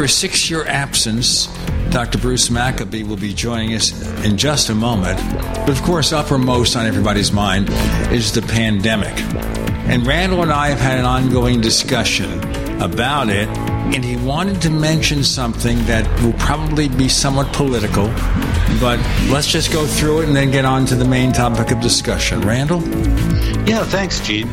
after a six year absence, Dr. Bruce Maccabee will be joining us in just a moment. But of course, uppermost on everybody's mind is the pandemic. And Randall and I have had an ongoing discussion about it, and he wanted to mention something that will probably be somewhat political, but let's just go through it and then get on to the main topic of discussion. Randall? Yeah, thanks, Gene.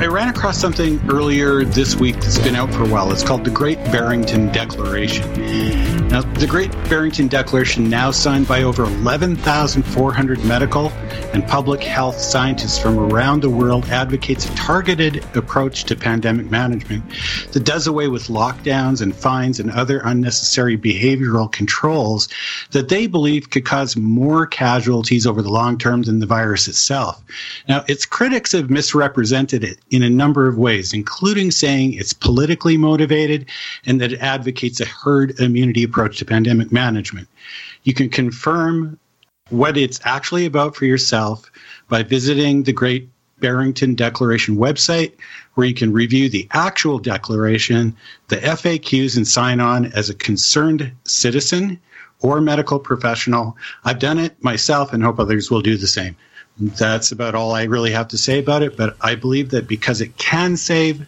I ran across something earlier this week that's been out for a while. It's called the Great Barrington Declaration. Now, the Great Barrington Declaration, now signed by over 11,400 medical and public health scientists from around the world, advocates a targeted approach to pandemic management that does away with lockdowns and fines and other unnecessary behavioral controls that they believe could cause more casualties over the long term than the virus itself. Now, its critics have misrepresented it in a number of ways, including saying it's politically motivated and that it advocates a herd immunity approach to pandemic management. You can confirm what it's actually about for yourself by visiting the Great Barrington Declaration website, where you can review the actual declaration, the FAQs, and sign on as a concerned citizen or medical professional. I've done it myself and hope others will do the same. That's about all I really have to say about it. But I believe that because it can save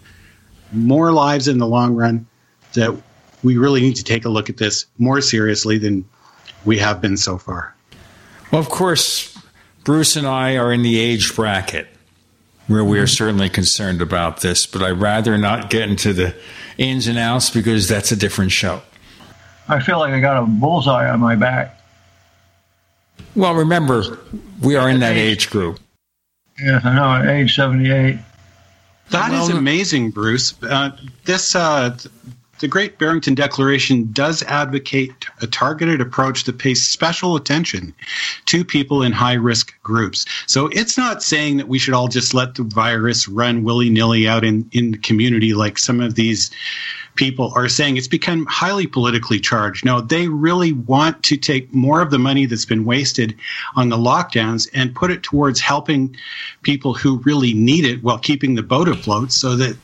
more lives in the long run, that we really need to take a look at this more seriously than we have been so far. Well, of course, Bruce and I are in the age bracket where we are certainly concerned about this, but I'd rather not get into the ins and outs because that's a different show. I feel like I got a bullseye on my back. Well, remember, we are in that age group. Yes, I know, at age 78. That is Well, amazing, Bruce. Uh, this uh, the Great Barrington Declaration does advocate a targeted approach that pays special attention to people in high risk groups. So it's not saying that we should all just let the virus run willy nilly out in, in the community like some of these people are saying. It's become highly politically charged. No, they really want to take more of the money that's been wasted on the lockdowns and put it towards helping people who really need it while keeping the boat afloat so that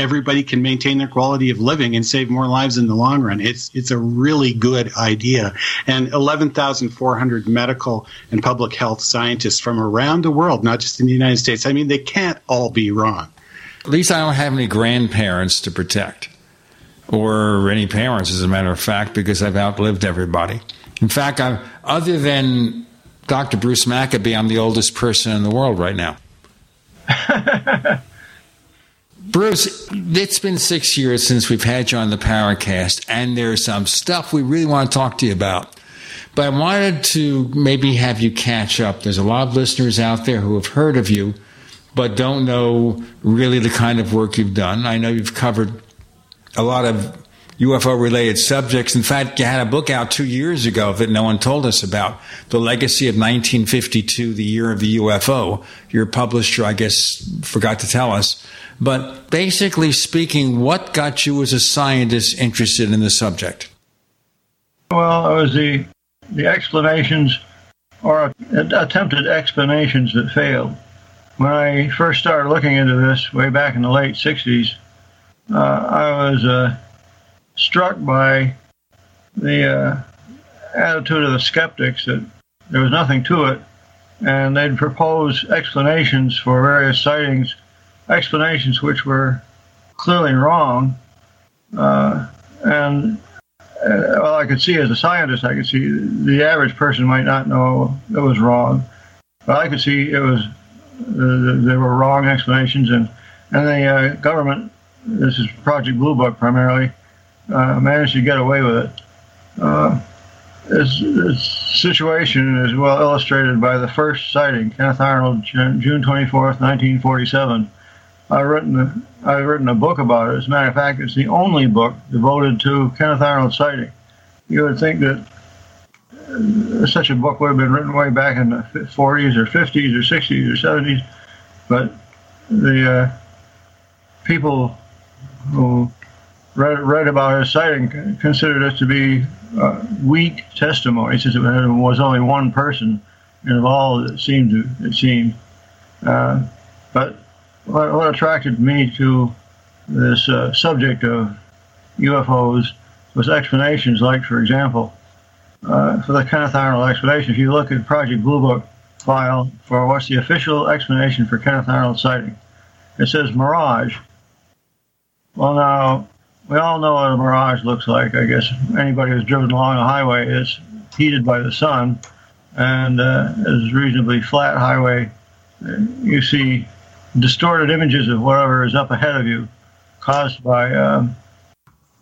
everybody can maintain their quality of living and save more lives in the long run. It's it's a really good idea. And 11,400 medical and public health scientists from around the world, not just in the United States. I mean, they can't all be wrong. At least I don't have any grandparents to protect, or any parents, as a matter of fact, because I've outlived everybody. In fact, I'm, other than Dr. Bruce Maccabee, I'm the oldest person in the world right now. Bruce, it's been six years since we've had you on the Paracast, and there's some stuff we really want to talk to you about. But I wanted to maybe have you catch up. There's a lot of listeners out there who have heard of you, but don't know really the kind of work you've done. I know you've covered a lot of UFO related subjects. In fact, you had a book out two years ago that no one told us about The Legacy of 1952, the year of the UFO. Your publisher, I guess, forgot to tell us. But basically speaking, what got you as a scientist interested in the subject? Well, it was the, the explanations or attempted explanations that failed. When I first started looking into this way back in the late 60s, uh, I was uh, struck by the uh, attitude of the skeptics that there was nothing to it, and they'd propose explanations for various sightings, explanations which were clearly wrong. Uh, and uh, well, I could see as a scientist, I could see the average person might not know it was wrong, but I could see it was uh, there were wrong explanations, and and the uh, government, this is Project Blue Book primarily, uh, managed to get away with it. Uh, this, this, situation is well illustrated by the first sighting, Kenneth Arnold, June 24th, 1947. I've written a, I've written a book about it. As a matter of fact, it's the only book devoted to Kenneth Arnold sighting. You would think that uh, such a book would have been written way back in the 40s or 50s or 60s or 70s, but the uh, people who read, read about his sighting considered it to be uh, weak testimony, since it was only one person involved. It seemed to, it seemed, uh, but what, what, attracted me to this uh, subject of UFOs was explanations. Like, for example, uh, for the Kenneth Arnold explanation, if you look at Project Blue Book file for what's the official explanation for Kenneth Arnold sighting, it says mirage. Well, now we all know what a mirage looks like. I guess anybody who's driven along a highway is heated by the sun, and uh, is reasonably flat highway. You see distorted images of whatever is up ahead of you, caused by um,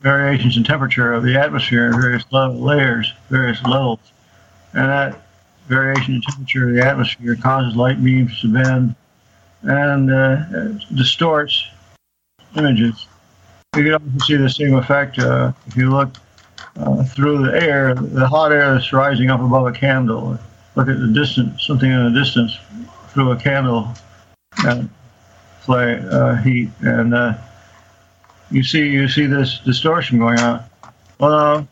variations in temperature of the atmosphere in various layers, various levels, and that variation in temperature of the atmosphere causes light beams to bend and uh, distorts images. You can also see the same effect uh, if you look uh, through the air, the hot air that's rising up above a candle. Look at the distance, something in the distance through a candle and play uh, heat, and uh, you see you see this distortion going on. Well,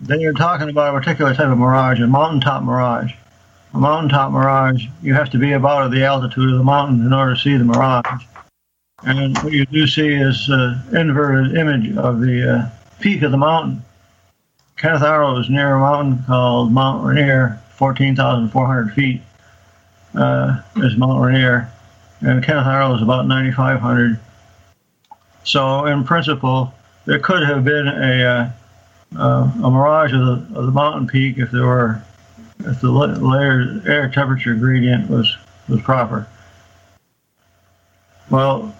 then you're talking about a particular type of mirage, a mountaintop mirage. A mountaintop mirage, you have to be about at the altitude of the mountain in order to see the mirage. And what you do see is an inverted image of the uh, peak of the mountain. Kenneth Arnold is near a mountain called Mount Rainier, 14,400 feet uh, is Mount Rainier. And Kenneth Arnold is about 9,500. So, in principle, there could have been a, uh, uh, a mirage of the, of the mountain peak if there were if the layer air temperature gradient was was proper. Well,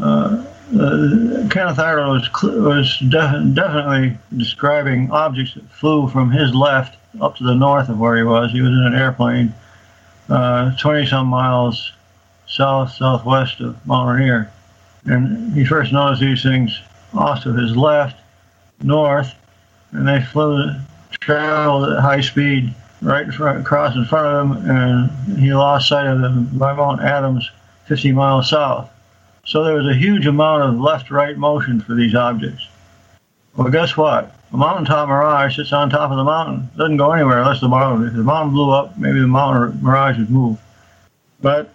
uh, uh, Kenneth Arnold was, was def- definitely describing objects that flew from his left up to the north of where he was. He was in an airplane, uh, 20 some miles south southwest of Mount Rainier. And he first noticed these things off to his left, north, and they flew, traveled at high speed right in front, across in front of him, and he lost sight of them by Mount Adams, 50 miles south. So there was a huge amount of left-right motion for these objects. Well, guess what? A mountaintop mirage sits on top of the mountain. Doesn't go anywhere unless the mountain, if the mountain blew up, maybe the mountain mirage would move. But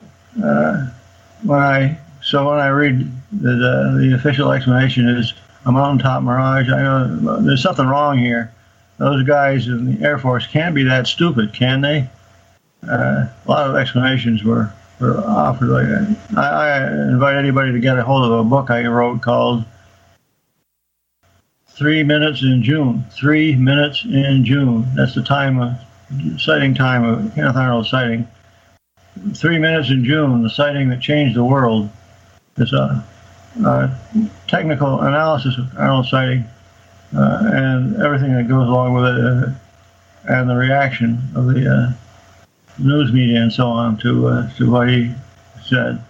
when I so when I read that uh, the official explanation is a mountaintop mirage, I know there's something wrong here. Those guys in the Air Force can't be that stupid, can they? Uh, a lot of explanations were for offer like that. I, I invite anybody to get a hold of a book I wrote called Three Minutes in June. Three Minutes in June. That's the time of sighting time of Kenneth Arnold sighting. Three Minutes in June, the sighting that changed the world. It's a, a technical analysis of Arnold sighting uh, and everything that goes along with it, uh, and the reaction of the uh, news media and so on to uh, to what he said.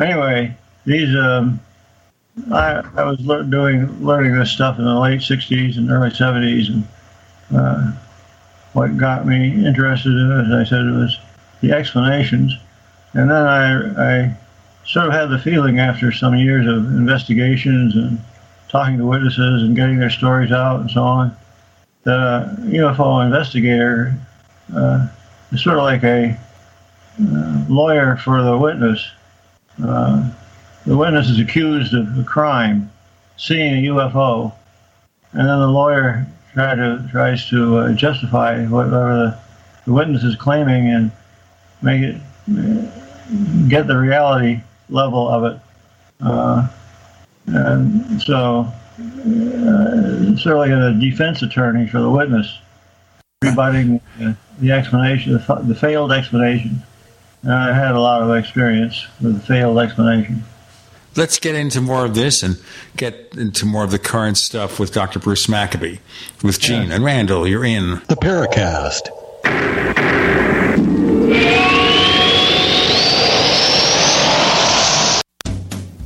Anyway, these um, I, I was le- doing learning this stuff in the late '60s and early '70s, and uh, what got me interested in it, as I said, was the explanations. And then I, I sort of had the feeling after some years of investigations and talking to witnesses and getting their stories out and so on that a UFO investigator uh, it's sort of like a uh, lawyer for the witness. Uh, the witness is accused of a crime, seeing a UFO, and then the lawyer try to, tries to uh, justify whatever the, the, witness is claiming and make it get the reality level of it. Uh, and so, uh, sort of like a defense attorney for the witness, rebutting the explanation, the, the failed explanation. I had a lot of experience with the failed explanation. Let's get into more of this and get into more of the current stuff with Dr. Bruce Maccabee. With Gene yeah. and Randall, you're in the Paracast.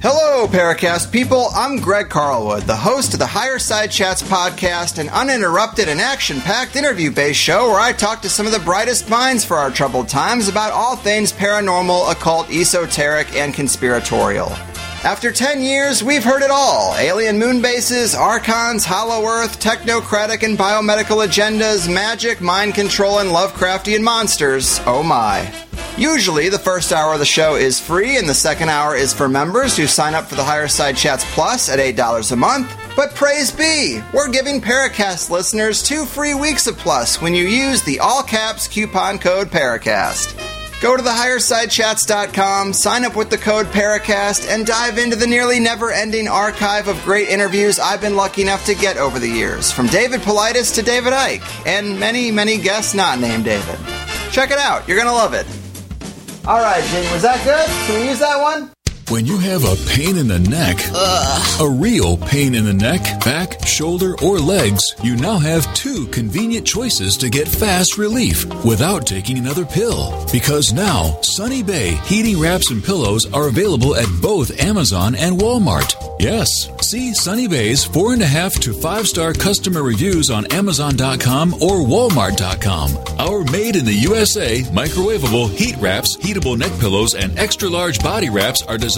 Paracast people. I'm Greg Carlwood, the host of the Higher Side Chats podcast, an uninterrupted and action packed interview based show where I talk to some of the brightest minds for our troubled times about all things paranormal, occult, esoteric, and conspiratorial. After 10 years, we've heard it all alien moon bases, archons, hollow earth, technocratic and biomedical agendas, magic, mind control, and Lovecraftian monsters. Oh my. Usually, the first hour of the show is free, and the second hour is for members who sign up for the Higher Side Chats Plus at $8 a month. But praise be, we're giving Paracast listeners two free weeks of Plus when you use the all caps coupon code Paracast. Go to thehighersidechats.com, sign up with the code Paracast, and dive into the nearly never ending archive of great interviews I've been lucky enough to get over the years, from David Paulides to David Icke, and many, many guests not named David. Check it out, you're gonna love it. All right, Jing, was that good? Can we use that one? When you have a pain in the neck, Ugh. a real pain in the neck, back, shoulder, or legs, you now have two convenient choices to get fast relief without taking another pill. Because now, Sunny Bay heating wraps and pillows are available at both Amazon and Walmart. Yes, see Sunny Bay's four and a half to five star customer reviews on Amazon.com or Walmart.com. Our made in the USA microwavable heat wraps, heatable neck pillows, and extra large body wraps are designed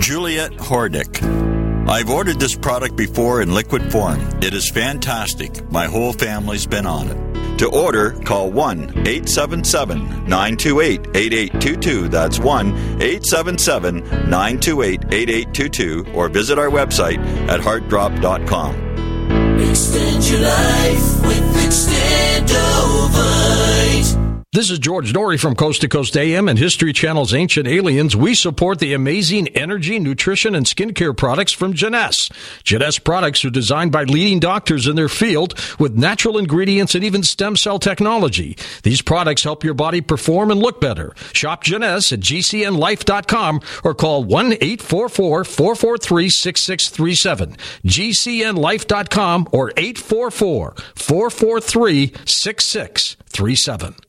Juliet Hordick. I've ordered this product before in liquid form. It is fantastic. My whole family's been on it. To order, call 1 877 928 8822. That's 1 877 928 8822 or visit our website at heartdrop.com. Extend your life with Extendovite. This is George Noory from Coast to Coast AM and History Channel's Ancient Aliens. We support the amazing energy, nutrition, and skincare products from Jeunesse. Jeunesse products are designed by leading doctors in their field with natural ingredients and even stem cell technology. These products help your body perform and look better. Shop Jeunesse at gcnlife.com or call 1-844-443-6637. gcnlife.com or 844-443-6637.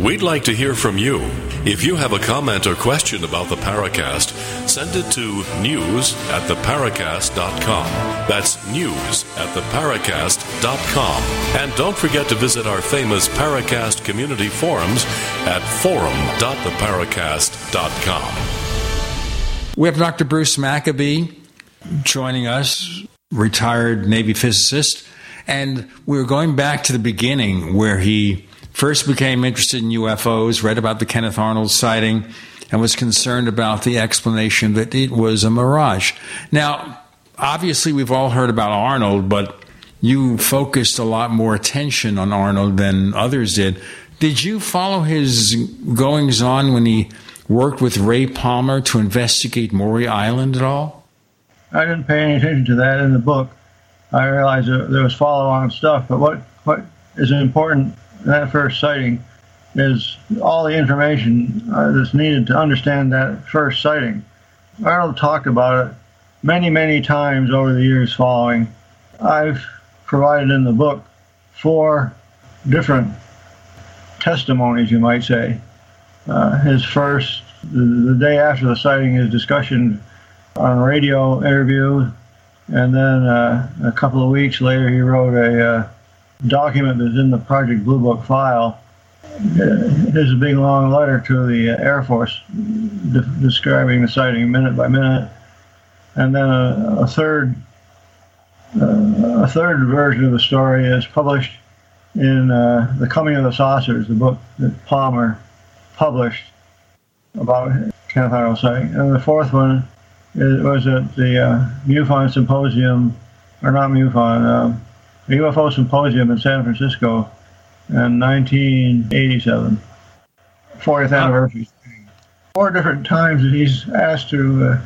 We'd like to hear from you. If you have a comment or question about the Paracast, send it to news at theparacast.com. That's news at theparacast.com. And don't forget to visit our famous Paracast community forums at forum.theparacast.com. We have Dr. Bruce Maccabee joining us, retired Navy physicist. And we're going back to the beginning where he first became interested in UFOs, read about the Kenneth Arnold sighting, and was concerned about the explanation that it was a mirage. Now, obviously, we've all heard about Arnold, but you focused a lot more attention on Arnold than others did. Did you follow his goings on when he worked with Ray Palmer to investigate Maury Island at all? I didn't pay any attention to that in the book. I realized there was follow on stuff, but what, what is important that first sighting is all the information uh, that's needed to understand that first sighting. Arnold talked about it many, many times over the years following. I've provided in the book four different testimonies, you might say. Uh, his first, the, the, day after the sighting, his discussion on radio interview, and then uh, a couple of weeks later, he wrote a uh, document that's in the Project Blue Book file. Here's a big long letter to the Air Force de- describing the sighting minute by minute, and then a, a third uh, a third version of the story is published in uh, The Coming of the Saucers, the book that Palmer published about Kenneth Arnold sighting. And the fourth one is, was at the uh, MUFON Symposium, or not MUFON, the UFO Symposium in San Francisco in 1987, 40th anniversary. Four different times that he's asked to uh,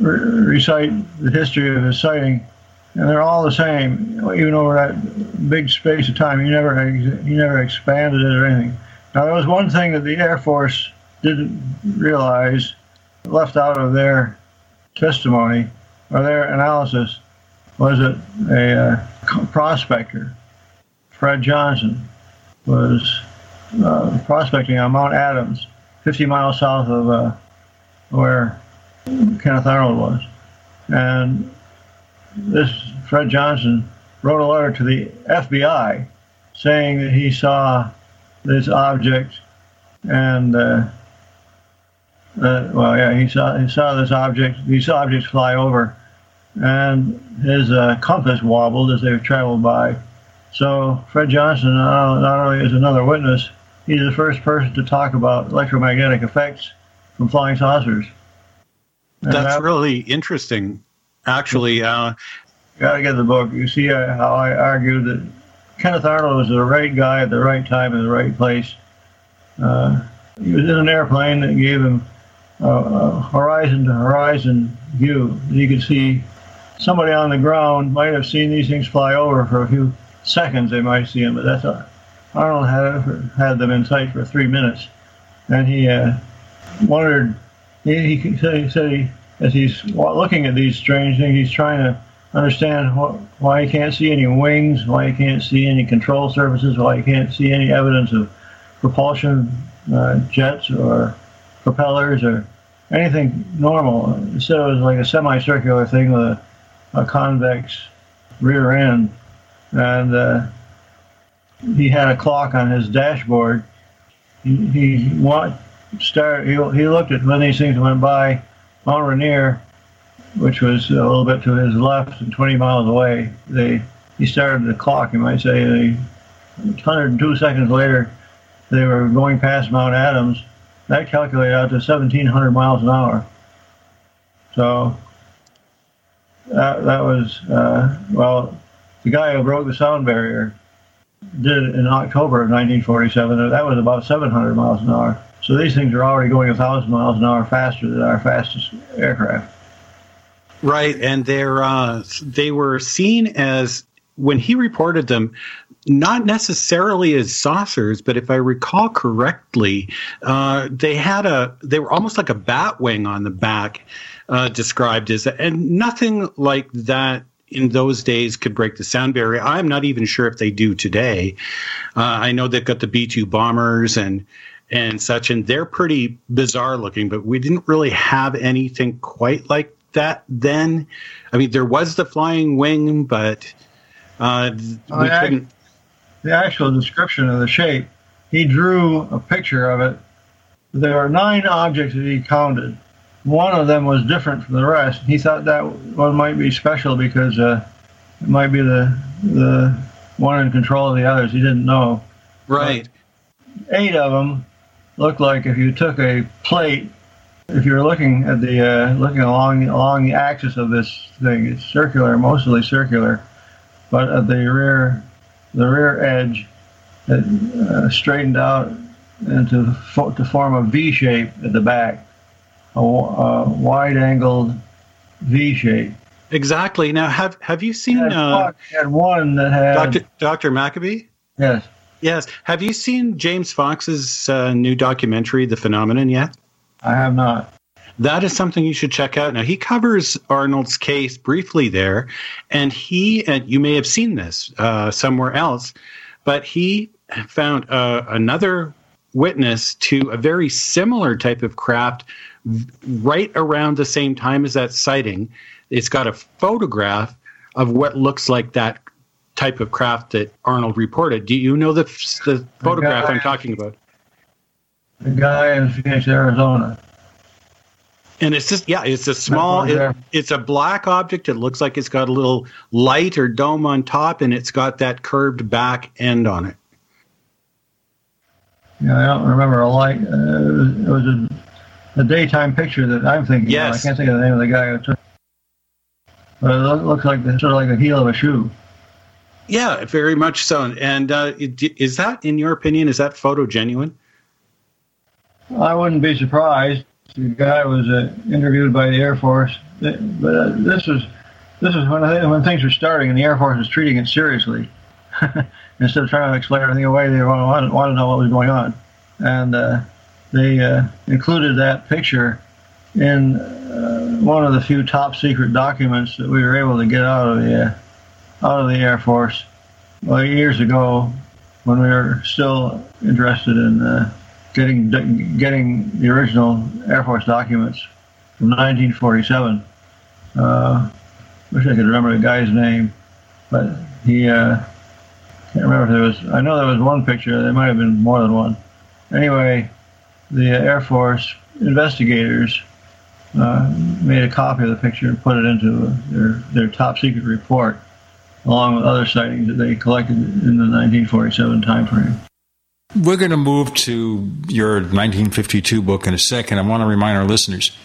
re- recite the history of his sighting and they're all the same, even over that big space of time. He never he never expanded it or anything. Now there was one thing that the Air Force didn't realize, left out of their testimony or their analysis, was that a uh, prospector, Fred Johnson, was uh, prospecting on Mount Adams, 50 miles south of uh, where Kenneth Arnold was, and this Fred Johnson wrote a letter to the FBI saying that he saw this object and uh, well, yeah, he saw he saw this object, these objects fly over, and his uh, compass wobbled as they traveled by. So Fred Johnson not, not only is another witness, he's the first person to talk about electromagnetic effects from flying saucers. And That's that, really interesting actually. Uh, Got to get the book. You see uh, how I argued that Kenneth Arnold was the right guy at the right time in the right place. Uh, he was in an airplane that gave him a, a horizon to horizon view. You could see somebody on the ground might have seen these things fly over for a few seconds. They might see them, but that's a, Arnold had had them in sight for three minutes, and he uh, wondered. He, he, said, he said he as he's looking at these strange things, he's trying to understand why he can't see any wings, why he can't see any control surfaces, why he can't see any evidence of propulsion uh, jets or propellers or anything normal. Instead, it was like a semicircular thing with a, a convex rear end, and uh, he had a clock on his dashboard. He, he want start. He, he looked at when these things went by Mount Rainier, which was a little bit to his left and 20 miles away, they he started the clock. You might say, they, 102 seconds later, they were going past Mount Adams. That calculated out to 1,700 miles an hour. So that, that was, uh, well, the guy who broke the sound barrier did it in October of 1947. That was about 700 miles an hour. So these things are already going a thousand miles an hour faster than our fastest aircraft. Right, and they're uh, they were seen as when he reported them, not necessarily as saucers, but if I recall correctly, uh, they had a they were almost like a bat wing on the back, uh, described as, and nothing like that in those days could break the sound barrier. I'm not even sure if they do today. Uh, I know they've got the B 2 bombers and and such, and they're pretty bizarre looking. But we didn't really have anything quite like that then. I mean, there was the flying wing, but uh, we the couldn't. The actual description of the shape, he drew a picture of it. There are nine objects that he counted. One of them was different from the rest. He thought that one might be special because uh, it might be the the one in control of the others. He didn't know. Right. But eight of them looked like if you took a plate, if you're looking at the uh, looking along along the axis of this thing, it's circular, mostly circular, but at the rear the rear edge, it uh, straightened out into to form a V shape at the back, a, a wide-angled V shape. Exactly. Now, have have you seen? Had, uh, had one that had Doctor Doctor Maccabee. Yes. Yes. Have you seen James Fox's uh, new documentary, The Phenomenon, yet? I have not. that is something you should check out. Now, he covers Arnold's case briefly there, and he, and you may have seen this uh, somewhere else, but he found uh, another witness to a very similar type of craft right around the same time as that sighting. It's got a photograph of what looks like that type of craft that Arnold reported. Do you know the, the photograph I'm talking about? The guy in Phoenix, Arizona. And it's just yeah, it's a small. It, it's a black object. It looks like it's got a little light or dome on top, and it's got that curved back end on it. Yeah, I don't remember a light. Uh, it was a, a, daytime picture that I'm thinking. Yes. Of. I can't think of the name of the guy who took. But it looks like sort of like the heel of a shoe. Yeah, very much so. And uh, is that, in your opinion, is that photo genuine? I wouldn't be surprised. The guy was uh, interviewed by the Air Force, but uh, this was this is when when things were starting, and the Air Force was treating it seriously. Instead of trying to explain everything away, they wanted, wanted to know what was going on, and uh, they uh, included that picture in uh, one of the few top secret documents that we were able to get out of the uh, out of the Air Force well, years ago when we were still interested in getting getting the original Air Force documents from 1947. Uh, wish I could remember the guy's name, but he uh, can't remember if there was. I know there was one picture. There might have been more than one. Anyway, the Air Force investigators uh, made a copy of the picture and put it into their their top secret report, along with other sightings that they collected in the 1947 timeframe. We're going to move to your 1952 book in a second. I want to remind our listeners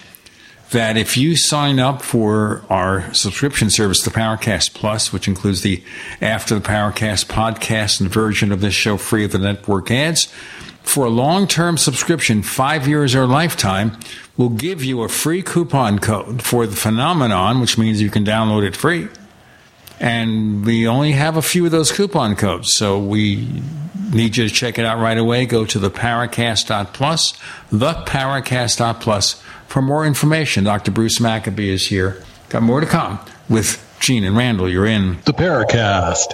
that if you sign up for our subscription service, the Paracast Plus, which includes the After the Paracast podcast and version of this show free of the network ads, for a long term subscription, five years or lifetime, we'll give you a free coupon code for the phenomenon, which means you can download it free. And we only have a few of those coupon codes, so we need you to check it out right away, go to the Paracast.plus, the Paracast.plus for more information. Dr. Bruce Maccabee is here. Got more to come with Gene and Randall. You're in the Paracast.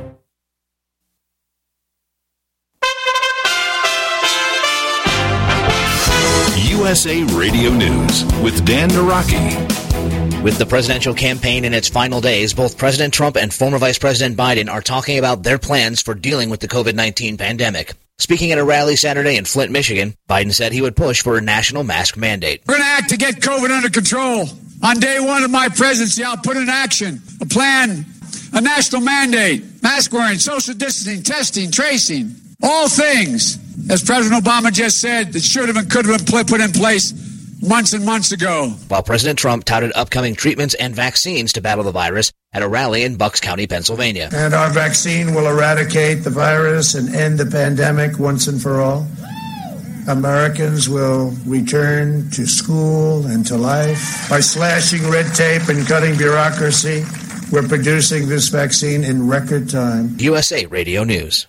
USA Radio News with Dan Naraki. With the presidential campaign in its final days, both President Trump and former Vice President Biden are talking about their plans for dealing with the COVID 19 pandemic. Speaking at a rally Saturday in Flint, Michigan, Biden said he would push for a national mask mandate. We're going to act to get COVID under control. On day one of my presidency, I'll put in action a plan, a national mandate, mask wearing, social distancing, testing, tracing, all things as President Obama just said, that should have and could have been put in place months and months ago. While President Trump touted upcoming treatments and vaccines to battle the virus at a rally in Bucks County, Pennsylvania. And our vaccine will eradicate the virus and end the pandemic once and for all. Americans will return to school and to life. By slashing red tape and cutting bureaucracy, we're producing this vaccine in record time. USA Radio News.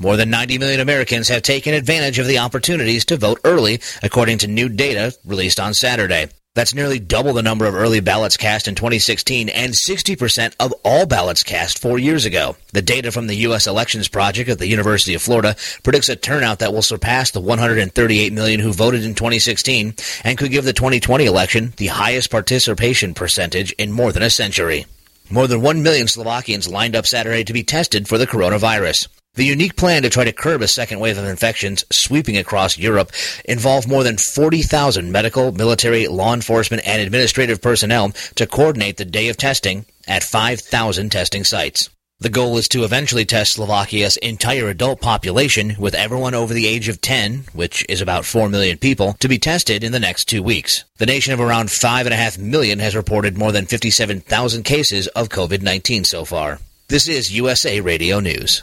More than 90 million Americans have taken advantage of the opportunities to vote early, according to new data released on Saturday. That's nearly double the number of early ballots cast in 2016 and 60% of all ballots cast four years ago. The data from the U.S. Elections Project at the University of Florida predicts a turnout that will surpass the 138 million who voted in 2016 and could give the 2020 election the highest participation percentage in more than a century. More than 1 million Slovakians lined up Saturday to be tested for the coronavirus. The unique plan to try to curb a second wave of infections sweeping across Europe involved more than 40,000 medical, military, law enforcement, and administrative personnel to coordinate the day of testing at 5,000 testing sites. The goal is to eventually test Slovakia's entire adult population, with everyone over the age of 10, which is about 4 million people, to be tested in the next two weeks. The nation of around 5.5 million has reported more than 57,000 cases of COVID 19 so far. This is USA Radio News.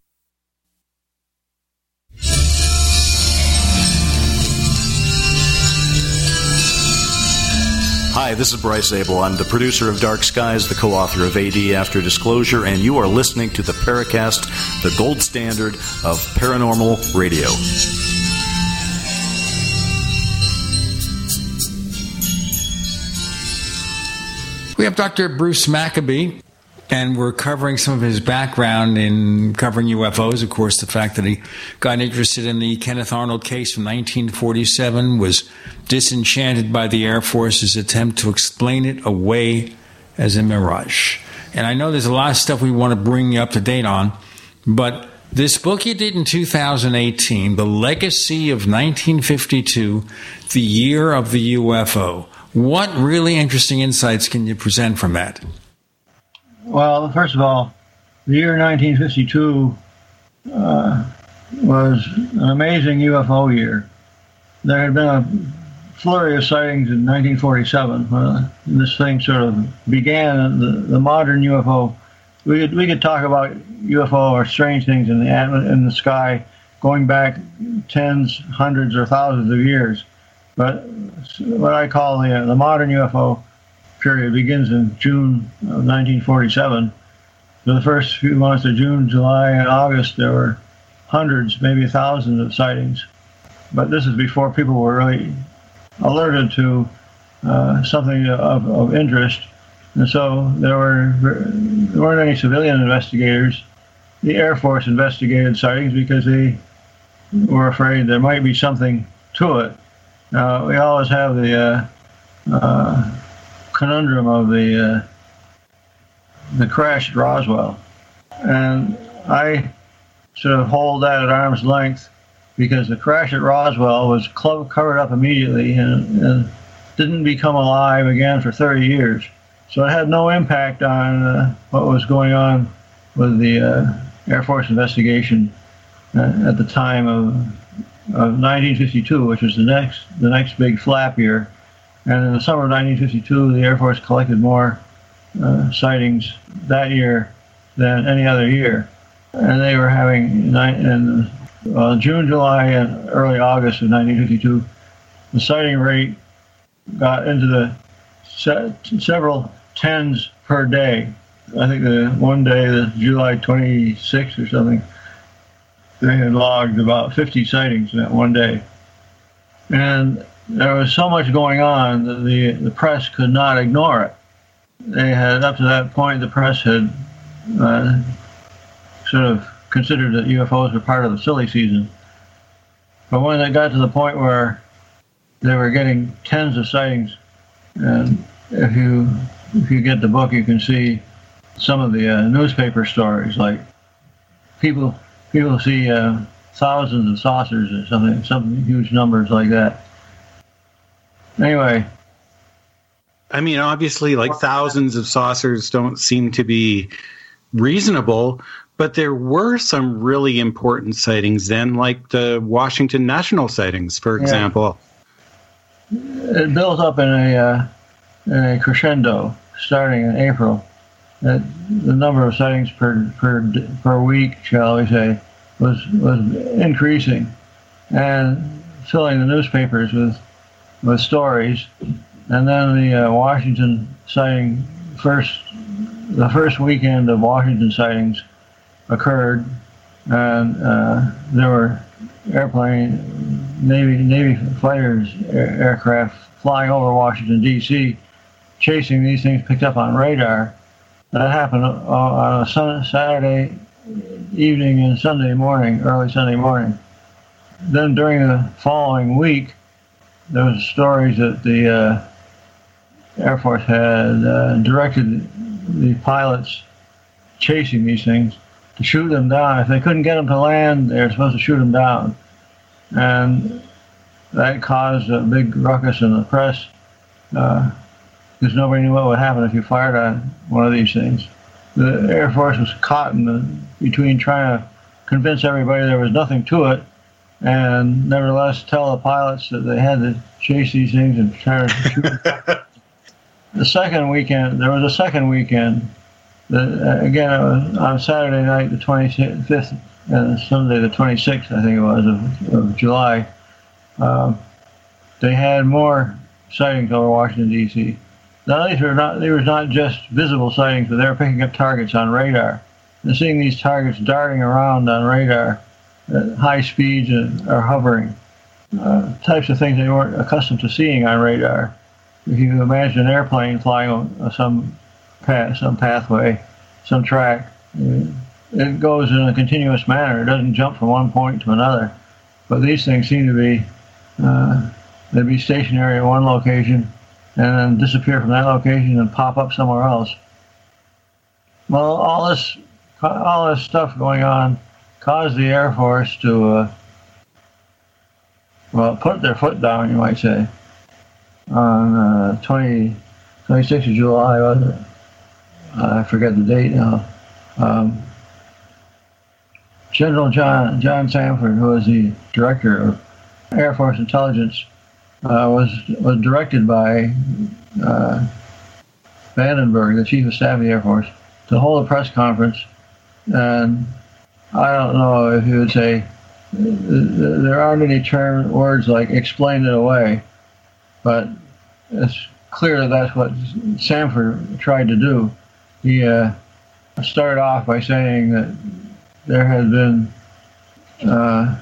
Hi, this is Bryce Zabel. I'm the producer of Dark Skies, the co author of AD After Disclosure, and you are listening to the Paracast, the gold standard of paranormal radio. We have Dr. Bruce Maccabee, and we're covering some of his background in covering UFOs. Of course, the fact that he got interested in the Kenneth Arnold case from 1947 was disenchanted by the Air Force's attempt to explain it away as a mirage. And I know there's a lot of stuff we want to bring you up to date on, but this book you did in 2018, The Legacy of 1952, The Year of the UFO. What really interesting insights can you present from that? Well, first of all, the year 1952 uh, was an amazing UFO year. There had been a flurry of sightings in 1947 when this thing sort of began. The, the modern UFO, we could, we could talk about UFO or strange things in the in the sky going back tens, hundreds, or thousands of years. But what I call the, the modern UFO period begins in June of 1947. For the first few months of June, July, and August, there were hundreds, maybe thousands of sightings. But this is before people were really alerted to uh, something of, of interest. And so there were there weren't any civilian investigators. The Air Force investigated sightings because they were afraid there might be something to it. Now we always have the uh, uh, conundrum of the uh, the crash at Roswell, and I sort of hold that at arm's length because the crash at Roswell was covered up immediately and, and, didn't become alive again for 30 years. So it had no impact on uh, what was going on with the uh, Air Force investigation uh, at the time of, of 1952, which was the next the next big flap year. And in the summer of 1952, the Air Force collected more uh, sightings that year than any other year. And they were having in uh, June, July, and early August of 1952, the sighting rate got into the se- several tens per day. I think the one day, the July 26th or something, they had logged about 50 sightings in that one day. And there was so much going on that the, the press could not ignore it. They had, up to that point, the press had uh, sort of considered that UFOs were part of the silly season. But when they got to the point where they were getting tens of sightings, and if you if you get the book, you can see some of the uh, newspaper stories, like people people see uh, thousands of saucers or something, some huge numbers like that. Anyway, I mean, obviously, like thousands of saucers don't seem to be reasonable, but there were some really important sightings then, like the Washington National sightings, for Yeah. example. it built up in a uh, in a crescendo starting in April. That the number of sightings per per per week, shall we say, was was increasing, and filling the newspapers with with stories. And then the uh, Washington sighting first, the first weekend of Washington sightings occurred, and uh, there were airplane Navy Navy fighters air, aircraft flying over Washington D.C. chasing these things picked up on radar. That happened uh, on a Saturday evening and Sunday morning, early Sunday morning. Then during the following week, there was stories that the uh, Air Force had uh, directed the pilots chasing these things to shoot them down. If they couldn't get them to land, they were supposed to shoot them down. And that caused a big ruckus in the press because nobody knew what would happen if you fired on one of these things. The Air Force was caught in the, between trying to convince everybody there was nothing to it and nevertheless tell the pilots that they had to chase these things and try to shoot them. the second weekend, there was a second weekend. The, uh, again, it was on Saturday night, the 25th, and Sunday, the 26th, I think it was, of, of July. Um, they had more sightings over Washington, D.C. Now, these were not, they were not just visible sightings, but they were picking up targets on radar. And seeing these targets darting around on radar at high speeds and, or hovering, uh, types of things they weren't accustomed to seeing on radar. If you imagine an airplane flying on some path, some pathway, some track, uh, it goes in a continuous manner. It doesn't jump from one point to another. But these things seem to be uh, they'd be stationary at one location and then disappear from that location and pop up somewhere else. Well, all this all this stuff going on caused the Air Force to uh, well put their foot down, you might say, on uh, 20, 26th of July, was it? I forget the date now. Um, General John John Samford, who was the director of Air Force Intelligence, uh, was was directed by uh, Vandenberg, the Chief of Staff of the Air Force, to hold a press conference. And I don't know if you would say there aren't any term words like "explain it away," but it's clear that that's what Samford tried to do. He uh, started off by saying that there had been uh,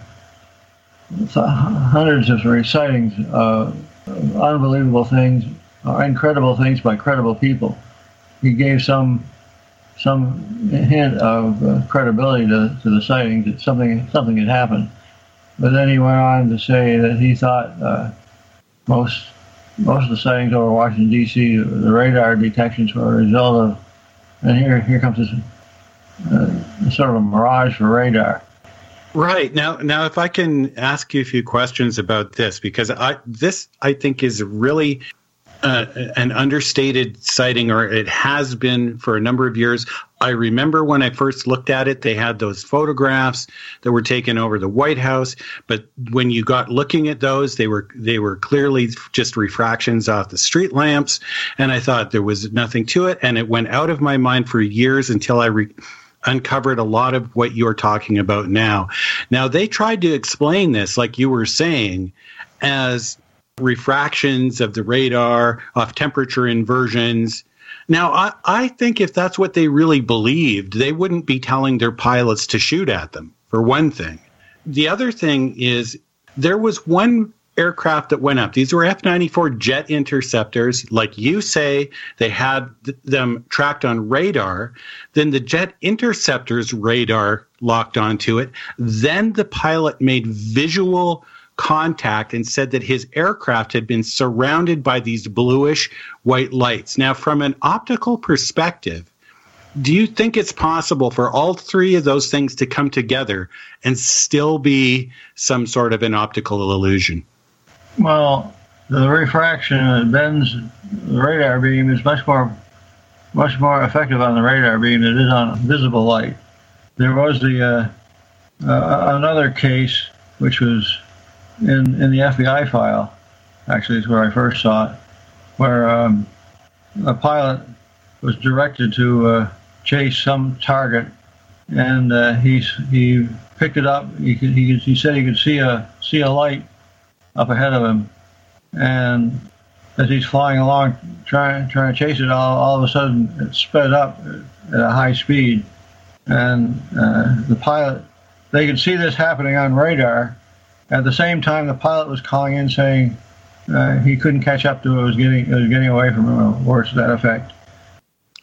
hundreds of sightings of unbelievable things, or incredible things by credible people. He gave some some hint of uh, credibility to, to the sightings that something something had happened. But then he went on to say that he thought uh, most most of the sightings over Washington D.C. the radar detections were a result of, and here here comes this uh, sort of a mirage for radar. Right now, now if I can ask you a few questions about this, because I this I think is really uh, an understated sighting, or it has been for a number of years. I remember when I first looked at it, they had those photographs that were taken over the White House, but when you got looking at those, they were they were clearly just refractions off the street lamps, and I thought there was nothing to it, and it went out of my mind for years until I. Re- uncovered a lot of what you're talking about now. Now, they tried to explain this, like you were saying, as refractions of the radar, off temperature inversions. Now, I, I think if that's what they really believed, they wouldn't be telling their pilots to shoot at them, for one thing. The other thing is there was one aircraft that went up. These were F 94 jet interceptors. Like you say, they had th- them tracked on radar. Then the jet interceptors radar locked onto it. Then the pilot made visual contact and said that his aircraft had been surrounded by these bluish white lights. Now, from an optical perspective, do you think it's possible for all three of those things to come together and still be some sort of an optical illusion? Well, the refraction that bends the radar beam is much more much more effective on the radar beam than it is on visible light. There was the uh, uh, another case which was in in the FBI file. Actually, is where I first saw it, where um, a pilot was directed to uh, chase some target, and uh, he he picked it up. He, could, he he said he could see a see a light up ahead of him, and as he's flying along trying trying to chase it, all, all of a sudden it sped up at a high speed, and uh, the pilot they could see this happening on radar. At the same time, the pilot was calling in saying uh, he couldn't catch up to it. It was getting it was getting away from him, or to that effect.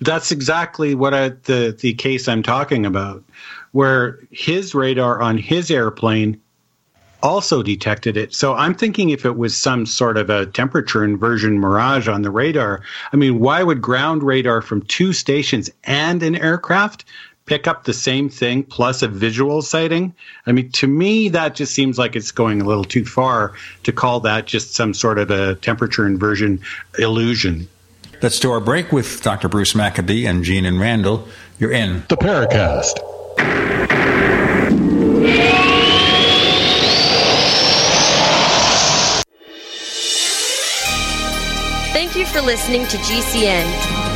That's exactly what I, the the case I'm talking about, where his radar on his airplane also detected it. So I'm thinking if it was some sort of a temperature inversion mirage on the radar, I mean, why would ground radar from two stations and an aircraft pick up the same thing plus a visual sighting? I mean, to me, that just seems like it's going a little too far to call that just some sort of a temperature inversion illusion. Let's do our break with Dr. Bruce Maccabee and Gene and Randall. You're in the Paracast. Thank you for listening to GCN.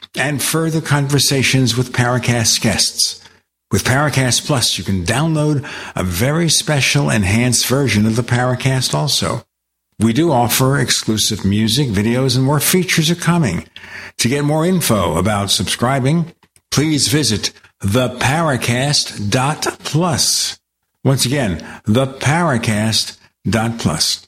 and further conversations with Paracast guests. With Paracast Plus, you can download a very special enhanced version of the Paracast also. We do offer exclusive music, videos, and more features are coming. To get more info about subscribing, please visit theparacast.plus. Once again, theparacast.plus.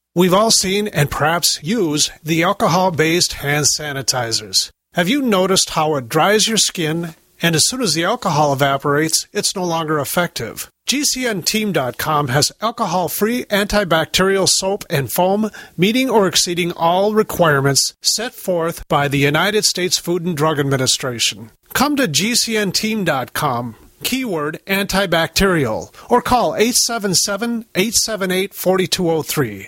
We've all seen and perhaps use the alcohol based hand sanitizers. Have you noticed how it dries your skin and as soon as the alcohol evaporates, it's no longer effective? GCNteam.com has alcohol free antibacterial soap and foam meeting or exceeding all requirements set forth by the United States Food and Drug Administration. Come to GCNteam.com keyword antibacterial, or call 877 878 4203.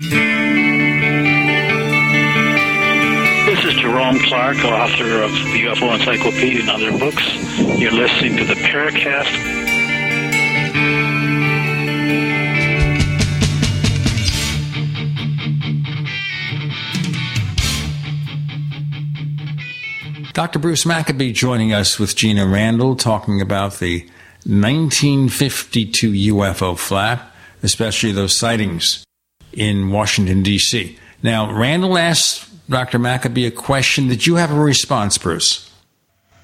This is Jerome Clark, author of the UFO Encyclopedia and other books. You're listening to the Paracast. Dr. Bruce Maccabee joining us with Gina Randall talking about the 1952 UFO flap, especially those sightings in Washington, D.C. Now, Randall asked Dr. Maccabee a question. Did you have a response, Bruce?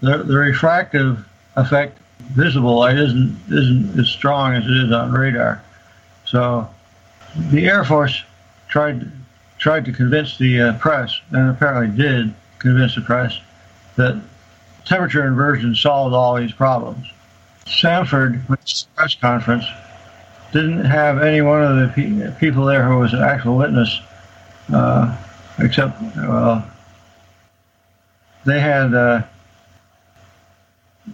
The, the refractive effect visible light isn't isn't as strong as it is on radar. So the Air Force tried tried to convince the uh, press, and apparently did convince the press, that temperature inversion solved all these problems. Sanford, Samford, press conference, didn't have any one of the pe- people there who was an actual witness, uh, except well, they had uh,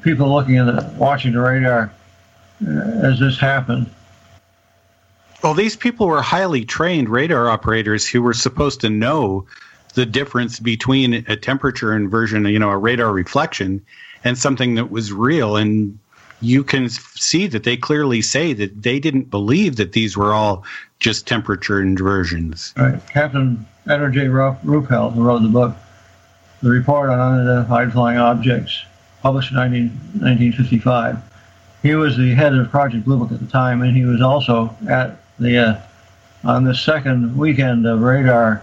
people looking at the watching the radar uh, as this happened. Well, these people were highly trained radar operators who were supposed to know the difference between a temperature inversion, you know, a radar reflection, and something that was real. And you can see that they clearly say that they didn't believe that these were all just temperature inversions. Right. Captain Edward J. Ruppelt, who wrote the book, The Report on Unidentified Flying Objects, published in 19, 1955. He was the head of Project Blue Book at the time, and he was also at the uh, on the second weekend of radar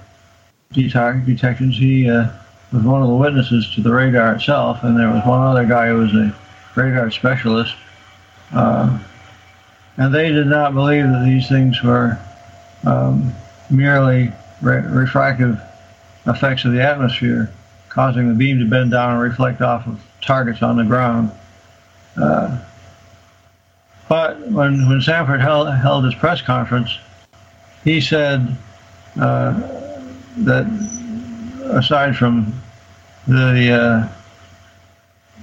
det- detections. He uh, was one of the witnesses to the radar itself, and there was one other guy who was a radar specialist. Uh, and they did not believe that these things were um, merely re- refractive effects of the atmosphere, causing the beam to bend down and reflect off of targets on the ground. Uh, but when, when Samford held, held his press conference, he said uh, that aside from the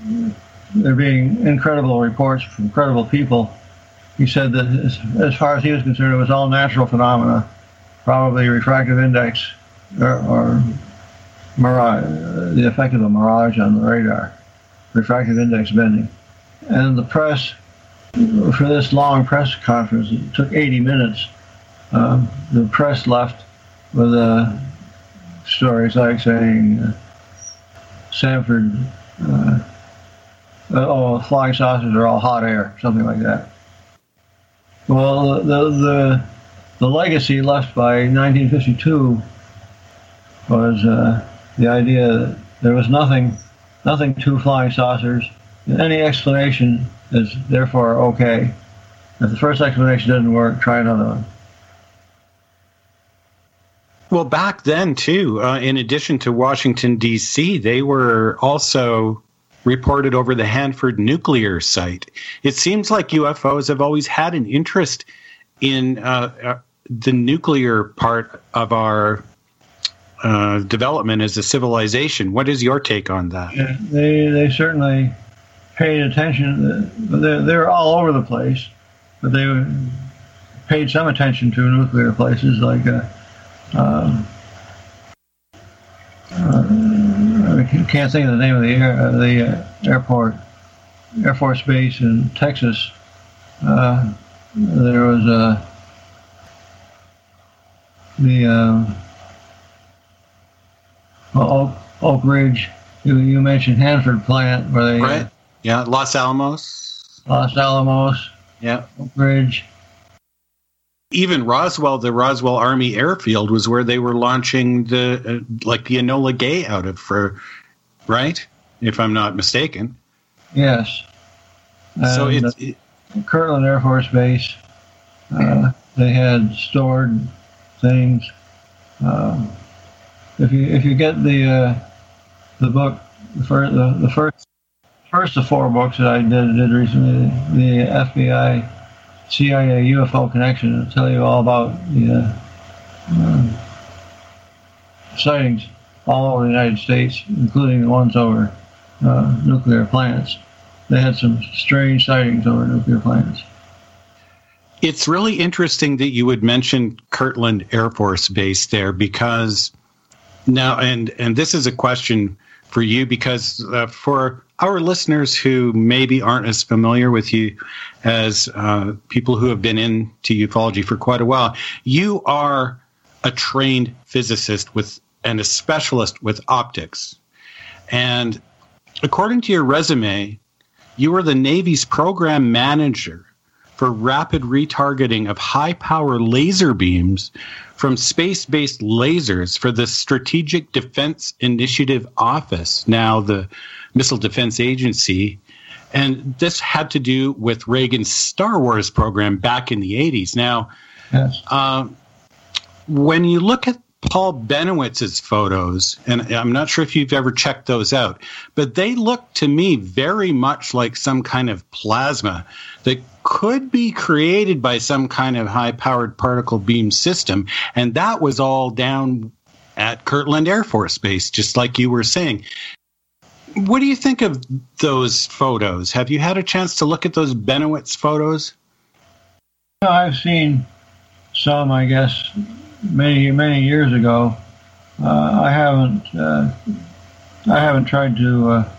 uh, there being incredible reports from credible people, he said that as, as, far as he was concerned, it was all natural phenomena, probably refractive index or, or mirage, the effect of a mirage on the radar, refractive index bending. And the press, for this long press conference, it took 80 minutes. Um, the press left with uh, stories like saying uh, Samford. Uh, oh, flying saucers are all hot air, something like that. Well, the the the legacy left by 1952 was uh, the idea that there was nothing nothing to flying saucers. Any explanation is therefore okay. If the first explanation doesn't work, try another one. Well, back then too, uh, in addition to Washington D.C., they were also reported over the Hanford nuclear site. It seems like UFOs have always had an interest in uh, uh, the nuclear part of our uh, development as a civilization. What is your take on that? Yeah, they they certainly paid attention. They're, they're all over the place, but they paid some attention to nuclear places like. Uh, um, uh, I can't think of the name of the air, uh, the uh, airport, Air Force Base in Texas. Uh, there was a the um, Oak, Oak Ridge. You, you mentioned Hanford plant where they right. Yeah, Los Alamos. Los Alamos. Yeah, Oak Ridge. Even Roswell, the Roswell Army Airfield, was where they were launching the uh, like the Enola Gay out of for, right? If I'm not mistaken. Yes. So it's uh, Kirtland Air Force Base. Uh, they had stored things. Um, if you if you get the uh, the book the first the, the first first of four books that I did did recently the FBI CIA UFO connection it'll tell you all about the uh, um, sightings all over the United States, including the ones over uh, nuclear plants. They had some strange sightings over nuclear plants. It's really interesting that you would mention Kirtland Air Force Base there because now, and and this is a question for you because uh, for our listeners who maybe aren't as familiar with you as uh, people who have been into ufology for quite a while, you are a trained physicist with and a specialist with optics, and according to your resume, you were the Navy's program manager for rapid retargeting of high power laser beams from space based lasers for the Strategic Defense Initiative Office, now the Missile Defense Agency. And this had to do with Reagan's Star Wars program back in the 80s. Now, Yes. um, when you look at Paul Bennewitz's photos, and I'm not sure if you've ever checked those out, but they look to me very much like some kind of plasma that could be created by some kind of high powered particle beam system. And that was all down at Kirtland Air Force Base, just like you were saying. What do you think of those photos? Have you had a chance to look at those Bennewitz photos? I've seen some, I guess, many many years ago. Uh, I haven't uh, I haven't tried to uh,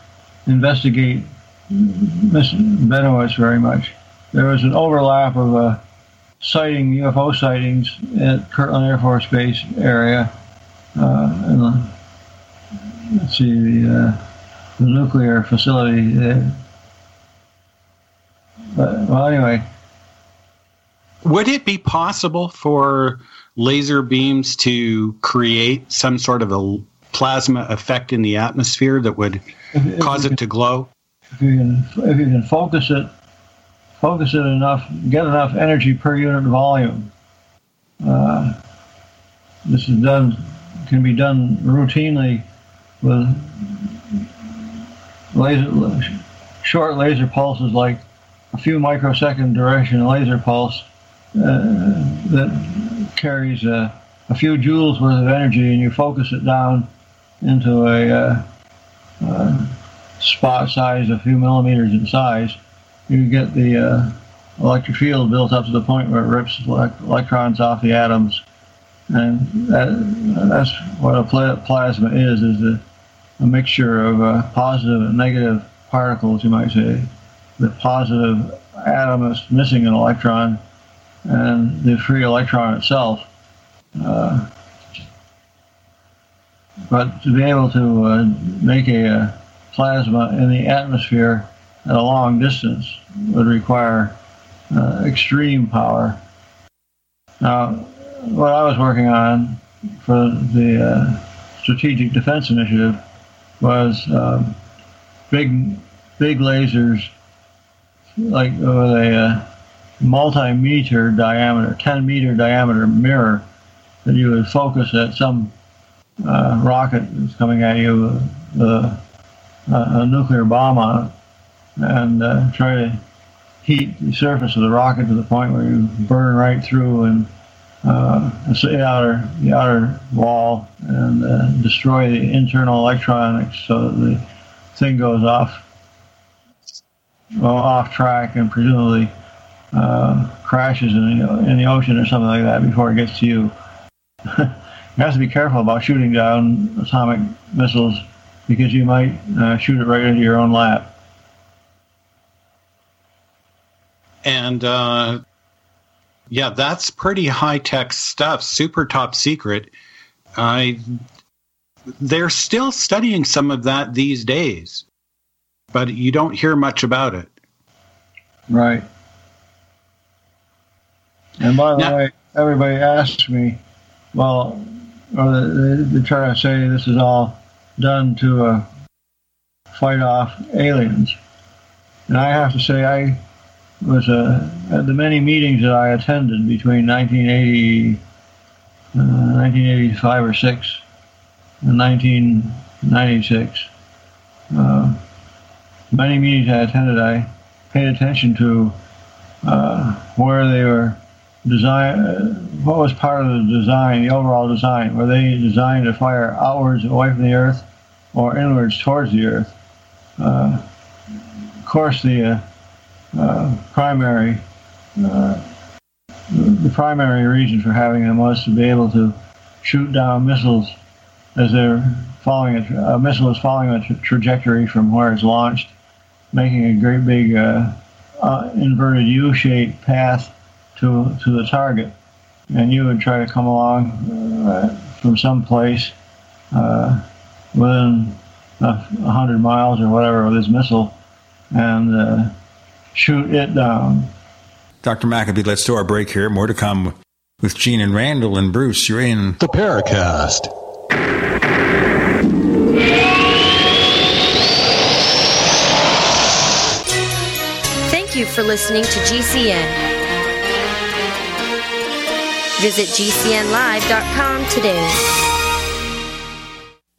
investigate Miss Bennewitz very much. There was an overlap of uh, sighting UFO sightings at Kirtland Air Force Base area. Uh, and the, let's see the, uh, the nuclear facility there. But well, anyway. Would it be possible for laser beams to create some sort of a plasma effect in the atmosphere that would If- cause it to glow? if you can if you can focus it focus it enough get enough energy per unit volume uh, this is done can be done routinely with laser short laser pulses like a few microsecond duration laser pulse uh, that carries a, a few joules worth of energy and you focus it down into a uh, uh, spot size a few millimeters in size, you get the uh, electric field built up to the point where it rips electrons off the atoms, and that, that's what a pla- plasma is: is a, a mixture of uh, positive and negative particles, you might say. The positive atom is missing an electron, and the free electron itself. Uh, but to be able to uh, make a, uh plasma in the atmosphere at a long distance would require uh, extreme power. Now, what I was working on for the uh, Strategic Defense Initiative was um, big, big lasers, like with a uh, multi-meter diameter, 10 meter diameter mirror that you would focus at some uh, rocket that's coming at you with a, a nuclear bomb on it and uh, try to heat the surface of the rocket to the point where you burn right through and uh, the outer the outer wall and uh, destroy the internal electronics so that the thing goes off well, off track and presumably uh, crashes in the, in the ocean or something like that before it gets to you. you have to be careful about shooting down atomic missiles because you might uh, shoot it right into your own lap. And uh, yeah, that's pretty high tech stuff, super top secret. I they're still studying some of that these days, but you don't hear much about it. Right. And by the now, way, everybody asks me, well, or they, they try to say this is all done to uh, fight off aliens. And I have to say, I was uh, the many meetings that I attended between 1980, uh, 1985 or 6 and 1996. Uh, many meetings I attended, I paid attention to uh, where they were design, uh, what was part of the design, the overall design. Were they designed to fire outwards away from the Earth or inwards towards the Earth? Uh, of course, the uh, primary uh, the primary reason for having them was to be able to shoot down missiles as they're following a, a missile is following a tra- trajectory from where it's launched, making a great big uh, uh, inverted U-shaped path to to the target, and you would try to come along uh, from some place uh, within a hundred miles or whatever of this missile, and shoot it down. Dr. Maccabee, let's do our break here. More to come with Gene and Randall and Bruce. You're in the Paracast. Thank you for listening to GCN. Visit GCNlive.com today.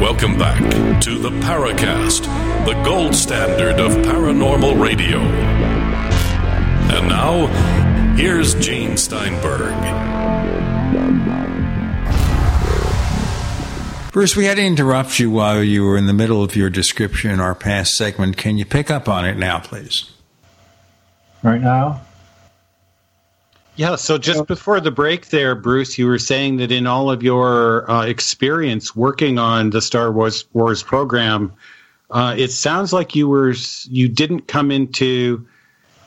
Welcome back to the Paracast, the gold standard of paranormal radio. And now, here's Gene Steinberg. Bruce, we had to interrupt you while you were in the middle of your description in our past segment. Can you pick up on it now, please? Right now? Yeah, so just before the break there, Bruce, you were saying that in all of your uh, experience working on the Star Wars, Wars program, uh, it sounds like you were you didn't come into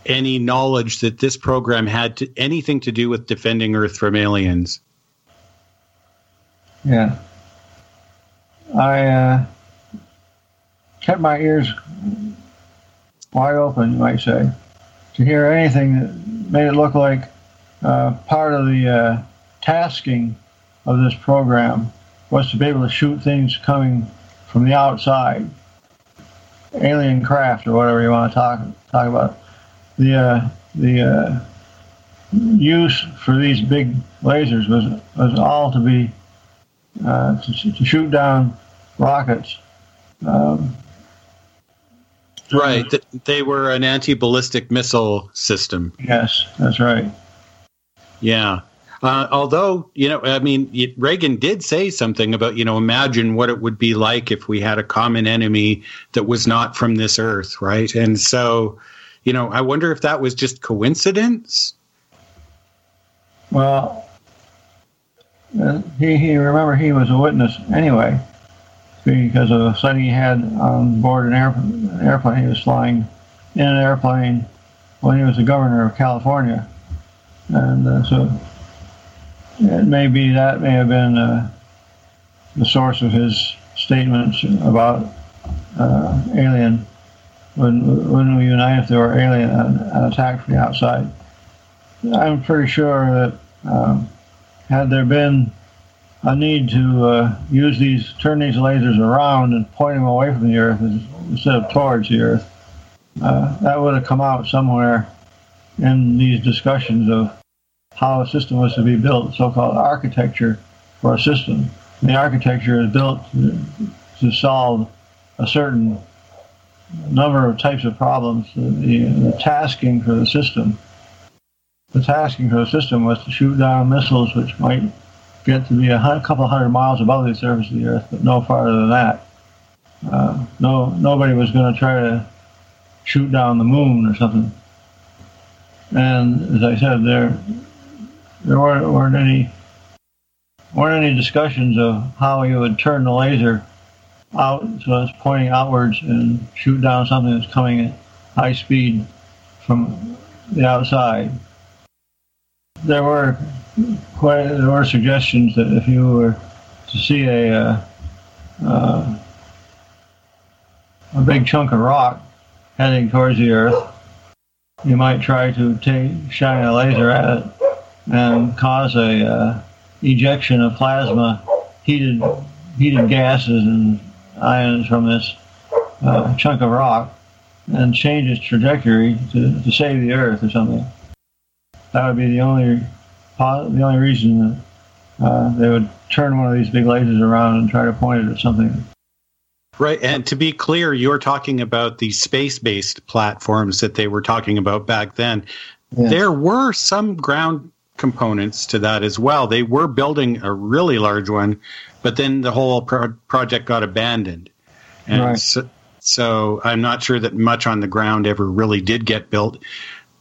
any knowledge that this program had to, anything to do with defending Earth from aliens. Yeah. I uh, kept my ears wide open, you might say, to hear anything that made it look like uh, part of the uh, tasking of this program was to be able to shoot things coming from the outside, alien craft or whatever you want to talk talk about. The uh, the uh, use for these big lasers was was all to be uh, to, to, shoot down rockets. Um, right, they were an anti-ballistic missile system. Yes, that's right. Yeah. Uh, although, you know, I mean, Reagan did say something about, you know, imagine what it would be like if we had a common enemy that was not from this earth, right? And so, you know, I wonder if that was just coincidence. Well, uh, he, he remember he was a witness anyway because of a sighting he had on board an, an airplane. He was flying in an airplane when he was the governor of California and uh, so it may be that may have been uh, the source of his statements about uh, alien. When, when we unite if there were alien an attack from the outside? I'm pretty sure that um, had there been a need to uh, use these, turn these lasers around and point them away from the Earth instead of towards the Earth, uh, that would have come out somewhere in these discussions of how a system was to be built, so-called architecture for a system. And the architecture is built to, solve a certain number of types of problems. The, the, tasking for the system, the tasking for the system was to shoot down missiles which might get to be a couple hundred miles above the surface of the Earth, but no farther than that. Uh, no, nobody was going to try to shoot down the moon or something. And as I said, there there weren't, weren't any weren't any discussions of how you would turn the laser out so it's pointing outwards and shoot down something that's coming at high speed from the outside. There were quite there were suggestions that if you were to see a uh, uh, a big chunk of rock heading towards the Earth, you might try to take shine a laser at it and cause a uh, ejection of plasma, heated heated gases and ions from this uh, chunk of rock, and change its trajectory to, to save the Earth or something. That would be the only the only reason that uh, they would turn one of these big lasers around and try to point it at something. Right, and to be clear, you're talking about the space-based platforms that they were talking about back then. Yeah. There were some ground components to that as well. They were building a really large one, but then the whole pro- project got abandoned. And right. so, so, I'm not sure that much on the ground ever really did get built.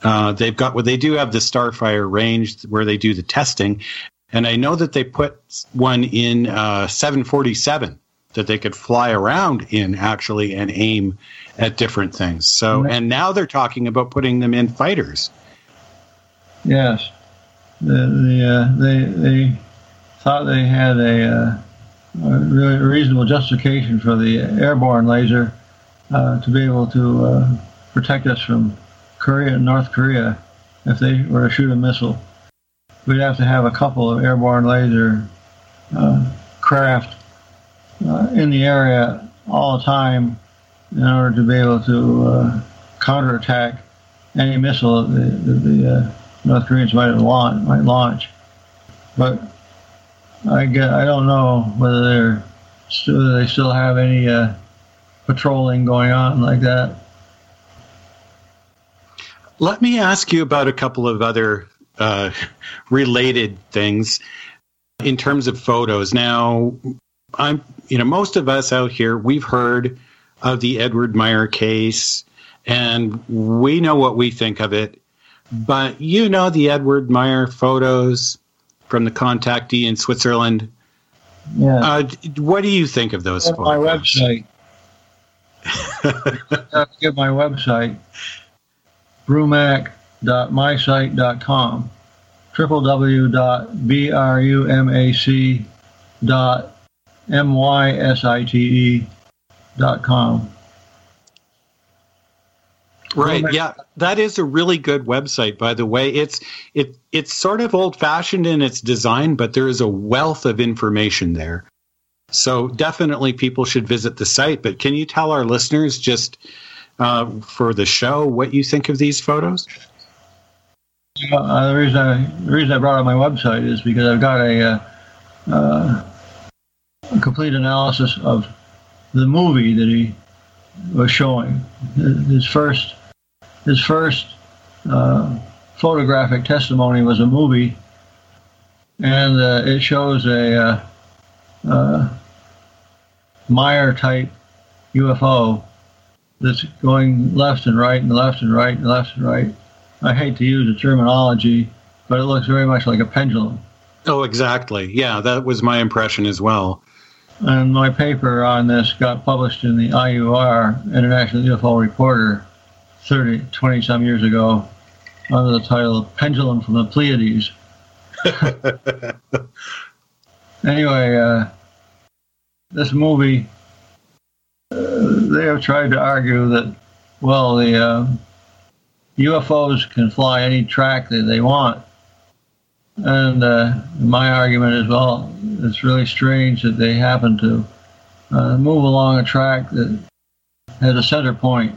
Uh, they've got well, they do have the Starfire range where they do the testing, and I know that they put one in uh, 747 that they could fly around in actually and aim at different things. So, and now they're talking about putting them in fighters. Yes the, the uh, they they thought they had a, uh, a really reasonable justification for the airborne laser uh, to be able to uh, protect us from Korea and North Korea if they were to shoot a missile. We'd have to have a couple of airborne laser uh, craft uh, in the area all the time in order to be able to counterattack any missile that the, the, the North Koreans might launch, might launch. But I get, I don't know whether they're they still have any uh, patrolling going on like that. Let me ask you about a couple of other uh, related things in terms of photos. Now, I'm, you know, most of us out here, we've heard of the Edward Meier case, and we know what we think of it. But you know the Edward Meier photos from the contactee in Switzerland. Yeah. Uh, what do you think of those? Go to my website. Give my website, brumac.mysite.com, www.brumac.mysite.com. Right. Yeah, that is a really good website. By the way, it's it it's sort of old fashioned in its design, but there is a wealth of information there. So definitely, people should visit the site. But can you tell our listeners just uh, for the show what you think of these photos? Uh, the reason I the reason I brought up my website is because I've got a, uh, uh, a complete analysis of the movie that he was showing. His first his first uh, photographic testimony was a movie, and uh, it shows a uh, uh, Meier type UFO that's going left and right and left and right and left and right. I hate to use the terminology, but it looks very much like a pendulum. Oh, exactly. Yeah, that was my impression as well. And my paper on this got published in the IUR, International UFO Reporter, 30, 20 some years ago, under the title Pendulum from the Pleiades. anyway, uh, this movie, uh, they have tried to argue that, well, the uh, UFOs can fly any track that they want. And uh, my argument is, well, it's really strange that they happen to uh, move along a track that has a center point.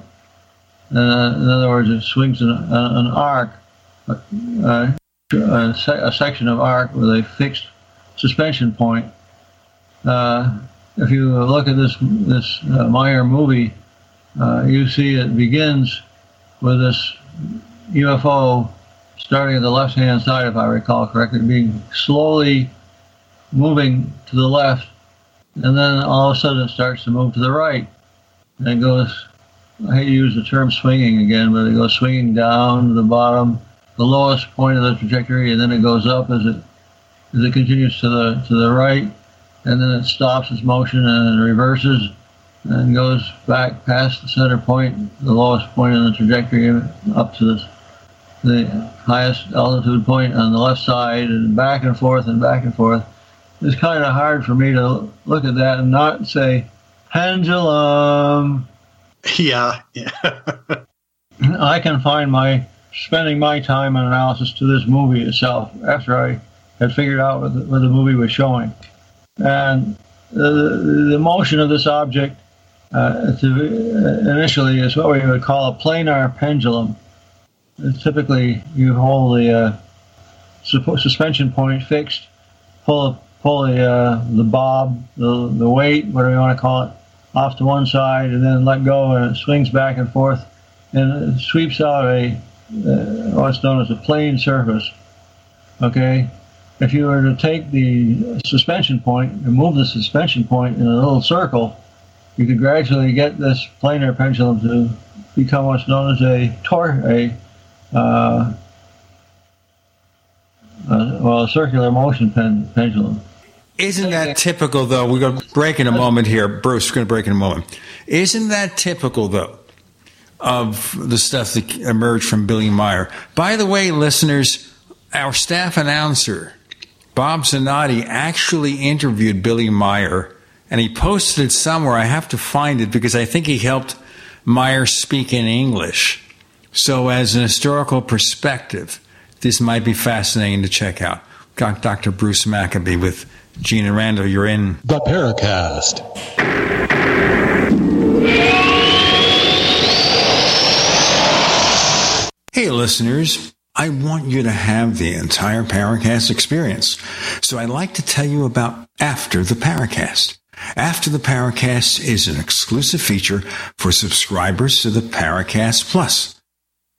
Uh, in other words, it swings an, an arc, a, a, a, section of arc with a fixed suspension point. Uh, if you look at this this uh, Meier movie, uh, you see it begins with this UFO starting at the left hand side, if I recall correctly, being slowly moving to the left, and then all of a sudden it starts to move to the right. And it goes, I hate to use the term swinging again, but it goes swinging down to the bottom, the lowest point of the trajectory, and then it goes up as it as it continues to the to the right, and then it stops its motion and it reverses and goes back past the center point, the lowest point in the trajectory, up to the, the highest altitude point on the left side, and back and forth and back and forth. It's kind of hard for me to look at that and not say pendulum. Yeah, yeah. I can find my spending my time and analysis to this movie itself after I had figured out what the, what the movie was showing, and the, the motion of this object uh, to, uh, initially is what we would call a planar pendulum. Typically, you hold the uh, suspension point fixed, pull pull the uh, the bob, the the weight, whatever you want to call it, off to one side, and then let go, and it swings back and forth, and it sweeps out a uh, what's known as a plane surface. Okay, if you were to take the suspension point and move the suspension point in a little circle, you could gradually get this planar pendulum to become what's known as a tor a uh, uh, well, a circular motion pen, pendulum. Isn't that typical, though? We're going to break in a moment here. Bruce, we're going to break in a moment. Isn't that typical, though, of the stuff that emerged from Billy Meier? By the way, listeners, our staff announcer, Bob Zanotti, actually interviewed Billy Meier and he posted it somewhere. I have to find it because I think he helped Meier speak in English. So, as an historical perspective, this might be fascinating to check out. Got Dr. Bruce Maccabee with Gene and Randall. You're in the Paracast. Hey, listeners. I want you to have the entire Paracast experience. So I'd like to tell you about After the Paracast. After the Paracast is an exclusive feature for subscribers to the Paracast Plus.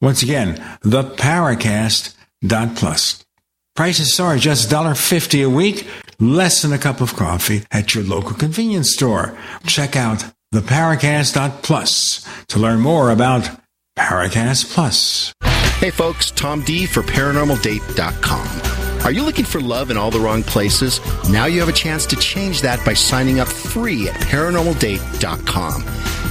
Once again, theparacast.plus. Prices are just $1.50 a week, less than a cup of coffee at your local convenience store. Check out theparacast.plus to learn more about Paracast Plus. Hey folks, Tom D for ParanormalDate.com. Are you looking for love in all the wrong places? Now you have a chance to change that by signing up free at ParanormalDate.com.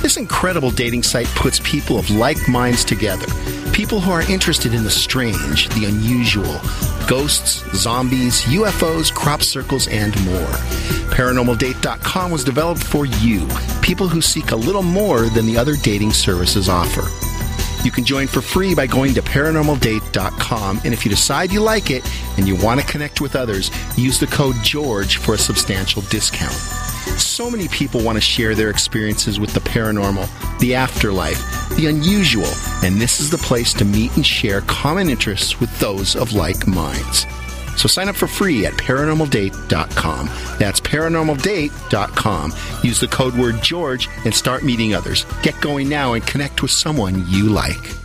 This incredible dating site puts people of like minds together. People who are interested in the strange, the unusual, ghosts, zombies, UFOs, crop circles, and more. ParanormalDate.com was developed for you, people who seek a little more than the other dating services offer. You can join for free by going to paranormaldate.com. And if you decide you like it and you want to connect with others, use the code GEORGE for a substantial discount. So many people want to share their experiences with the paranormal, the afterlife, the unusual, and this is the place to meet and share common interests with those of like minds. So sign up for free at paranormaldate.com. That's paranormaldate.com. Use the code word George and start meeting others. Get going now and connect with someone you like.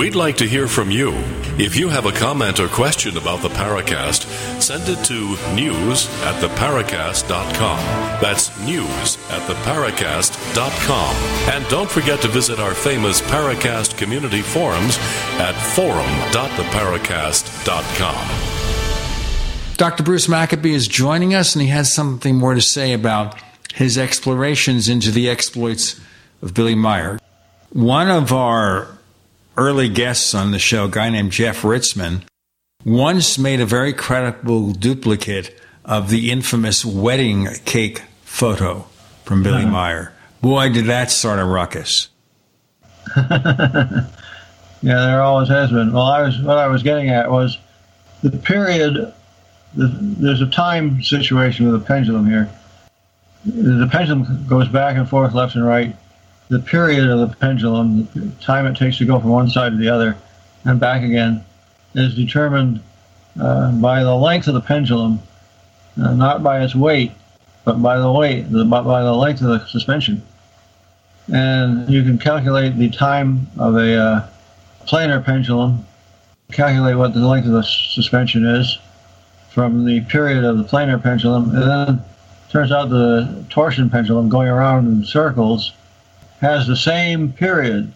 We'd like to hear from you. If you have a comment or question about the Paracast, send it to news at theparacast.com. That's news at theparacast.com. And don't forget to visit our famous Paracast community forums at forum.theparacast.com. Dr. Bruce Maccabee is joining us, and he has something more to say about his explorations into the exploits of Billy Meier. One of our early guests on the show, a guy named Jeff Ritzmann, once made a very credible duplicate of the infamous wedding cake photo from Billy Uh-huh. Meier. Boy, did that start a ruckus. Yeah, there always has been. Well, I was what I was getting at was the period. The, there's a time situation with the pendulum here. The pendulum goes back and forth, left and right. The period of the pendulum, the time it takes to go from one side to the other and back again, is determined uh, by the length of the pendulum, uh, not by its weight, but by the weight, the, by the length of the suspension. And you can calculate the time of a uh, planar pendulum, calculate what the length of the suspension is from the period of the planar pendulum, and then turns out the torsion pendulum going around in circles has the same period.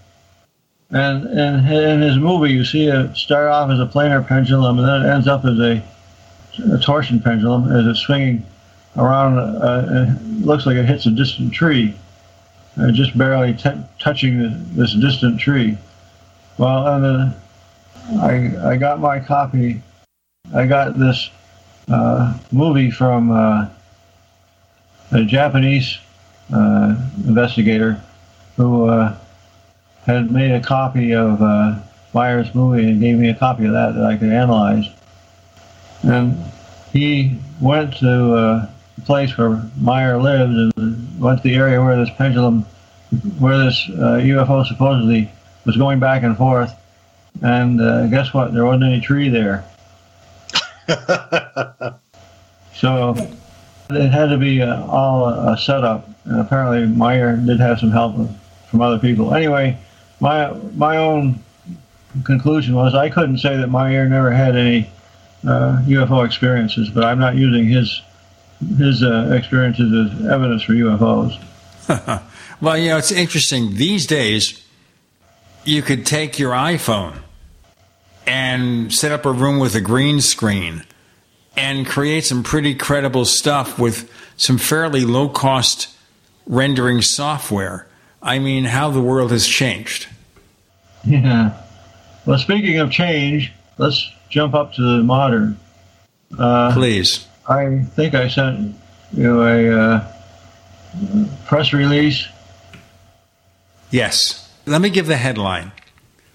And in, his movie, you see it start off as a planar pendulum, and then it ends up as a, a torsion pendulum as it's swinging around. Uh, it looks like it hits a distant tree, uh, just barely t- touching the, this distant tree. Well, and I I got my copy. I got this uh, movie from uh, a Japanese uh, investigator who uh, had made a copy of uh, Meier's movie and gave me a copy of that that I could analyze. And he went to uh, the place where Meier lived and went to the area where this pendulum, where this UFO supposedly was going back and forth. And guess what? There wasn't any tree there. so it had to be uh, all a setup, and apparently Meier did have some help from other people. Anyway, my my own conclusion was I couldn't say that Meier never had any uh, UFO experiences, but I'm not using his his uh, experiences as evidence for UFOs. well, you know, it's interesting these days. You could take your iPhone and set up a room with a green screen and create some pretty credible stuff with some fairly low cost rendering software. I mean, how the world has changed. Yeah. Well, speaking of change, let's jump up to the modern. Uh, Please. I think I sent you a uh, press release. Yes. Let me give the headline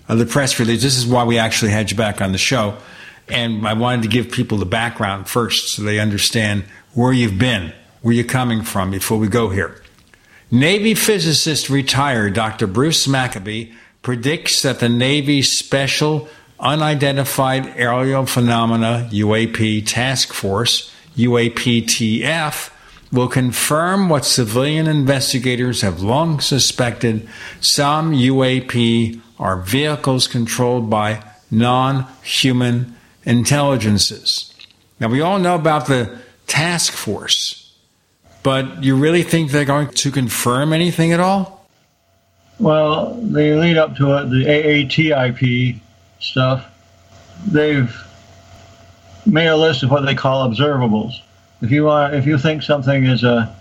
of the press release. This is why we actually had you back on the show. And I wanted to give people the background first so they understand where you've been, where you're coming from before we go here. Navy physicist retired Dr. Bruce Maccabee predicts that the Navy's Special Unidentified Aerial Phenomena UAP Task Force, UAPTF, will confirm what civilian investigators have long suspected some UAP are vehicles controlled by non human intelligences. Now, we all know about the task force, but you really think they're going to confirm anything at all? Well, they lead up to it, the AATIP stuff, they've made a list of what they call observables. If you want, if you think something is a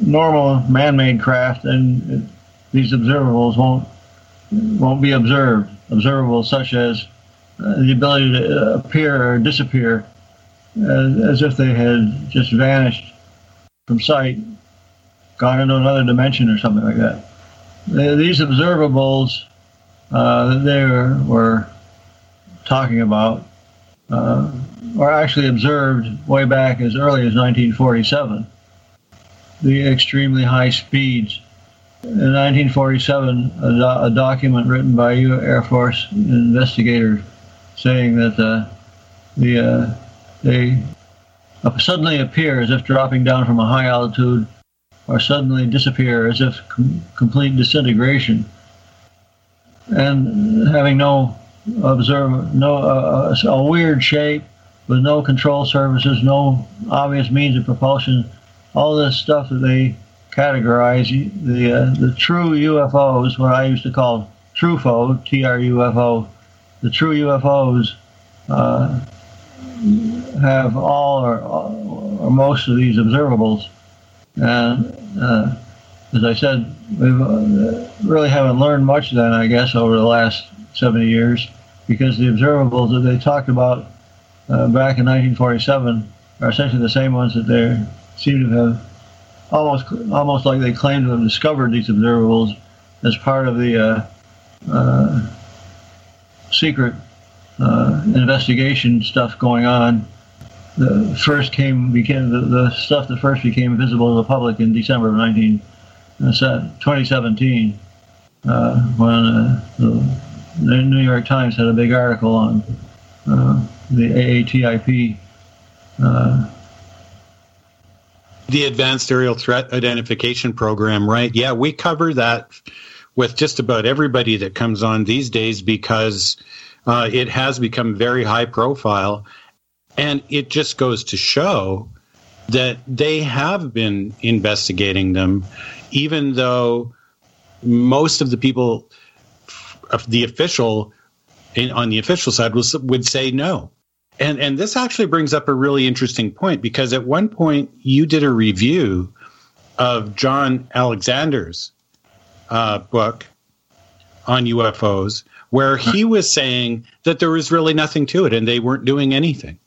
normal man-made craft, then these observables won't won't be observed. Observables such as uh, the ability to appear or disappear as, as if they had just vanished from sight, gone into another dimension or something like that. These observables uh, that they were, were talking about uh, were actually observed way back as early as 1947. The extremely high speeds. In 1947, a, do- a document written by U Air Force investigators saying that uh, the uh, they suddenly appear as if dropping down from a high altitude, or suddenly disappear as if com- complete disintegration, and having no observe no uh, uh, a weird shape with no control surfaces, no obvious means of propulsion, all this stuff that they categorize the uh, the true UFOs, what I used to call TRUFO, T R U F O, the true UFOs uh, have all or, or, most of these observables. And uh, as I said, we uh, really haven't learned much then, I guess, over the last 70 years, because the observables that they talked about uh, back in 1947 are essentially the same ones that they seem to have almost almost like they claim to have discovered these observables as part of the uh, uh, secret uh, investigation stuff going on. The first came became the, the, stuff that first became visible to the public in December of 19, uh, 2017 uh, when uh, the, the, New York Times had a big article on uh, the AATIP. Uh, the Advanced Aerial Threat Identification Program, right? Yeah, we cover that with just about everybody that comes on these days because uh, it has become very high profile. And it just goes to show that they have been investigating them, even though most of the people, the official, on the official side, was, would say no. And and this actually brings up a really interesting point because at one point you did a review of John Alexander's uh, book on UFOs, where he was saying that there was really nothing to it and they weren't doing anything.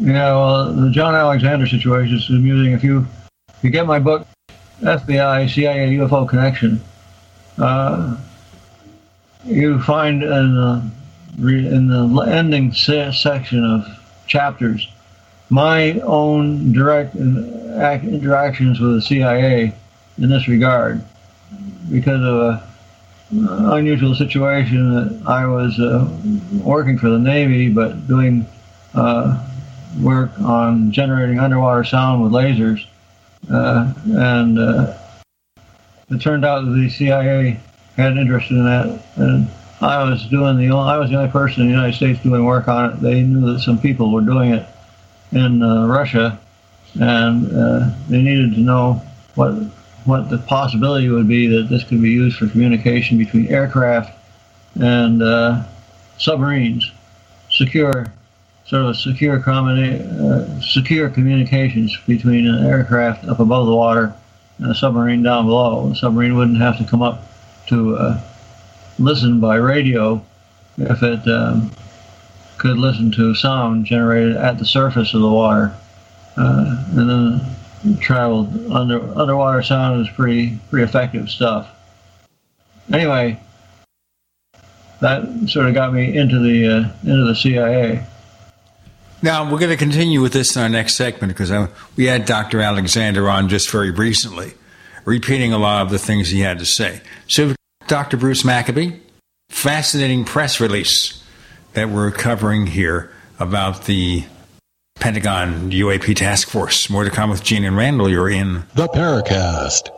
Yeah, well, the John Alexander situation is amusing. If you if you get my book, FBI CIA UFO Connection, uh, you find in the in the ending section of chapters my own direct interactions with the CIA in this regard because of a unusual situation that I was uh, working for the Navy but doing uh, work on generating underwater sound with lasers. Uh, and it turned out that the CIA had an interest in that. And I was doing the only, I was the only person in the United States doing work on it. They knew that some people were doing it in uh, Russia, and uh, they needed to know what what the possibility would be that this could be used for communication between aircraft and uh, submarines, secure sort of secure combina- uh, secure communications between an aircraft up above the water and a submarine down below. The submarine wouldn't have to come up to uh, listen by radio if it um, could listen to sound generated at the surface of the water. Uh, and then traveled under underwater sound is pretty pretty effective stuff. Anyway, that sort of got me into the uh, into the CIA. Now, we're going to continue with this in our next segment because I, we had Dr. Alexander on just very recently, repeating a lot of the things he had to say. So, Dr. Bruce Maccabee, fascinating press release that we're covering here about the Pentagon UAP Task Force. More to come with Gene and Randall. You're in the Paracast.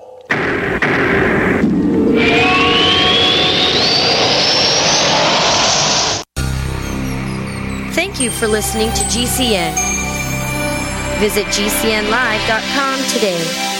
Thank you for listening to GCN. Visit GCNlive.com today.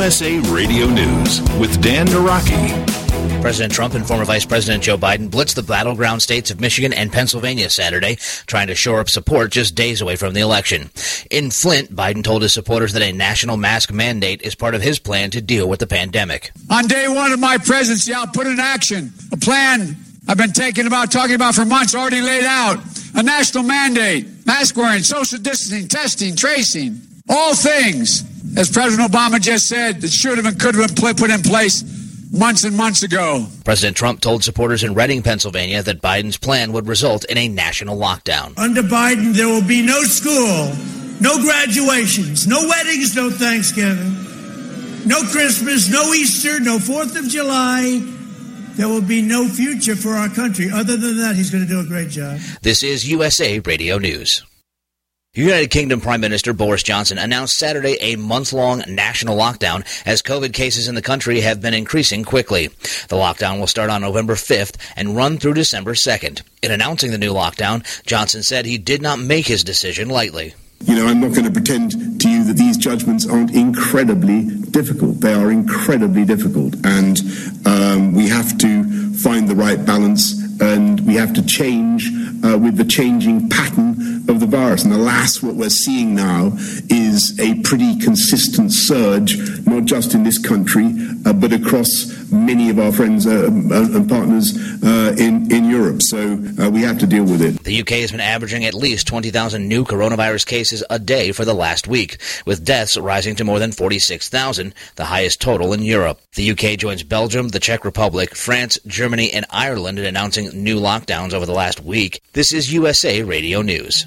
USA Radio News with Dan Naraki. President Trump and former Vice President Joe Biden blitzed the battleground states of Michigan and Pennsylvania Saturday, trying to shore up support just days away from the election. In Flint, Biden told his supporters that a national mask mandate is part of his plan to deal with the pandemic. On day one of my presidency, I'll put in action a plan I've been taking about, talking about for months, already laid out. A national mandate, mask wearing, social distancing, testing, tracing, all things as President Obama just said, that should have and could have been put in place months and months ago. President Trump told supporters in Reading, Pennsylvania, that Biden's plan would result in a national lockdown. Under Biden, there will be no school, no graduations, no weddings, no Thanksgiving, no Christmas, no Easter, no 4th of July. There will be no future for our country. Other than that, he's going to do a great job. This is USA Radio News. United Kingdom Prime Minister Boris Johnson announced Saturday a month long national lockdown as COVID cases in the country have been increasing quickly. The lockdown will start on November 5th and run through December 2nd. In announcing the new lockdown, Johnson said he did not make his decision lightly. You know, I'm not going to pretend to you that these judgments aren't incredibly difficult. They are incredibly difficult. And Um, we have to find the right balance and we have to change uh, with the changing pattern of the virus. And alas, what we're seeing now is a pretty consistent surge, not just in this country, uh, but across many of our friends uh, and partners uh, in, in Europe. So uh, we have to deal with it. The UK has been averaging at least 20,000 new coronavirus cases a day for the last week, with deaths rising to more than 46,000, the highest total in Europe. The UK joins Belgium, the Czech Republic, France, Germany, and Ireland in announcing new lockdowns over the last week. This is USA Radio News.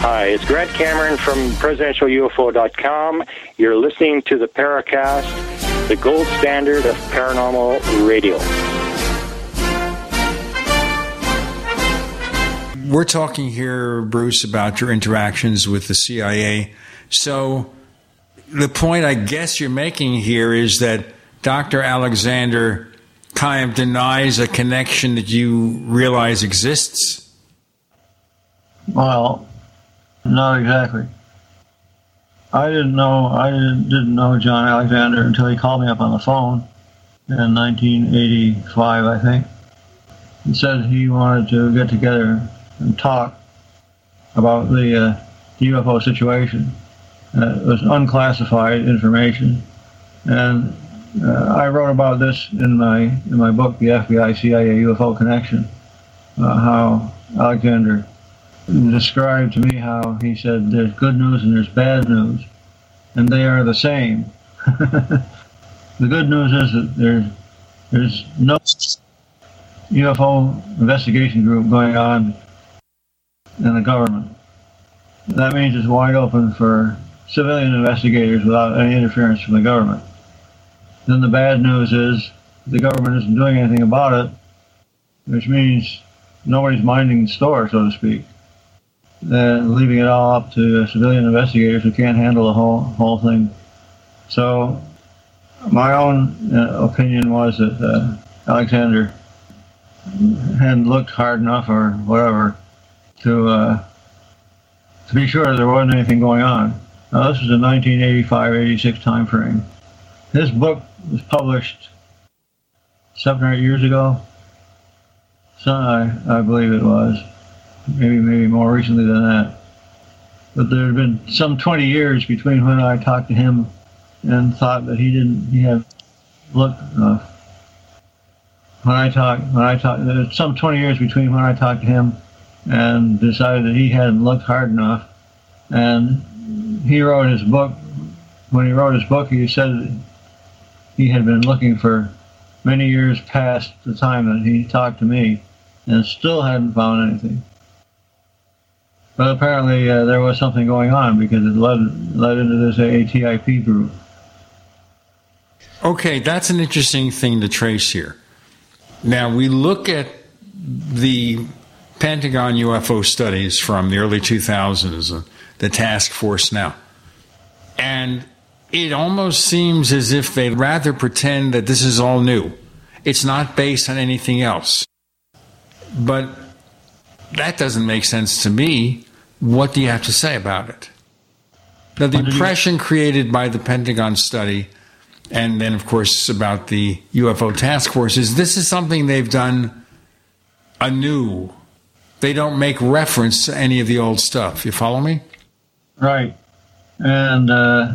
Hi, it's Grant Cameron from presidentialufo.com. You're listening to the Paracast, the gold standard of paranormal radio. We're talking here, Bruce, about your interactions with the CIA. So, the point I guess you're making here is that Dr. Alexander kind of denies a connection that you realize exists? Well, not exactly. I didn't know. I didn't, know John Alexander until he called me up on the phone in 1985, I think. He said he wanted to get together and talk about the uh, UFO situation. Uh, it was unclassified information, and uh, I wrote about this in my in my book, The FBI CIA UFO Connection, how Alexander described to me how he said there's good news and there's bad news, and they are the same. the good news is that there's there's no UFO investigation group going on in the government. That means it's wide open for civilian investigators without any interference from the government. Then the bad news is the government isn't doing anything about it, which means nobody's minding the store, so to speak leaving it all up to civilian investigators who can't handle the whole whole thing. So, my own uh, opinion was that uh, Alexander hadn't looked hard enough, or whatever, to uh, to be sure there wasn't anything going on. Now, this was a 1985-86 time frame. His book was published seven or eight years ago. So I, I believe it was maybe maybe more recently than that. But there had been some 20 years between when I talked to him and thought that he didn't he had looked enough. When I talked when I talked there's some 20 years between when I talked to him and decided that he hadn't looked hard enough. And he wrote his book. When he wrote his book, he said he had been looking for many years past the time that he talked to me and still hadn't found anything. But apparently uh, there was something going on because it led led into this ATIP group. Okay, that's an interesting thing to trace here. Now we look at the Pentagon UFO studies from the early 2000s, uh, the task force now. And it almost seems as if they'd rather pretend that this is all new. It's not based on anything else. But that doesn't make sense to me what do you have to say about it? Now, the impression created by the Pentagon study, and then, of course, about the UFO task force, is this is something they've done anew. They don't make reference to any of the old stuff. You follow me? Right. And uh,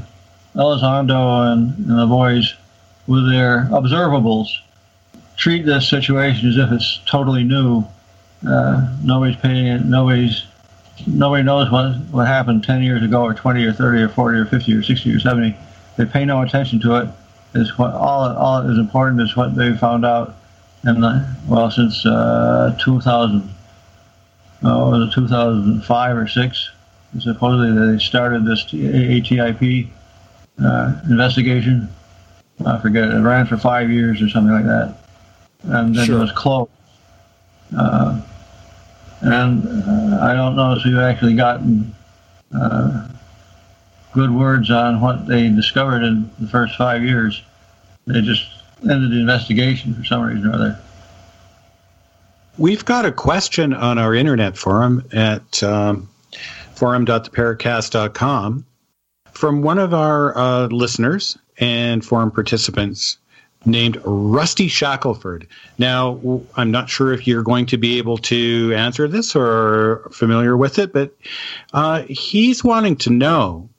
Elizondo and, and the boys, with their observables, treat this situation as if it's totally new. Uh, nobody's paying it. Nobody's nobody knows what what happened 10 years ago, or 20, or 30, or 40, or 50, or 60, or 70. They pay no attention to it. Is what all all that is important is what they found out in the well since uh, 2000. Oh, was it 2005 or six? Supposedly they started this ATIP uh, investigation. I forget. It ran for five years or something like that, and then Sure. it was closed. Uh, and uh, I don't know if we've actually gotten uh, good words on what they discovered in the first five years. They just ended the investigation for some reason or other. We've got a question on our internet forum at um, forum.theparacast.com from one of our uh, listeners and forum participants named Rusty Shackelford. Now, I'm not sure if you're going to be able to answer this or familiar with it, but uh, he's wanting to know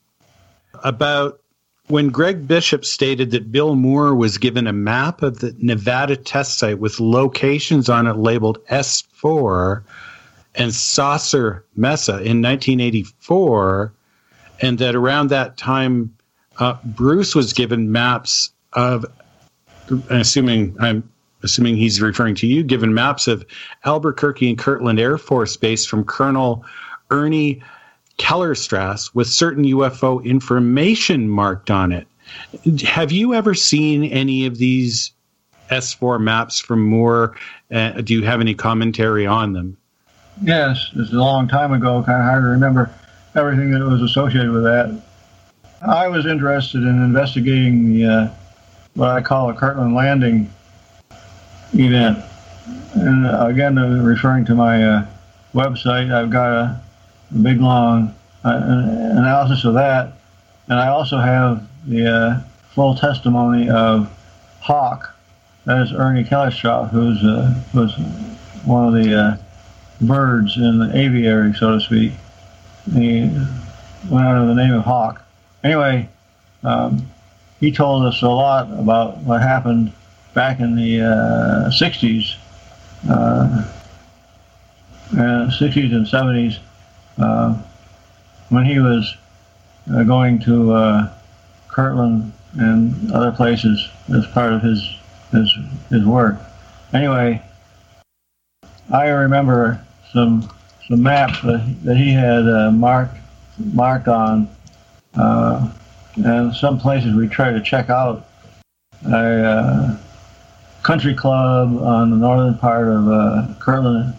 about when Greg Bishop stated that Bill Moore was given a map of the Nevada test site with locations on it labeled S4 and Saucer Mesa in 1984, and that around that time, uh, Bruce was given maps of, assuming I'm assuming he's referring to you, given maps of Albuquerque and Kirtland Air Force Base from Colonel Ernie Kellerstrass with certain UFO information marked on it. Have you ever seen any of these S4 maps from Moore? Uh, do you have any commentary on them? Yes, it's a long time ago. Kind of hard to remember everything that was associated with that. I was interested in investigating the uh, what I call a Kirtland Landing event. And uh, again, uh, referring to my uh, website, I've got a, big long uh, analysis of that, and I also have the uh, full testimony of Hawk. That is Ernie Kellerstrass, who's uh, who's one of the birds in the aviary, so to speak. He went under the name of Hawk. Anyway, um, he told us a lot about what happened back in the uh, 60s, uh, uh, 60s and 70s, uh, when he was uh, going to uh, Kirtland and other places as part of his his his work. Anyway, I remember some some maps that, that he had uh, marked marked on, uh, and some places we try to check out. A uh, country club on the northern part of uh, Kirtland,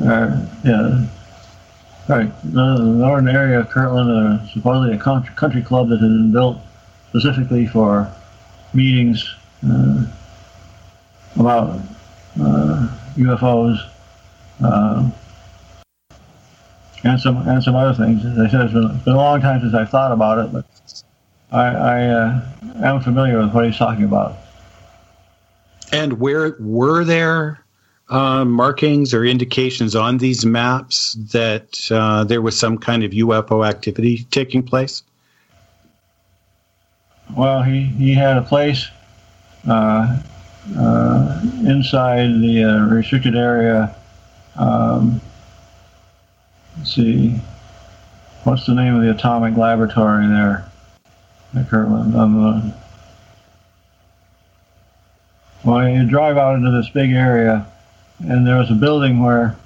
uh, yeah, right, the northern area of Kirtland, uh, supposedly a country, country club that had been built specifically for meetings uh, about uh, UFOs. Uh, and some and some other things. As I said, it's been, it's been a long time since I've thought about it, but I, I uh, am familiar with what he's talking about. And where were there uh, markings or indications on these maps that uh, there was some kind of UFO activity taking place? Well, he, he had a place uh, uh, inside the uh, restricted area. Um, let's see, what's the name of the atomic laboratory there Kirtland? On the, well, you drive out into this big area, and there was a building where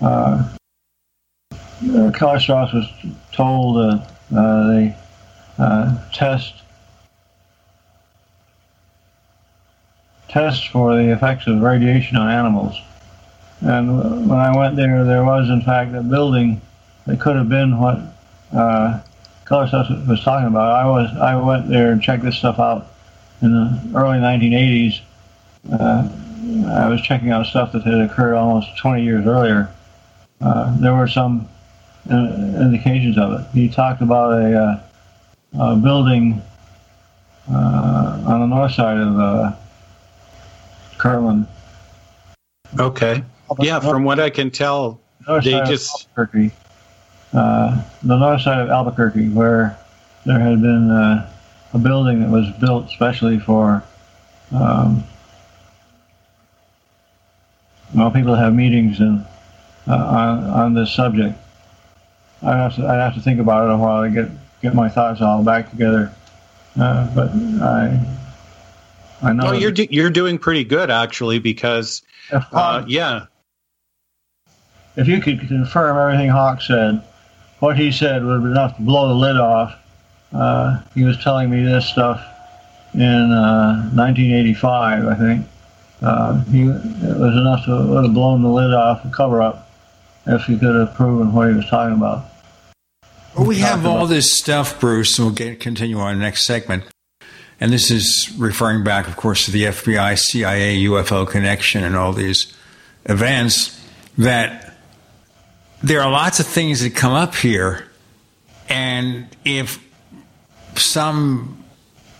uh, uh, Kellerstrass was told uh, they uh, test test for the effects of radiation on animals. And when I went there, there was in fact a building that could have been what uh, Kellerstrass was talking about. I was I went there and checked this stuff out in the early 1980s. Uh, I was checking out stuff that had occurred almost 20 years earlier. Uh, there were some uh, indications of it. He talked about a, uh, a building uh, on the north side of uh, Kirtland. Okay. Yeah, from what I can tell, they just Albuquerque. Uh, the north side of Albuquerque, where there had been uh, a building that was built specially for um, well, people have meetings and uh, on on this subject. I have to I have to think about it a while to get get my thoughts all back together. Uh, but I I know well, you're do- you're doing pretty good actually because uh, yeah. If you could confirm everything Hawk said, what he said was enough to blow the lid off. Uh, he was telling me this stuff in 1985, uh, I think. Uh, he, it was enough to would have blown the lid off the cover up if he could have proven what he was talking about. Well, we have all this stuff, Bruce, and we'll get, continue our next segment. And this is referring back, of course, to the FBI, CIA, UFO connection, and all these events. That there are lots of things that come up here, and if some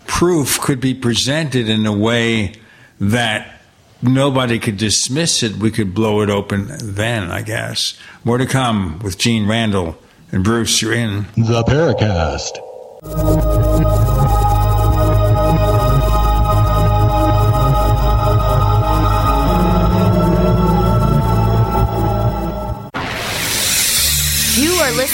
proof could be presented in a way that nobody could dismiss it, we could blow it open then, I guess. More to come with Gene Randall and Bruce. You're in the Paracast.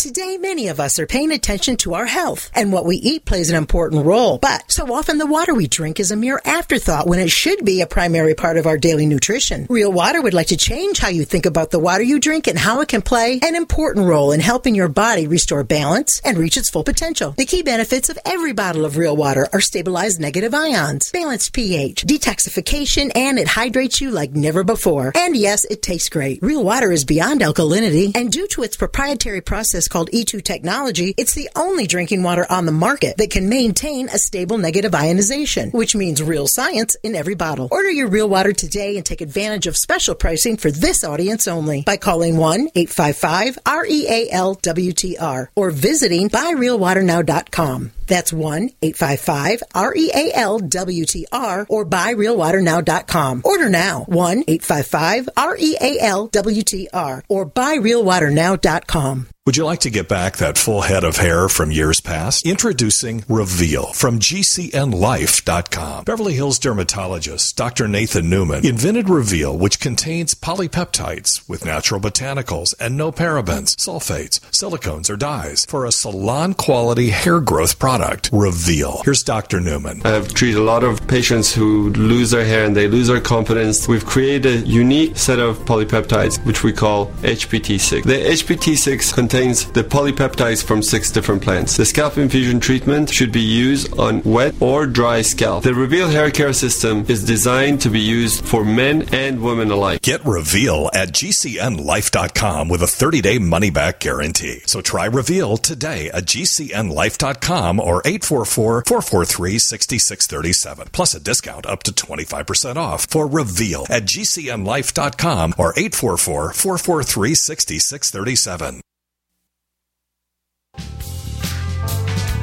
Today, many of us are paying attention to our health, and what we eat plays an important role. But so often, the water we drink is a mere afterthought when it should be a primary part of our daily nutrition. Real Water would like to change how you think about the water you drink and how it can play an important role in helping your body restore balance and reach its full potential. The key benefits of every bottle of Real Water are stabilized negative ions, balanced pH, detoxification, and it hydrates you like never before. And yes, it tastes great. Real Water is beyond alkalinity, and due to its proprietary process called E2 technology, it's the only drinking water on the market that can maintain a stable negative ionization, which means real science in every bottle. Order your real water today and take advantage of special pricing for this audience only by calling 1-855-REAL-WTR or visiting buyrealwaternow.com. That's 1-855-REAL-WTR or buyrealwaternow.com. Order now. 1-855-REAL-WTR or buyrealwaternow.com. Would you like to get back that full head of hair from years past? Introducing Reveal from GCNLife.com. Beverly Hills dermatologist Dr. Nathan Newman invented Reveal, which contains polypeptides with natural botanicals and no parabens, sulfates, silicones, or dyes for a salon quality hair growth product product, Reveal. Here's Dr. Newman. I've treated a lot of patients who lose their hair and they lose their confidence. We've created a unique set of polypeptides, which we call HPT6. The HPT6 contains the polypeptides from six different plants. The scalp infusion treatment should be used on wet or dry scalp. The Reveal hair care system is designed to be used for men and women alike. Get Reveal at GCNlife.com with a 30 day money back guarantee. So try Reveal today at GCNlife.com or 844 443 6637. Plus a discount up to 25% off for Reveal at GCNlife.com or 844 443 6637.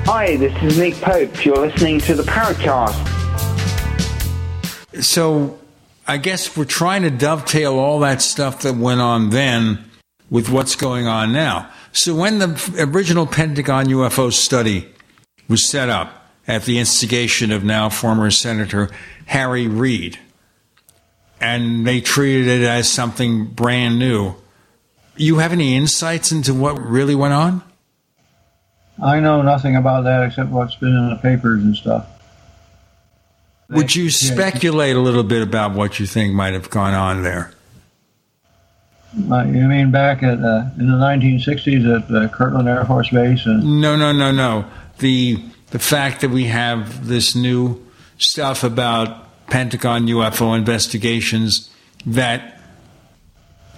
Hi, this is Nick Pope. You're listening to the Paracast. So I guess we're trying to dovetail all that stuff that went on then with what's going on now. So when the original Pentagon UFO study was set up at the instigation of now former Senator Harry Reid, and they treated it as something brand new, you have any insights into what really went on? I know nothing about that except what's been in the papers and stuff. Would you speculate a little bit about what you think might have gone on there? Uh, you mean back at uh, in the 1960s at uh, Kirtland Air Force Base? And No, no, no, no. The the fact that we have this new stuff about Pentagon UFO investigations that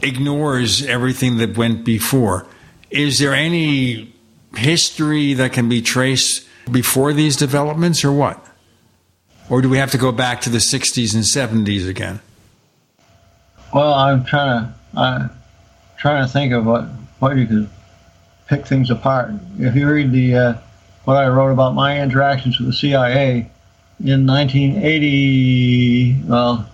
ignores everything that went before. Is there any history that can be traced before these developments or what? Or do we have to go back to the 60s and 70s again? well, I'm trying to I'm trying to think of what what you could pick things apart. If you read the uh, what I wrote about my interactions with the CIA in 1980, well,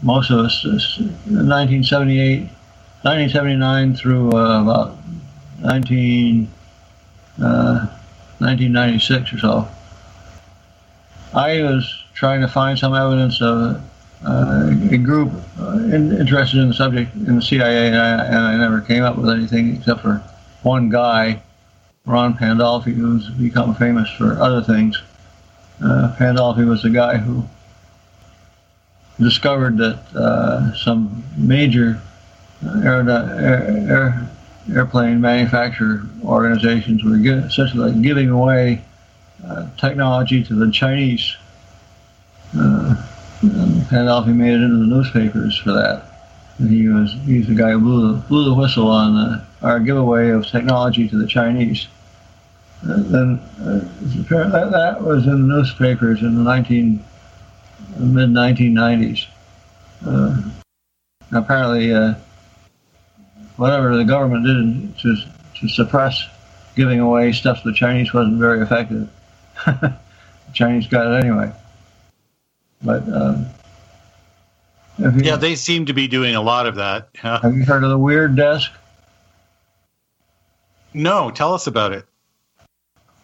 most of us, 1978, 1979 through uh, about 19, uh, 1996 or so. I was trying to find some evidence of uh, a group uh, in, interested in the subject in the CIA, and I, and I never came up with anything except for one guy, Ron Pandolfi, who's become famous for other things. Uh, Pandolfi was the guy who discovered that uh, some major air, airplane manufacturer organizations were essentially like giving away uh, technology to the Chinese. Uh, and Pandolfi made it into the newspapers for that. And he was he's the guy who blew the, blew the whistle on the, our giveaway of technology to the Chinese. Then uh, that, that was in the newspapers in the 19 mid 1990s. Uh, apparently, uh, whatever the government did to to suppress giving away stuff to the Chinese wasn't very effective. the Chinese got it anyway. But um, you, Yeah, they seem to be doing a lot of that. Yeah. have you heard of the Weird Desk? No, tell us about it.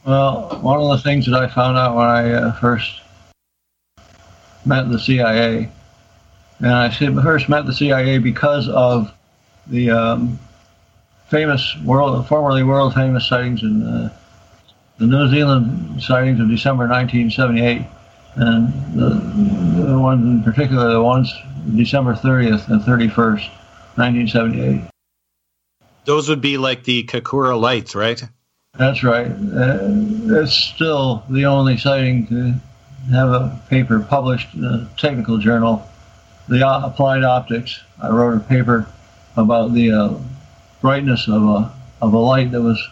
Well, one of the things that I found out when I uh, first met the CIA, and I first met the CIA because of the um, famous world, formerly world famous sightings in uh, the New Zealand sightings of December 1978, and the, the ones in particular, the ones December 30th and 31st, 1978. Those would be like the Kaikoura lights, right? That's right. Uh, it's still the only sighting to have a paper published in a technical journal, the Applied Optics. I wrote a paper about the uh, brightness of a of a light that was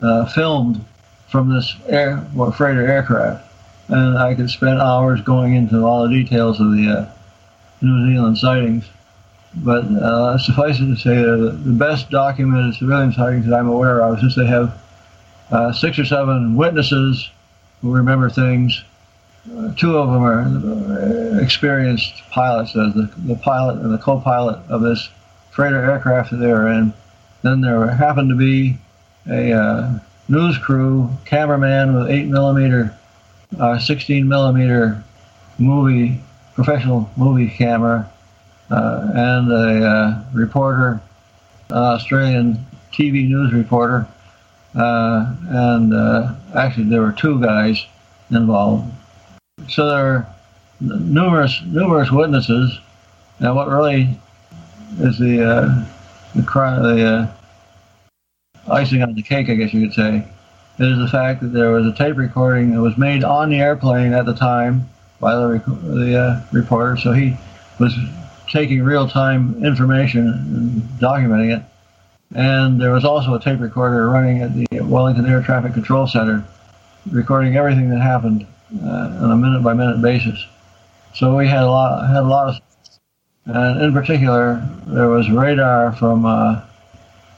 uh, filmed from this air freighter aircraft, and I could spend hours going into all the details of the uh, New Zealand sightings. But uh, suffice it to say, that the best documented civilian sightings that I'm aware of, since they have uh, six or seven witnesses who remember things. Uh, two of them are uh, experienced pilots, uh, the, the pilot and the co-pilot of this freighter aircraft that they were in. Then there happened to be a uh, news crew, cameraman with 8 millimeter, uh, 16 millimeter movie, professional movie camera, uh, and a reporter, an Australian TV news reporter, uh, and uh, actually there were two guys involved. So there are numerous numerous witnesses, and what really is the uh, the, the uh, icing on the cake, I guess you could say, is the fact that there was a tape recording that was made on the airplane at the time by the, rec- the uh, reporter. So he was taking real time information and documenting it. And there was also a tape recorder running at the Wellington Air Traffic Control Center, recording everything that happened uh, on a minute by minute basis. So we had a lot had a lot of, and in particular, there was radar from uh,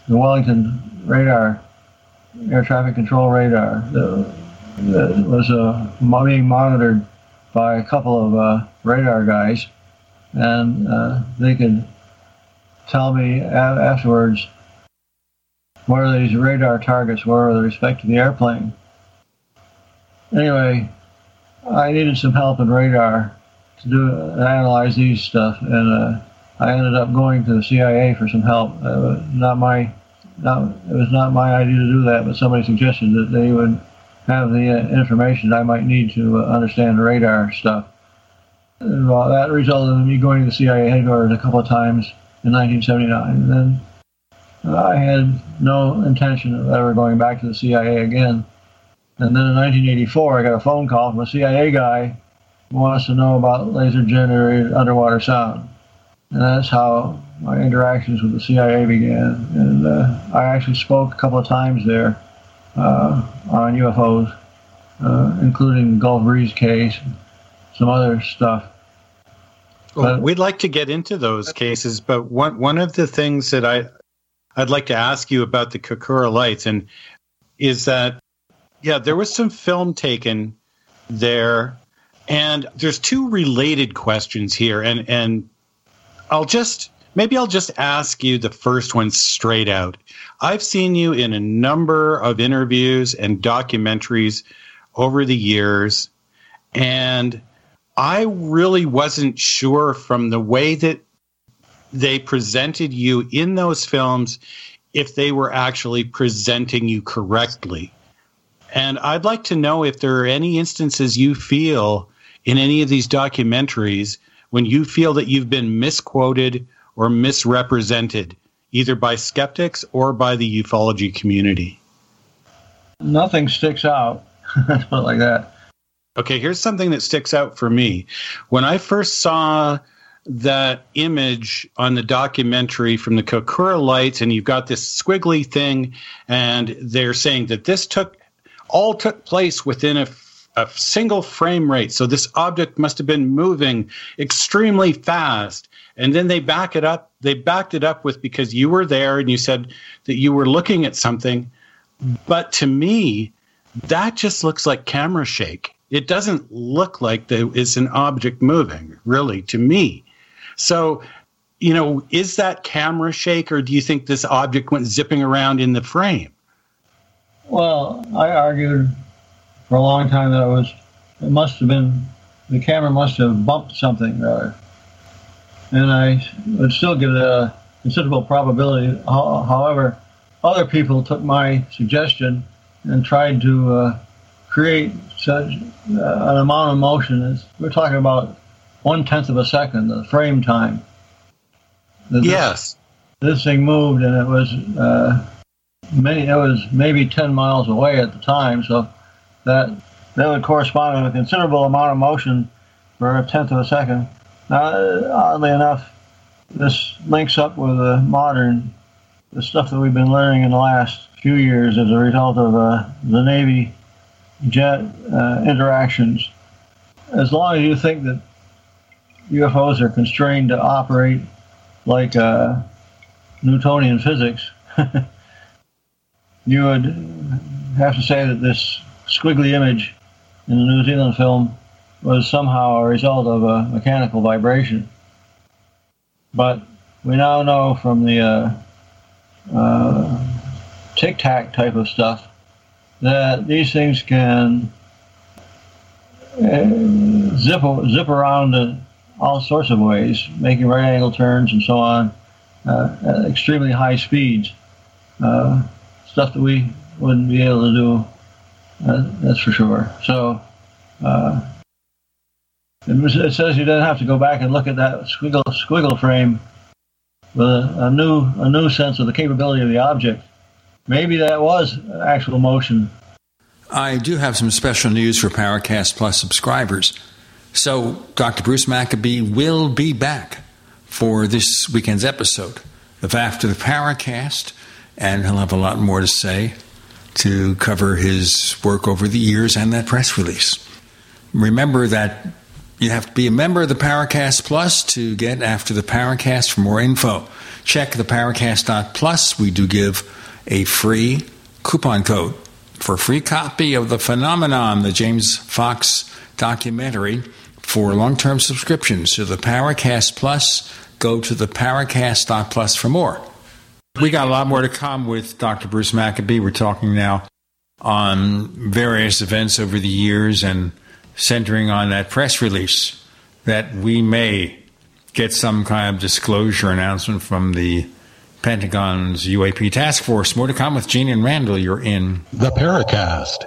the Wellington radar, air traffic control radar, that, was uh, being monitored by a couple of uh, radar guys, and uh, they could tell me a- afterwards where these radar targets were with respect to the airplane. Anyway, I needed some help in radar to do analyze these stuff, and uh, I ended up going to the CIA for some help. Uh, not my, not it was not my idea to do that, but somebody suggested that they would have the uh, information I might need to uh, understand radar stuff. And, well, that resulted in me going to the CIA headquarters a couple of times in 1979. And then I had no intention of ever going back to the CIA again. And then in 1984, I got a phone call from a CIA guy who wants to know about laser generated underwater sound. And that's how my interactions with the CIA began. And uh, I actually spoke a couple of times there uh, on UFOs, uh, including the Gulf Breeze case, and some other stuff. Well, we'd like to get into those cases, but one one of the things that I I'd like to ask you about the Kaikoura lights and is that yeah, there was some film taken there and there's two related questions here and and I'll just maybe I'll just ask you the first one straight out. I've seen you in a number of interviews and documentaries over the years and I really wasn't sure from the way that they presented you in those films if they were actually presenting you correctly. And I'd like to know if there are any instances you feel in any of these documentaries when you feel that you've been misquoted or misrepresented, either by skeptics or by the ufology community. Nothing sticks out. Like that. Okay, here's something that sticks out for me. When I first saw that image on the documentary from the Kaikoura lights, and you've got this squiggly thing, and they're saying that this took all took place within a, a single frame rate. So this object must have been moving extremely fast. And then they back it up. They backed it up with because you were there and you said that you were looking at something. But to me, that just looks like camera shake. It doesn't look like there is an object moving, really, to me. So, you know, is that camera shake, or do you think this object went zipping around in the frame? Well, I argued for a long time that it was, it must have been, the camera must have bumped something, rather. And I would still give it a considerable probability. However, other people took my suggestion and tried to uh, create such uh, an amount of motion as we're talking about one tenth of a second, the frame time. This, yes. This thing moved, and it was uh, many. It was maybe ten miles away at the time, so that that would correspond with a considerable amount of motion for a tenth of a second. Now, oddly enough, this links up with the modern the stuff that we've been learning in the last few years as a result of uh, the Navy jet uh, interactions. As long as you think that UFOs are constrained to operate like uh, Newtonian physics, you would have to say that this squiggly image in the New Zealand film was somehow a result of a mechanical vibration. But we now know from the uh, uh, tic tac type of stuff that these things can uh, zip zip around in all sorts of ways, making right angle turns and so on uh, at extremely high speeds. Uh, stuff that we wouldn't be able to do. Uh, that's for sure. So uh, it, was, it, says you don't have to go back and look at that squiggle squiggle frame with a, a new a new sense of the capability of the object. Maybe that was actual motion. I do have some special news for Paracast Plus subscribers. So, Dr. Bruce Maccabee will be back for this weekend's episode of After the Paracast, and he'll have a lot more to say to cover his work over the years and that press release. Remember that you have to be a member of the Paracast Plus to get After the Paracast for more info. Check the Paracast.plus. We do give a free coupon code for a free copy of The Phenomenon, the James Fox documentary for long-term subscriptions to the Paracast Plus. Go to the Paracast.plus for more. We got a lot more to come with Dr. Bruce Maccabee. We're talking now on various events over the years and centering on that press release that we may get some kind of disclosure announcement from the Pentagon's UAP task force. More to come with Gene and Randall. You're in the Paracast.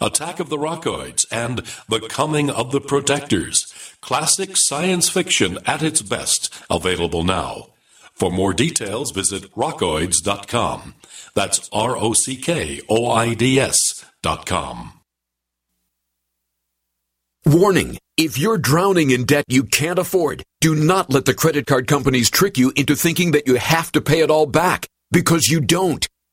Attack of the Rockoids and The Coming of the Protectors. Classic science fiction at its best, available now. For more details, visit rockoids.com. That's R O C K O I D S dot com. Warning if you're drowning in debt you can't afford, do not let the credit card companies trick you into thinking that you have to pay it all back because you don't.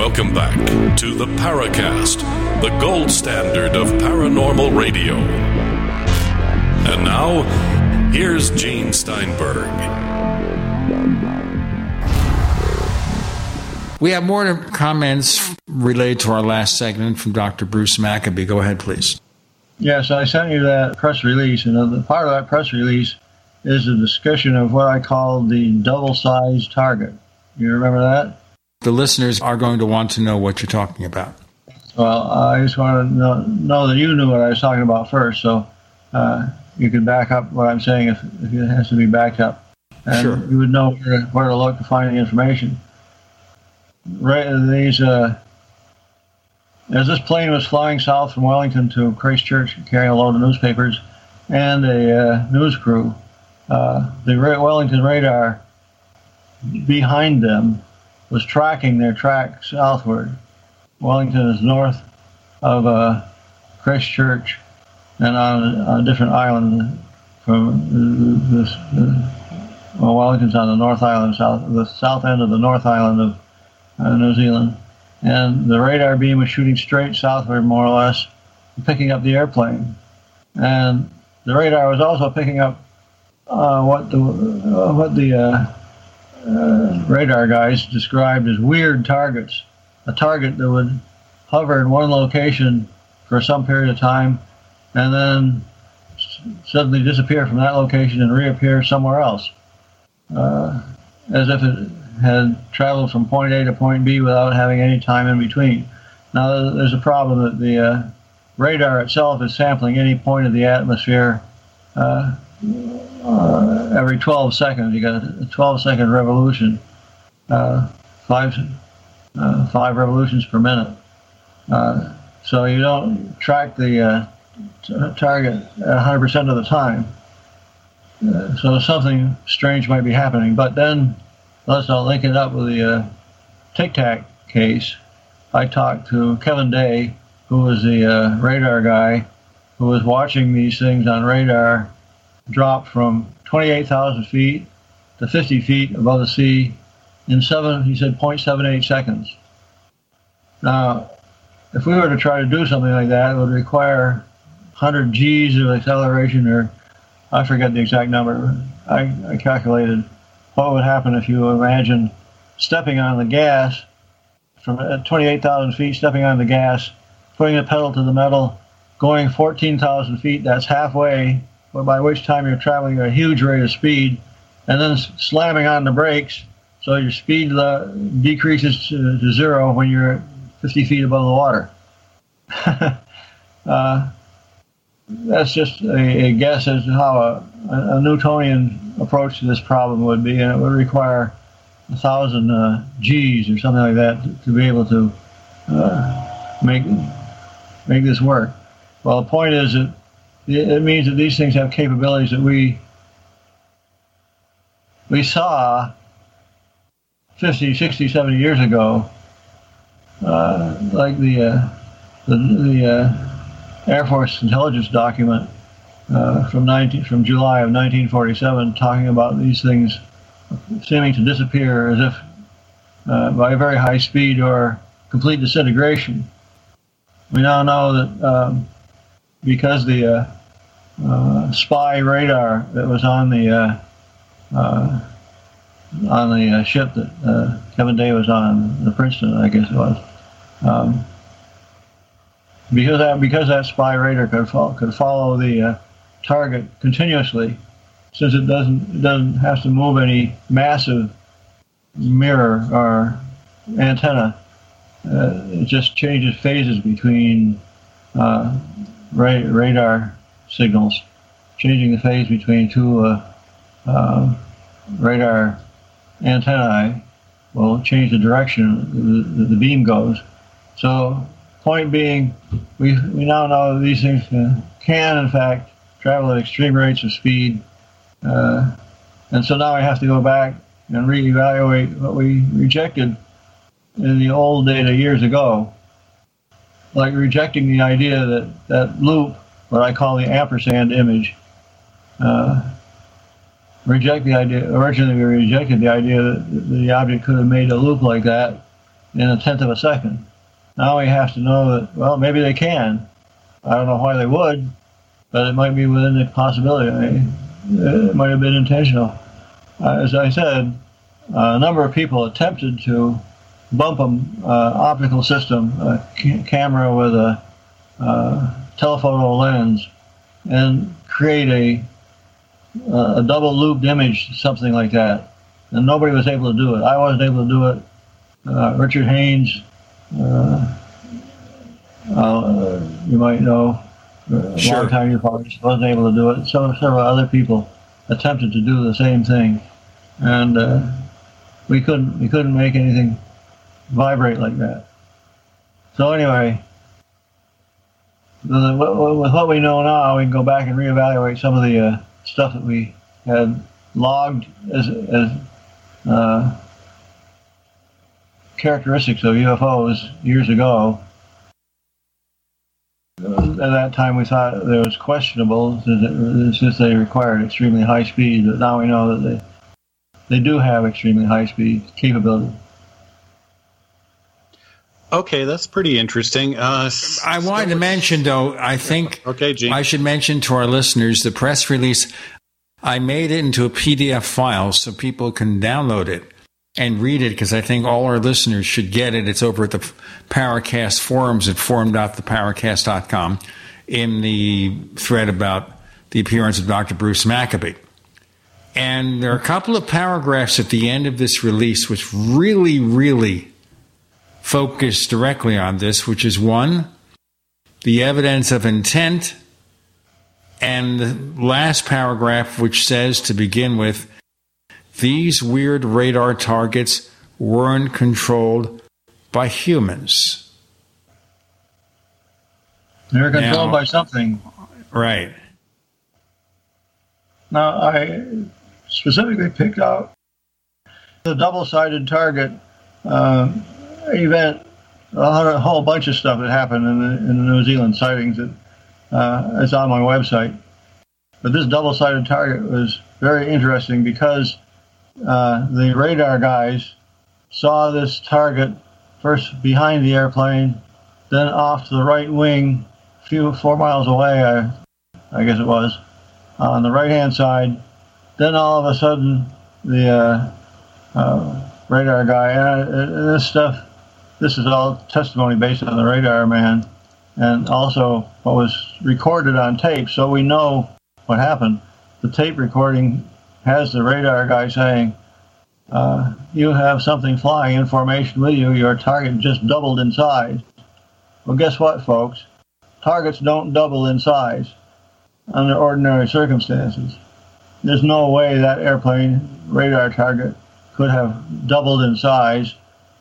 Welcome back to the Paracast, the gold standard of paranormal radio. And now, here's Gene Steinberg. We have more comments related to our last segment from Dr. Bruce Maccabee. Go ahead, please. Yes, I sent you that press release, and the part of that press release is a discussion of what I call the double sized target. You remember that? The listeners are going to want to know what you're talking about. Well, I just want to know, know that you knew what I was talking about first, so uh, you can back up what I'm saying if, if it has to be backed up. And sure. you would know where, where to look to find the information. Right, these uh, as this plane was flying south from Wellington to Christchurch, carrying a load of newspapers and a uh, news crew, uh, the Wellington radar behind them was tracking their track southward. Wellington is north of uh, Christchurch and on a different island from this. Uh, well, Wellington's on the North Island, south the south end of the North Island of uh, New Zealand, and the radar beam was shooting straight southward, more or less, picking up the airplane. And the radar was also picking up uh, what the uh, what the uh, radar guys described as weird targets. A target that would hover in one location for some period of time, and then suddenly disappear from that location and reappear somewhere else, uh, as if it had traveled from point A to point B without having any time in between. Now, there's a problem that the uh, radar itself is sampling any point of the atmosphere uh, uh, every 12 seconds. You got a 12 second revolution, uh, five uh, five revolutions per minute. Uh, so you don't track the t- target 100% of the time. so something strange might be happening. But then let's link it up with the Tic Tac case. I talked to Kevin Day, who was the uh, radar guy, who was watching these things on radar drop from 28,000 feet to 50 feet above the sea in seven, he said, 0.78 seconds. Now, if we were to try to do something like that, it would require 100 G's of acceleration, or I forget the exact number. I, I calculated what would happen if you imagine stepping on the gas from uh, 28,000 feet, stepping on the gas, putting the pedal to the metal, going 14,000 feet, that's halfway, by which time you're traveling at a huge rate of speed, and then slamming on the brakes so your speed uh, decreases to, to, zero when you're 50 feet above the water. uh, that's just a, a, guess as to how a, a, Newtonian approach to this problem would be, and it would require a thousand uh, G's or something like that to, to be able to uh, make make this work. Well, the point is that it means that these things have capabilities that we we saw 50, 60, 70 years ago, uh, like the uh, the, the uh, Air Force intelligence document uh, from 19, from July of 1947, talking about these things seeming to disappear as if uh, by very high speed or complete disintegration. We now know that um, because the uh, uh, spy radar that was on the uh, uh, on the uh, ship that Kevin Day was on, the Princeton, I guess it was. Um, because that because that spy radar could follow, could follow the target continuously, since it doesn't it doesn't have to move any massive mirror or antenna uh, it just changes phases between uh, ra- radar signals, changing the phase between two uh, uh radar antennae will change the direction the, the, beam goes. So, point being, we, we now know that these things can, can in fact, travel at extreme rates of speed. Uh, and so now we have to go back and reevaluate what we rejected in the old data years ago, like rejecting the idea that that loop, what I call the ampersand image, uh, reject the idea. Originally, we rejected the idea that the object could have made a loop like that in a tenth of a second. Now we have to know that well, maybe they can. I don't know why they would, but it might be within the possibility. It might have been intentional. As I said, a number of people attempted to bumpum uh, optical system, a c- camera with a uh, telephoto lens, and create a a double looped image, something like that. And nobody was able to do it. I wasn't able to do it. Uh, Richard Haines, uh, uh, you might know, a sure. long time you probably wasn't able to do it. So several other people attempted to do the same thing, and uh, we couldn't we couldn't make anything vibrate like that. So anyway, with what we know now, we can go back and reevaluate some of the uh, stuff that we had logged as, as uh, characteristics of UFOs years ago. At that time, we thought it was questionable since they required extremely high speed. But now we know that they they do have extremely high speed capability. Okay, that's pretty interesting. Uh, I wanted to mention, though, I think okay, Gene. I should mention to our listeners the press release. I made it into a PDF file so people can download it and read it because I think all our listeners should get it. It's over at the Paracast forums at forum.theparacast.com in the thread about the appearance of Dr. Bruce Maccabee. And there are a couple of paragraphs at the end of this release which really, really focus directly on this, which is one, the evidence of intent, and the last paragraph, which says to begin with, these weird radar targets weren't controlled by humans. They were controlled Now- by something. Right. Now, I specifically picked out the double sided target uh, event, a whole- bunch of stuff that happened in the, in the New Zealand sightings that uh, is on my website. But this double sided target was very interesting because uh, the radar guys saw this target first behind the airplane, then off to the right wing, a few four miles away, I, I guess it was, on the right hand side. Then all of a sudden, the uh, uh, radar guy, and, and this stuff, this is all testimony based on the radar man, and also what was recorded on tape, so we know what happened. The tape recording has the radar guy saying, uh, You have something flying in formation with you, your target just doubled in size. Well, guess what, folks? Targets don't double in size under ordinary circumstances. There's no way that airplane radar target could have doubled in size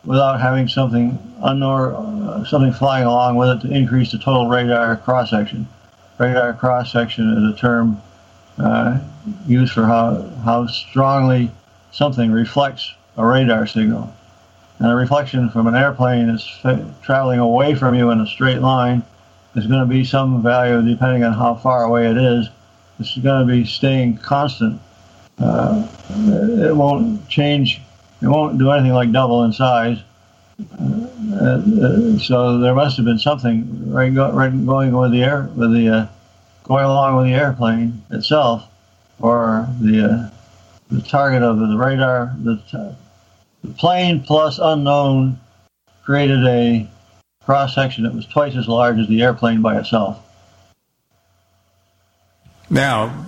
without having something uh, something flying along with it to increase the total radar cross section. Radar cross section is a term uh, used for how how strongly something reflects a radar signal. And a reflection from an airplane that's fa- traveling away from you in a straight line is going to be some value depending on how far away it is. It's going to be staying constant. Uh, it won't change. It won't do anything like double in size. Uh, uh, so there must have been something right, go, right going with the air with the uh, going along with the airplane itself, or the uh, the target of the radar. The, t- the plane plus unknown created a cross section that was twice as large as the airplane by itself. Now,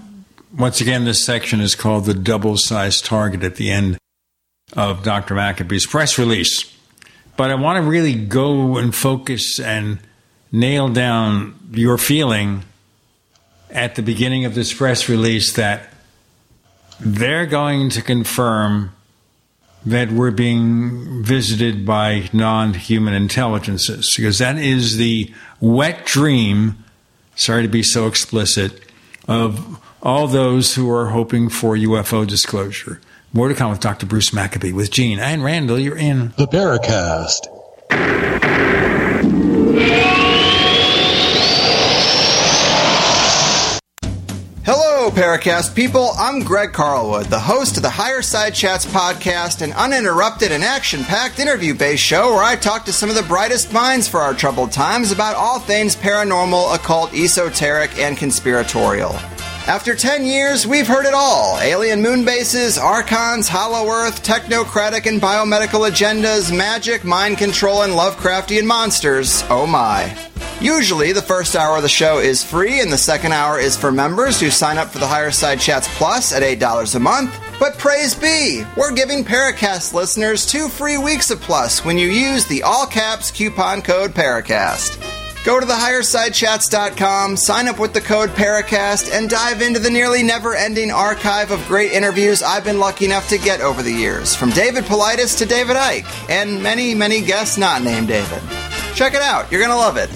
once again, this section is called the double sized target at the end of Dr. Maccabee's press release. But I want to really go and focus and nail down your feeling at the beginning of this press release that they're going to confirm that we're being visited by non human intelligences, because that is the wet dream, sorry to be so explicit, of all those who are hoping for UFO disclosure. More to come with Dr. Bruce Maccabee with Gene and Randall. You're in the Paracast. Hello, Paracast people. I'm Greg Carlwood, the host of the Higher Side Chats podcast, an uninterrupted and action packed interview based show where I talk to some of the brightest minds for our troubled times about all things paranormal, occult, esoteric, and conspiratorial. After 10 years, we've heard it all alien moon bases, archons, hollow earth, technocratic and biomedical agendas, magic, mind control, and Lovecraftian monsters. Oh my. Usually, the first hour of the show is free, and the second hour is for members who sign up for the Higher Side Chats Plus at $8 a month. But praise be, we're giving Paracast listeners two free weeks of Plus when you use the all caps coupon code Paracast. Go to thehighersidechats.com, sign up with the code Paracast, and dive into the nearly never ending archive of great interviews I've been lucky enough to get over the years, from David Paulides to David Icke, and many, many guests not named David. Check it out, you're gonna love it.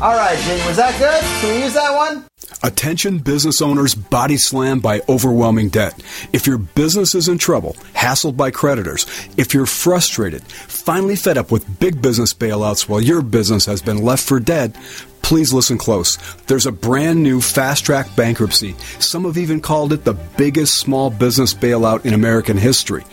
All right, Gene, was that good? Can we use that one? Attention business owners body slammed by overwhelming debt. If your business is in trouble, hassled by creditors, if you're frustrated, finally fed up with big business bailouts while your business has been left for dead, please listen close. There's a brand new fast track bankruptcy. Some have even called it the biggest small business bailout in American history.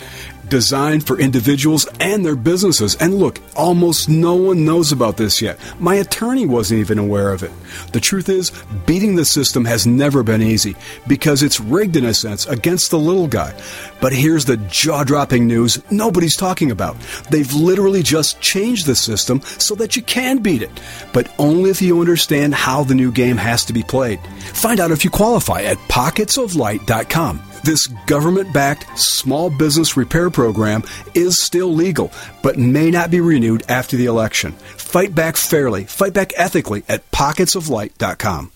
Designed for individuals and their businesses. And look, almost no one knows about this yet. My attorney wasn't even aware of it. The truth is, beating the system has never been easy because it's rigged in a sense against the little guy. But here's the jaw dropping news nobody's talking about. They've literally just changed the system so that you can beat it, but only if you understand how the new game has to be played. Find out if you qualify at pocketsoflight.com. This government backed small business repair program is still legal, but may not be renewed after the election. Fight back fairly, fight back ethically at pocketsoflight.com.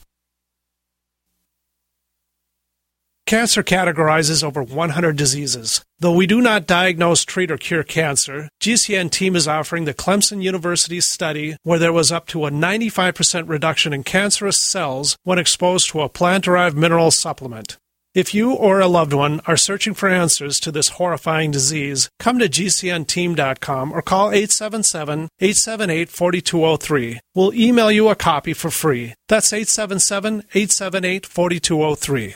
Cancer categorizes over 100 diseases. Though we do not diagnose, treat, or cure cancer, GCN team is offering the Clemson University study where there was up to a 95% reduction in cancerous cells when exposed to a plant derived mineral supplement. If you or a loved one are searching for answers to this horrifying disease, come to GCNteam.com or call 877 878 4203. We'll email you a copy for free. That's 877 878 4203.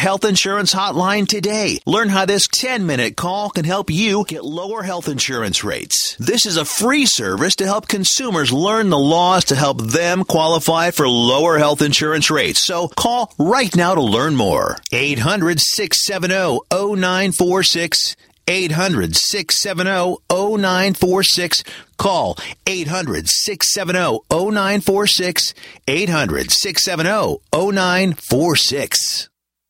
Health Insurance Hotline today. Learn how this 10 minute call can help you get lower health insurance rates. This is a free service to help consumers learn the laws to help them qualify for lower health insurance rates. So call right now to learn more. 800 670 0946. 800 670 0946. Call 800 670 0946. 800 670 0946.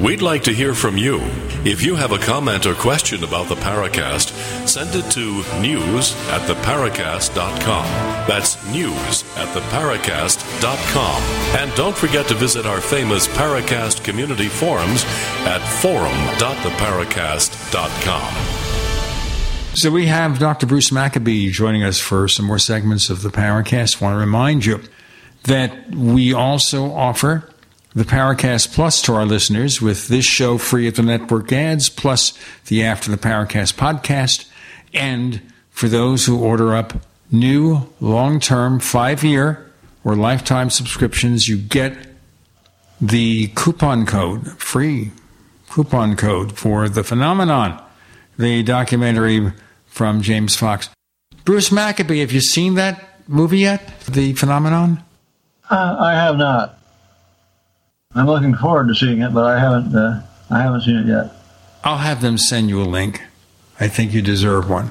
We'd like to hear from you. If you have a comment or question about the Paracast, send it to news at theparacast.com. That's news at theparacast.com. And don't forget to visit our famous Paracast community forums at forum.theparacast.com. So we have Dr. Bruce Maccabee joining us for some more segments of the Paracast. I want to remind you that we also offer the Paracast Plus to our listeners with this show free of the network ads, plus the After the Paracast podcast. And for those who order up new long term five year or lifetime subscriptions, you get the coupon code, free coupon code for The Phenomenon, the documentary from James Fox. Bruce Maccabee, have you seen that movie yet? The Phenomenon? Uh, I have not. I'm looking forward to seeing it, but I haven't. Uh, I haven't seen it yet. I'll have them send you a link. I think you deserve one.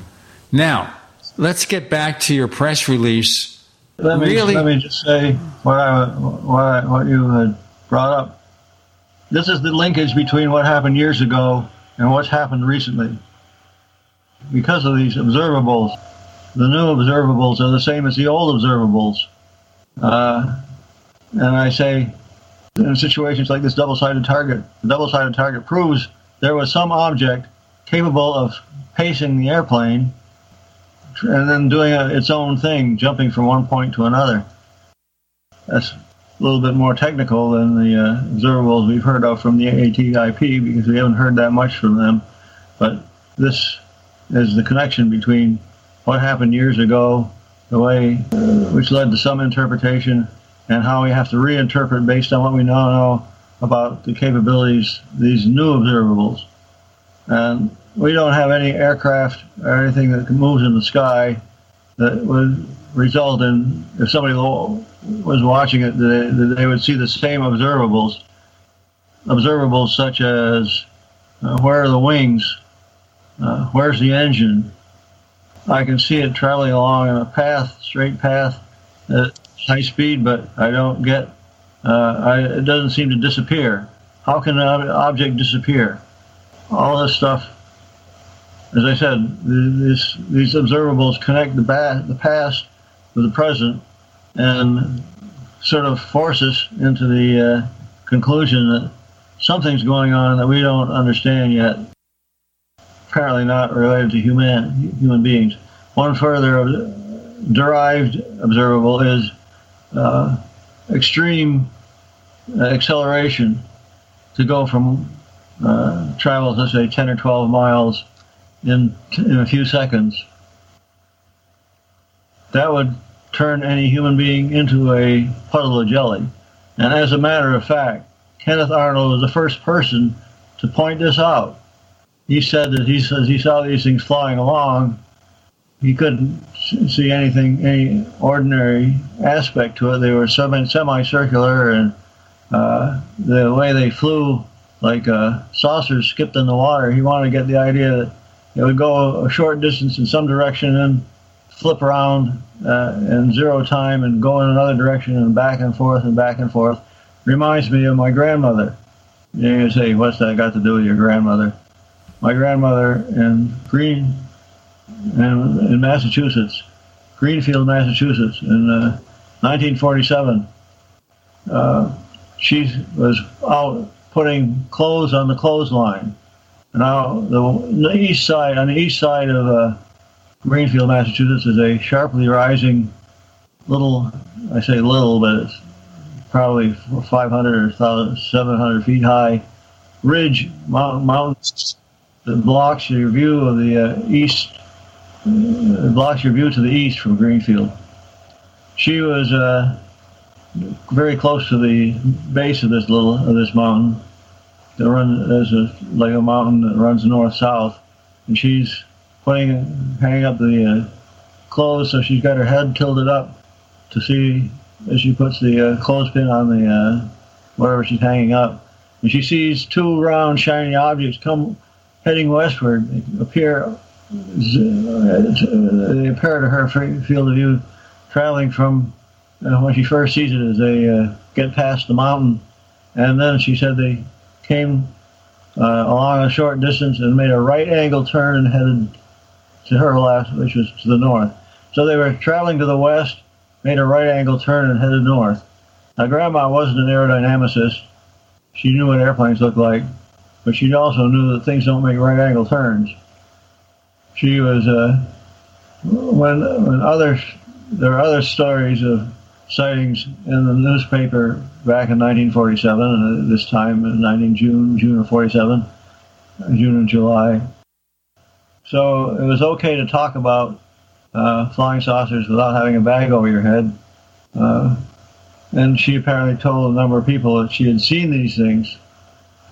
Now, let's get back to your press release. Let me really? let me just say what I what I, what you had brought up. This is the linkage between what happened years ago and what's happened recently. Because of these observables, the new observables are the same as the old observables. Uh, and I say in situations like this double-sided target. The double-sided target proves there was some object capable of pacing the airplane and then doing a, its own thing, jumping from one point to another. That's a little bit more technical than the uh, observables we've heard of from the ATIP because we haven't heard that much from them. But this is the connection between what happened years ago, the way uh, which led to some interpretation, and how we have to reinterpret based on what we now know about the capabilities these new observables. And we don't have any aircraft or anything that moves in the sky that would result in if somebody was watching it, they, they would see the same observables, observables such as Uh, where are the wings? Uh, where's the engine? I can see it traveling along in a path, straight path, at high speed, but I don't get. Uh, I, it doesn't seem to disappear. How can an object disappear? All this stuff. As I said, this, these observables connect the, ba- the past with the present, and sort of force us into the uh, conclusion that something's going on that we don't understand yet. Apparently, not related to human human beings. One further derived observable is uh, extreme acceleration to go from uh, travel, let's say, 10 or 12 miles in, in a few seconds. That would turn any human being into a puddle of jelly. And as a matter of fact, Kenneth Arnold was the first person to point this out. He said that he says he saw these things flying along. He couldn't see anything, any ordinary aspect to it. They were semi semicircular, and uh, the way they flew, like saucers skipped in the water. He wanted to get the idea that it would go a short distance in some direction and flip around uh, in zero time and go in another direction and back and forth and back and forth. Reminds me of my grandmother. You say, what's that got to do with your grandmother? My grandmother in Green, in, in Massachusetts, Greenfield, Massachusetts, in uh, 1947. Uh, she was out putting clothes on the clothesline. Now, the, the east side, on the east side of uh, Greenfield, Massachusetts is a sharply rising little, I say little, but it's probably 500 or 700 feet high ridge mountain, mountains that blocks your view of the uh, east, blocks your view to the east from Greenfield. She was uh, very close to the base of this little of this mountain. That runs as a like a mountain that runs north south, and she's putting hanging up the uh, clothes, so she's got her head tilted up to see as she puts the uh, clothespin on the uh, whatever she's hanging up. And she sees two round shiny objects come heading westward. Appear they appear to her field of view, traveling from uh, when she first sees it as they uh, get past the mountain, and then she said they came uh, along a short distance and made a right angle turn and headed to her left, which was to the north. So they were traveling to the west, made a right angle turn, and headed north. Now, Grandma wasn't an aerodynamicist. She knew what airplanes looked like, but she also knew that things don't make right angle turns. She was, uh, when, when others, there are other stories of sightings in the newspaper back in 1947, and this time in 19 June, June of 47, June and July. So it was okay to talk about uh, flying saucers without having a bag over your head. Uh, and she apparently told a number of people that she had seen these things.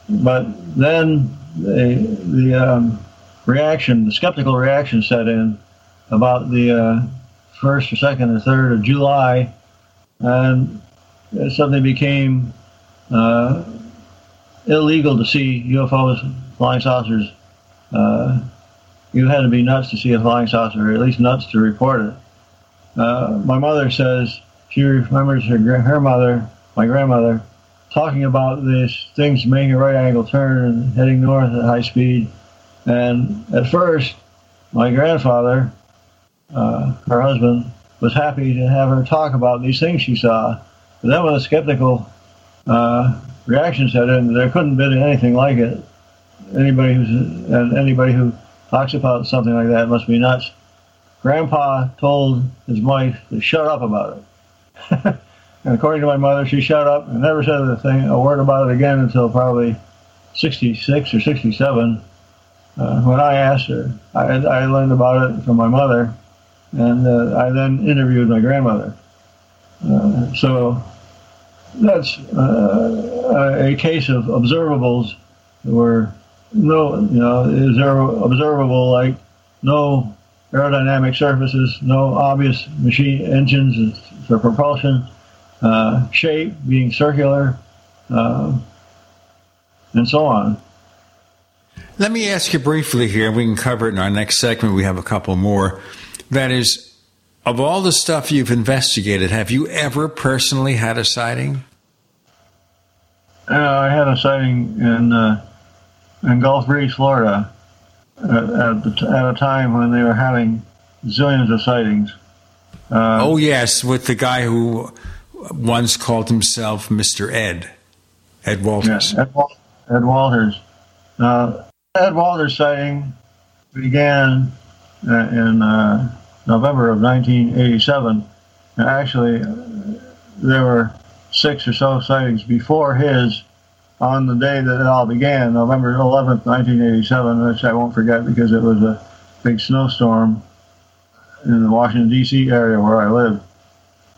But then the, the um, reaction, the skeptical reaction set in about the uh, first or second or third of July, and suddenly became uh, illegal to see UFOs, flying saucers, uh, you had to be nuts to see a flying saucer, or at least nuts to report it. Uh, my mother says she remembers her her mother, my grandmother, talking about these things making a right angle turn and heading north at high speed. And at first, my grandfather, uh, her husband, was happy to have her talk about these things she saw. But then when a skeptical uh, reaction set in, there couldn't been anything like it. Anybody who's and anybody who talks about something like that must be nuts. Grandpa told his wife to shut up about it. and according to my mother, she shut up and never said a thing, a word about it again until probably 66 or 67. Uh, when I asked her, I, I learned about it from my mother, and uh, I then interviewed my grandmother. Uh, so that's uh, a case of observables where no, you know, observable like no aerodynamic surfaces, no obvious machine engines for propulsion, uh, shape being circular, uh, and so on. Let me ask you briefly here, we can cover it in our next segment. We have a couple more. That is, of all the stuff you've investigated, have you ever personally had a sighting? Uh, I had a sighting in uh, in Gulf Breeze, Florida, at, at, the, at, a time when they were having zillions of sightings. Uh, oh yes, with the guy who once called himself Mr. Ed, Ed Walters. Ed, Ed, Walters. Uh, Ed Walters sighting began uh, in uh, November of 1987. And Actually, there were six or so sightings before his on the day that it all began, November 11th, 1987, which I won't forget because it was a big snowstorm in the Washington, D.C. area where I live.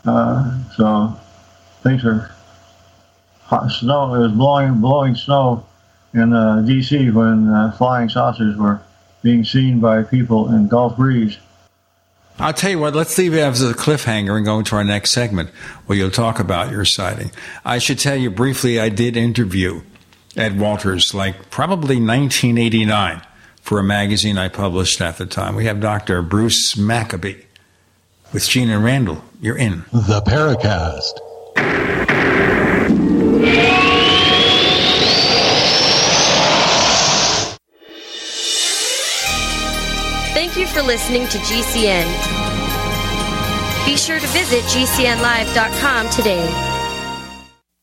Uh, so things were hot snow. It was blowing, blowing snow in uh, D.C. when uh, flying saucers were being seen by people in Gulf Breeze. I'll tell you what, let's leave it as a cliffhanger and go into our next segment where you'll talk about your sighting. I should tell you briefly, I did interview Ed Walters, like probably 1989, for a magazine I published at the time. We have Dr. Bruce Maccabee with Gene and Randall. You're in. The Paracast. Thank you for listening to GCN. Be sure to visit GCNlive.com today.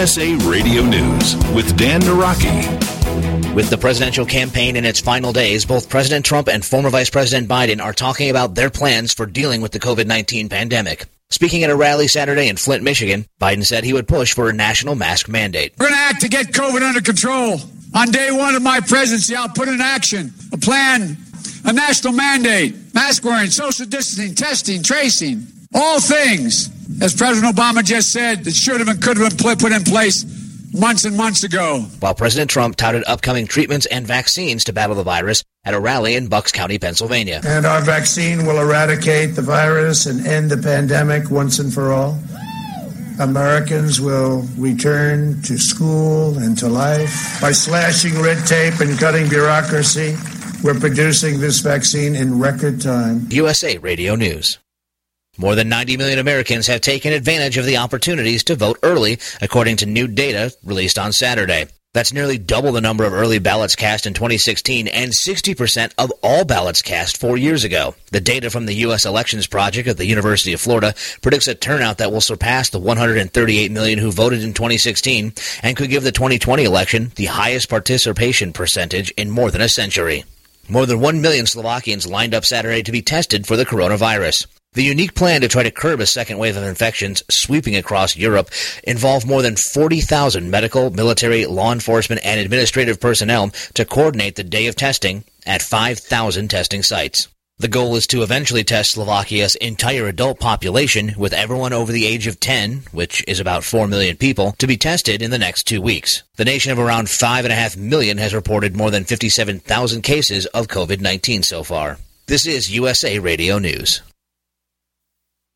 USA Radio News with Dan Naraki. With the presidential campaign in its final days, both President Trump and former Vice President Biden are talking about their plans for dealing with the COVID 19 pandemic. Speaking at a rally Saturday in Flint, Michigan, Biden said he would push for a national mask mandate. We're going to act to get COVID under control. On day one of my presidency, I'll put in action a plan, a national mandate, mask wearing, social distancing, testing, tracing, all things, as President Obama just said, that should have and could have been put in place months and months ago. While President Trump touted upcoming treatments and vaccines to battle the virus at a rally in Bucks County, Pennsylvania. And our vaccine will eradicate the virus and end the pandemic once and for all. Americans will return to school and to life. By slashing red tape and cutting bureaucracy, we're producing this vaccine in record time. USA Radio News. More than 90 million Americans have taken advantage of the opportunities to vote early, according to new data released on Saturday. That's nearly double the number of early ballots cast in 2016 and 60% of all ballots cast four years ago. The data from the U.S. Elections Project at the University of Florida predicts a turnout that will surpass the 138 million who voted in 2016 and could give the 2020 election the highest participation percentage in more than a century. More than 1 million Slovakians lined up Saturday to be tested for the coronavirus. The unique plan to try to curb a second wave of infections sweeping across Europe involved more than 40,000 medical, military, law enforcement, and administrative personnel to coordinate the day of testing at 5,000 testing sites. The goal is to eventually test Slovakia's entire adult population, with everyone over the age of 10, which is about 4 million people, to be tested in the next two weeks. The nation of around 5.5 million has reported more than 57,000 cases of COVID 19 so far. This is USA Radio News.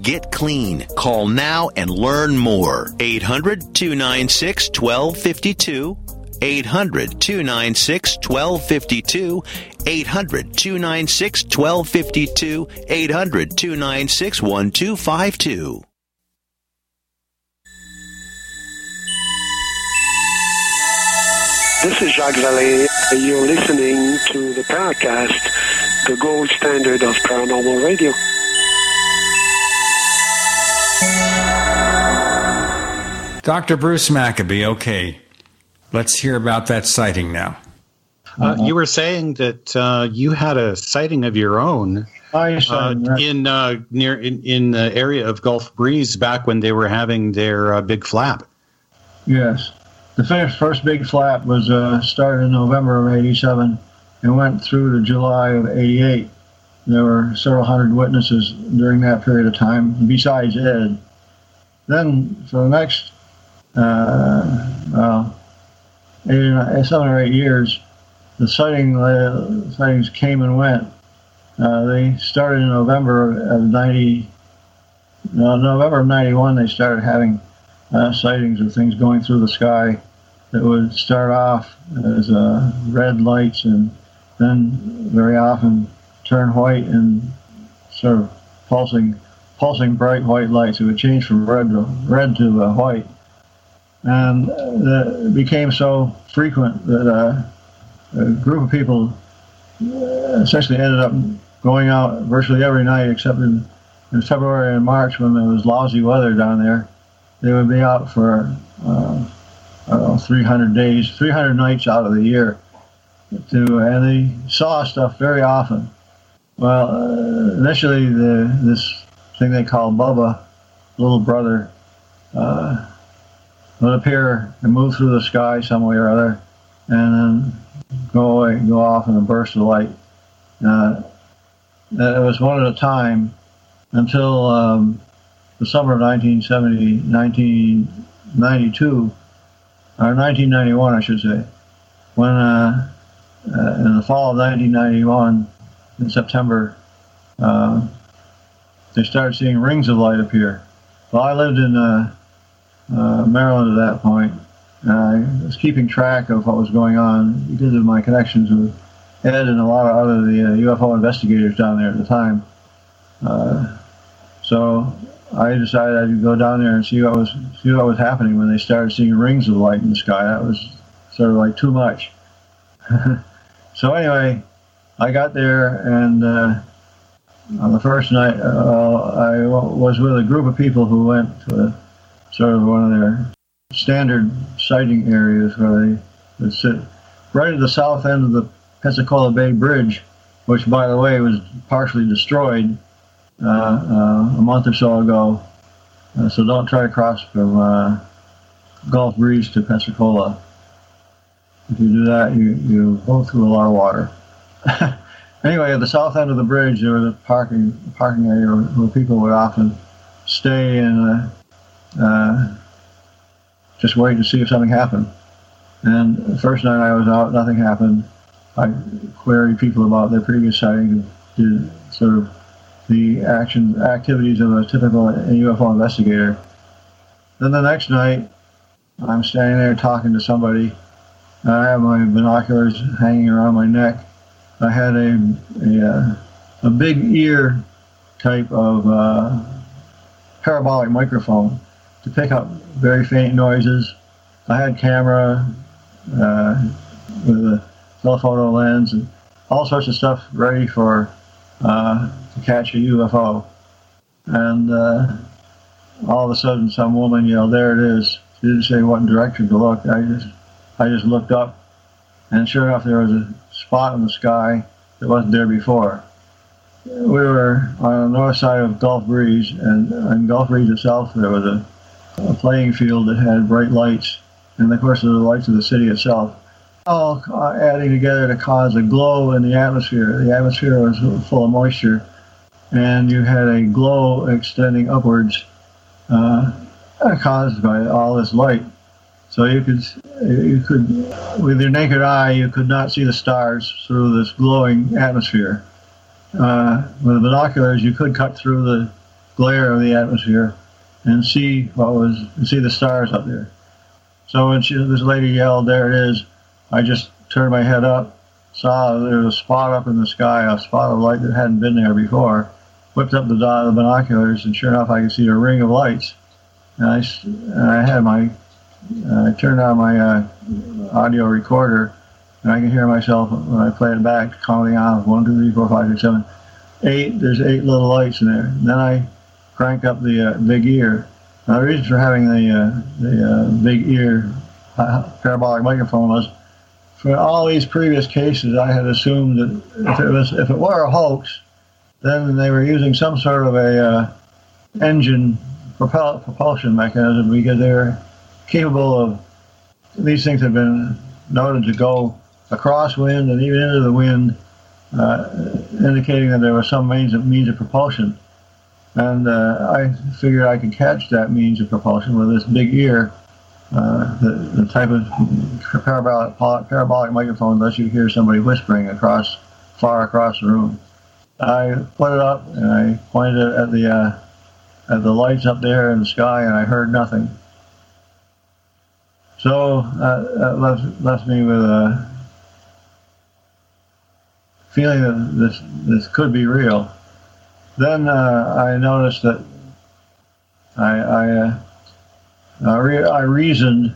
Get clean. Call now and learn more. 800 296 1252. 800 296 1252. 800 296 1252. 800 296 1252. This is Jacques Vallée. You're listening to the Paracast, the gold standard of paranormal radio. Dr. Bruce Maccabee, okay. Let's hear about that sighting now. Uh, you were saying that uh, you had a sighting of your own uh, in uh, near in, in the area of Gulf Breeze back when they were having their uh, big flap. Yes. The first, first big flap was uh, started in November of 87 and went through to July of 88. There were several hundred witnesses during that period of time, besides Ed. Then, for the next uh, or eight years, the sighting, uh, sightings came and went. Uh, they started in November of 90, no, November of 91, they started having uh, sightings of things going through the sky that would start off as uh, red lights and then very often turn white and sort of pulsing, pulsing bright white lights. It would change from red to red to uh, white, and uh, it became so frequent that uh, a group of people uh, essentially ended up going out virtually every night, except in, in February and March when there was lousy weather down there. They would be out for uh, know, 300 days, 300 nights out of the year, to, and they saw stuff very often. Well, uh, initially, the, this thing they call Bubba, little brother, uh, would appear and move through the sky some way or other, and then go away, go off in a burst of light. Uh, it was one at a time until um, the summer of 1970, 1992, or 1991, I should say, when uh, uh, in the fall of 1991, in September, uh, they started seeing rings of light appear. Well, I lived in uh, uh, Maryland at that point. I was keeping track of what was going on because of my connections with Ed and a lot of other the uh, UFO investigators down there at the time. Uh, so I decided I'd go down there and see what was see what was happening when they started seeing rings of light in the sky. That was sort of like too much. so anyway, I got there and uh, on the first night uh, I was with a group of people who went to sort of one of their standard sighting areas where they would sit right at the south end of the Pensacola Bay Bridge, which, by the way, was partially destroyed uh, uh, a month or so ago. Uh, so don't try to cross from uh, Gulf Breeze to Pensacola. If you do that, you, you go through a lot of water. anyway, at the south end of the bridge, there was a parking parking area where, where people would often stay and uh, just wait to see if something happened. And the first night I was out, nothing happened. I queried people about their previous sightings and did sort of the action activities of a typical UFO investigator. Then the next night, I'm standing there talking to somebody. I have my binoculars hanging around my neck. I had a a, uh, a big ear type of uh, parabolic microphone to pick up very faint noises. I had camera uh, with a telephoto lens and all sorts of stuff ready for uh, to catch a UFO. And uh, all of a sudden, some woman yelled, "There it is!" She didn't say what direction to look. I just I just looked up, and sure enough, there was a spot in the sky that wasn't there before. we were on the north side of Gulf Breeze, and in Gulf Breeze itself, there was a, a playing field that had bright lights, and of course, the lights of the city itself, all uh, adding together to cause a glow in the atmosphere. The atmosphere was full of moisture, and you had a glow extending upwards, uh, caused by all this light. So you could, you could, with your naked eye, you could not see the stars through this glowing atmosphere. Uh, with the binoculars, you could cut through the glare of the atmosphere and see what was, see the stars up there. So when she, this lady yelled, "There it is!" I just turned my head up, saw there was a spot up in the sky, a spot of light that hadn't been there before. Whipped up the, the binoculars, and sure enough, I could see a ring of lights. And I, and I had my, I turned on my uh, audio recorder, and I can hear myself when I play it back, counting off one, two, three, four, five, six, seven, eight. There's eight little lights in there. And then I crank up the uh, big ear. Now, the reason for having the uh, the uh, big ear uh, parabolic microphone was for all these previous cases, I had assumed that if it was if it were a hoax, then they were using some sort of a uh, engine propel, propulsion mechanism because they're capable of these things have been noted to go across wind and even into the wind, uh, indicating that there was some means of means of propulsion. And uh, I figured I could catch that means of propulsion with this big ear uh, the, the, type of parabolic, parabolic microphone lets you hear somebody whispering across far across the room. I put it up and I pointed it at the uh, at the lights up there in the sky, and I heard nothing. So uh, that left left me with a feeling that this this could be real. Then uh, I noticed that I, I uh, I, re- I reasoned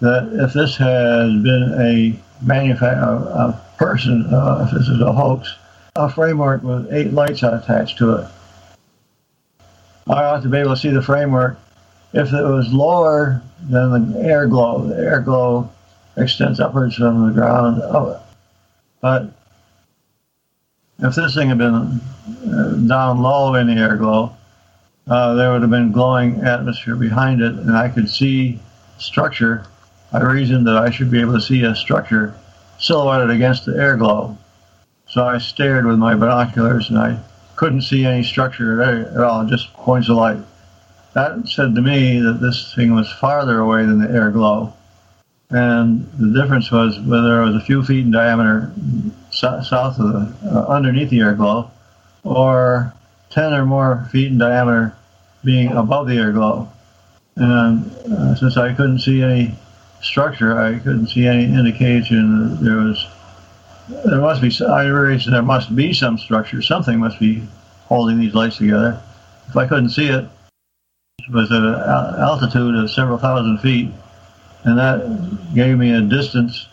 that if this had been a manufacturer, a, a person, uh, if this is a hoax, a framework with eight lights attached to it, I ought to be able to see the framework. If it was lower than the air glow, the air glow extends upwards from the ground it. But if this thing had been uh, down low in the air glow, uh, there would have been glowing atmosphere behind it, and I could see structure. I reasoned that I should be able to see a structure silhouetted against the air glow. So I stared with my binoculars, and I couldn't see any structure at all, just points of light. That said to me that this thing was farther away than the air glow. And the difference was whether it was a few feet in diameter south of the, uh, underneath the air glow, or 10 or more feet in diameter being above the air glow. And uh, since I couldn't see any structure, I couldn't see any indication that there was, there must be, I realized there must be some structure, something must be holding these lights together. If I couldn't see it, it was at an altitude of several thousand feet, and that gave me a distance,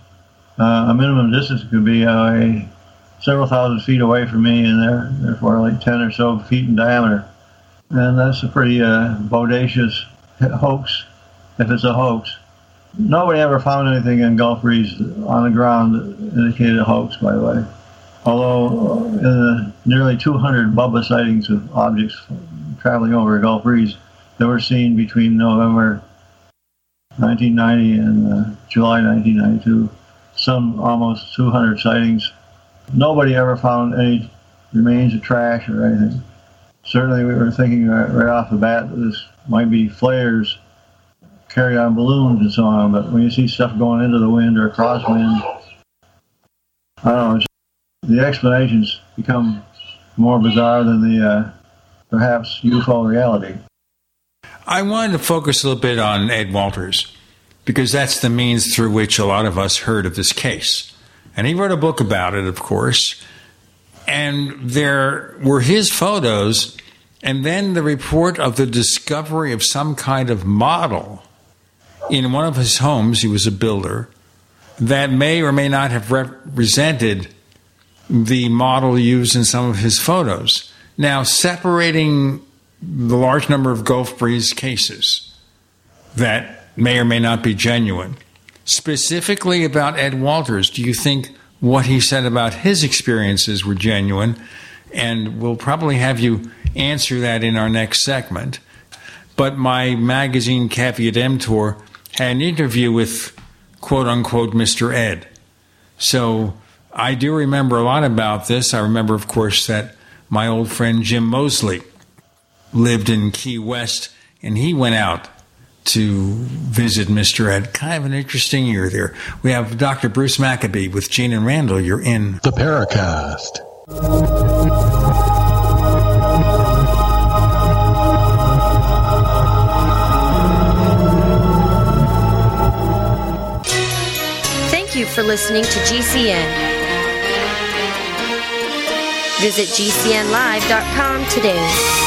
uh, a minimum distance could be uh, several thousand feet away from me, and they're therefore like 10 or so feet in diameter. And that's a pretty uh, bodacious hoax, if it's a hoax. Nobody ever found anything in Gulf Breeze on the ground that indicated a hoax, by the way. Although uh, in the nearly 200 Bubba sightings of objects traveling over Gulf Breeze that were seen between November 1990 and uh, July 1992, some almost 200 sightings Nobody ever found any remains of trash or anything. Certainly, we were thinking right, right off the bat that this might be flares carried on balloons and so on. But when you see stuff going into the wind or crosswind, I don't know. The explanations become more bizarre than the uh, perhaps UFO reality. I wanted to focus a little bit on Ed Walters because that's the means through which a lot of us heard of this case. And he wrote a book about it, of course. And there were his photos, and then the report of the discovery of some kind of model in one of his homes. He was a builder that may or may not have represented the model used in some of his photos. Now, separating the large number of Gulf Breeze cases that may or may not be genuine specifically about Ed Walters, do you think what he said about his experiences were genuine? and we'll probably have you answer that in our next segment. But my magazine, Caveat Emptor, had an interview with quote unquote Mr. Ed. So I do remember a lot about this. I remember, of course, that my old friend Jim Moseley lived in Key West and he went out to visit Mr. Ed. Kind of an interesting year there. We have Dr. Bruce Maccabee with Gene and Randall. You're in the Paracast. Thank you for listening to GCN. Visit GCNlive.com today.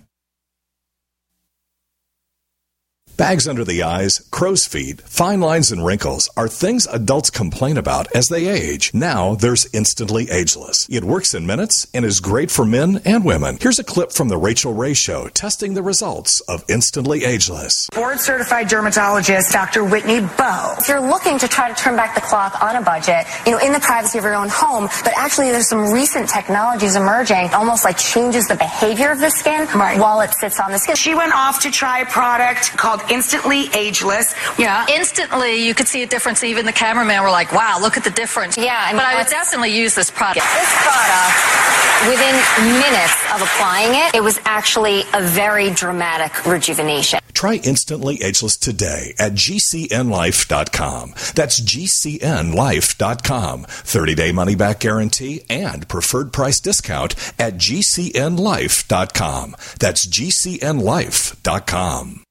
Bags under the eyes, crow's feet, fine lines, and wrinkles are things adults complain about as they age. Now there's Instantly Ageless. It works in minutes and is great for men and women. Here's a clip from The Rachael Ray Show testing the results of Instantly Ageless. Board certified dermatologist Dr. Whitney Bowe. If you're looking to try to turn back the clock on a budget, you know, in the privacy of your own home, but actually there's some recent technologies emerging, almost like changes the behavior of the skin Right. while it sits on the skin. She went off to try a product called Instantly Ageless. Yeah, instantly you could see a difference. Even the cameraman were like, "Wow, look at the difference." Yeah, I mean, but I would definitely use this product. This product, within minutes of applying it, it was actually a very dramatic rejuvenation. Try Instantly Ageless today at gcnlife.com. That's gcnlife.com. 30 day money back guarantee and preferred price discount at gcnlife.com. That's gcnlife.com.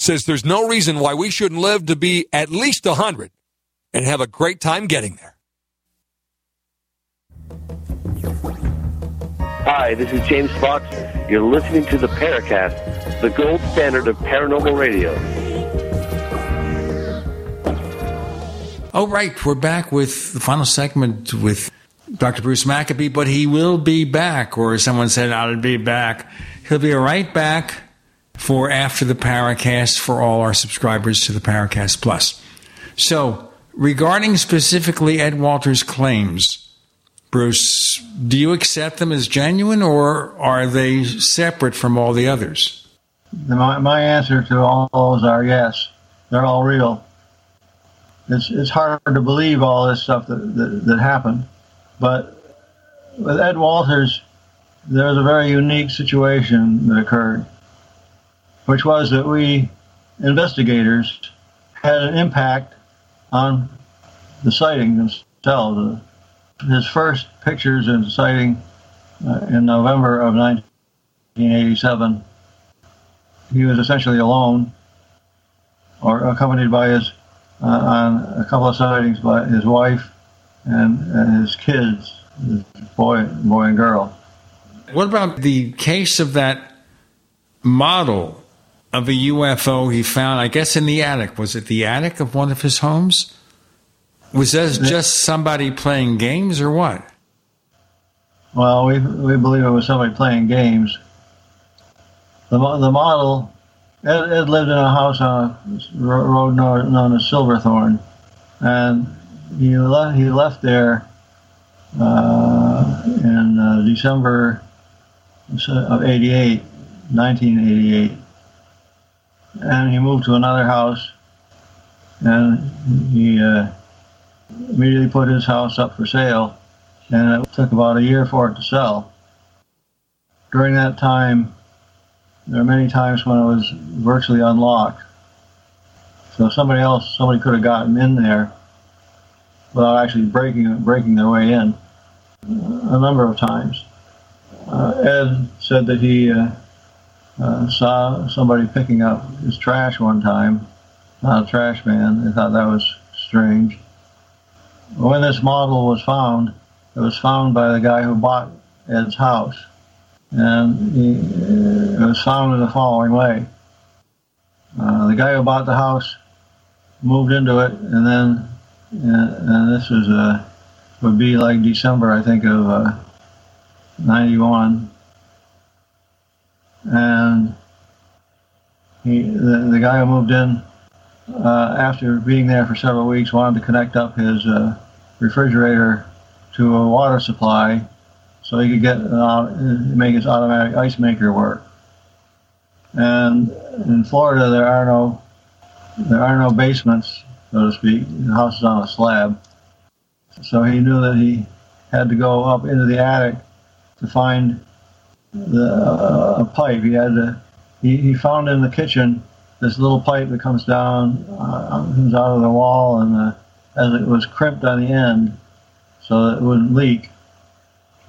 says there's no reason why we shouldn't live to be at least 100 and have a great time getting there. Hi, this is James Fox. You're listening to the Paracast, the gold standard of paranormal radio. All right, we're back with the final segment with Dr. Bruce Maccabee, but he will be back, or someone said, I'll be back. He'll be right back for after the Paracast for all our subscribers to the Paracast Plus. So, regarding specifically Ed Walters' claims, Bruce, do you accept them as genuine or are they separate from all the others? My, my answer to all those are yes. They're all real. It's, it's hard to believe all this stuff that, that, that happened. But with Ed Walters, there's a very unique situation that occurred, which was that we investigators had an impact on the sighting themselves. His first pictures of the sighting uh, in November of 1987, he was essentially alone or accompanied by his, uh, on a couple of sightings by his wife and, and his kids, his boy, boy and girl. What about the case of that model of a UFO he found, I guess, in the attic? Was it the attic of one of his homes? Was that just somebody playing games or what? Well, we, we believe it was somebody playing games. The, the model, Ed, Ed lived in a house on a road known as Silverthorn, and he left, he left there uh, in uh, December of 88, 1988. And he moved to another house and he uh, immediately put his house up for sale. And it took about a year for it to sell. During that time, there are many times when it was virtually unlocked. So somebody else, somebody could have gotten in there without actually breaking breaking their way in a number of times. Uh, Ed said that he uh, uh, saw somebody picking up his trash one time, not a trash man. They thought that was strange. When this model was found, it was found by the guy who bought Ed's house. And he, it was found in the following way. Uh, the guy who bought the house moved into it, and then, and, and this was uh, would be like December, I think, of uh, 91. And he, the, the guy who moved in uh, after being there for several weeks wanted to connect up his uh, refrigerator to a water supply so he could get uh, make his automatic ice maker work. And in Florida, there are no there are no basements, so to speak. The house is on a slab, so he knew that he had to go up into the attic to find the uh, a pipe. He had to. He, he found in the kitchen this little pipe that comes down, uh, comes out of the wall, and uh, as it was crimped on the end, so that it wouldn't leak.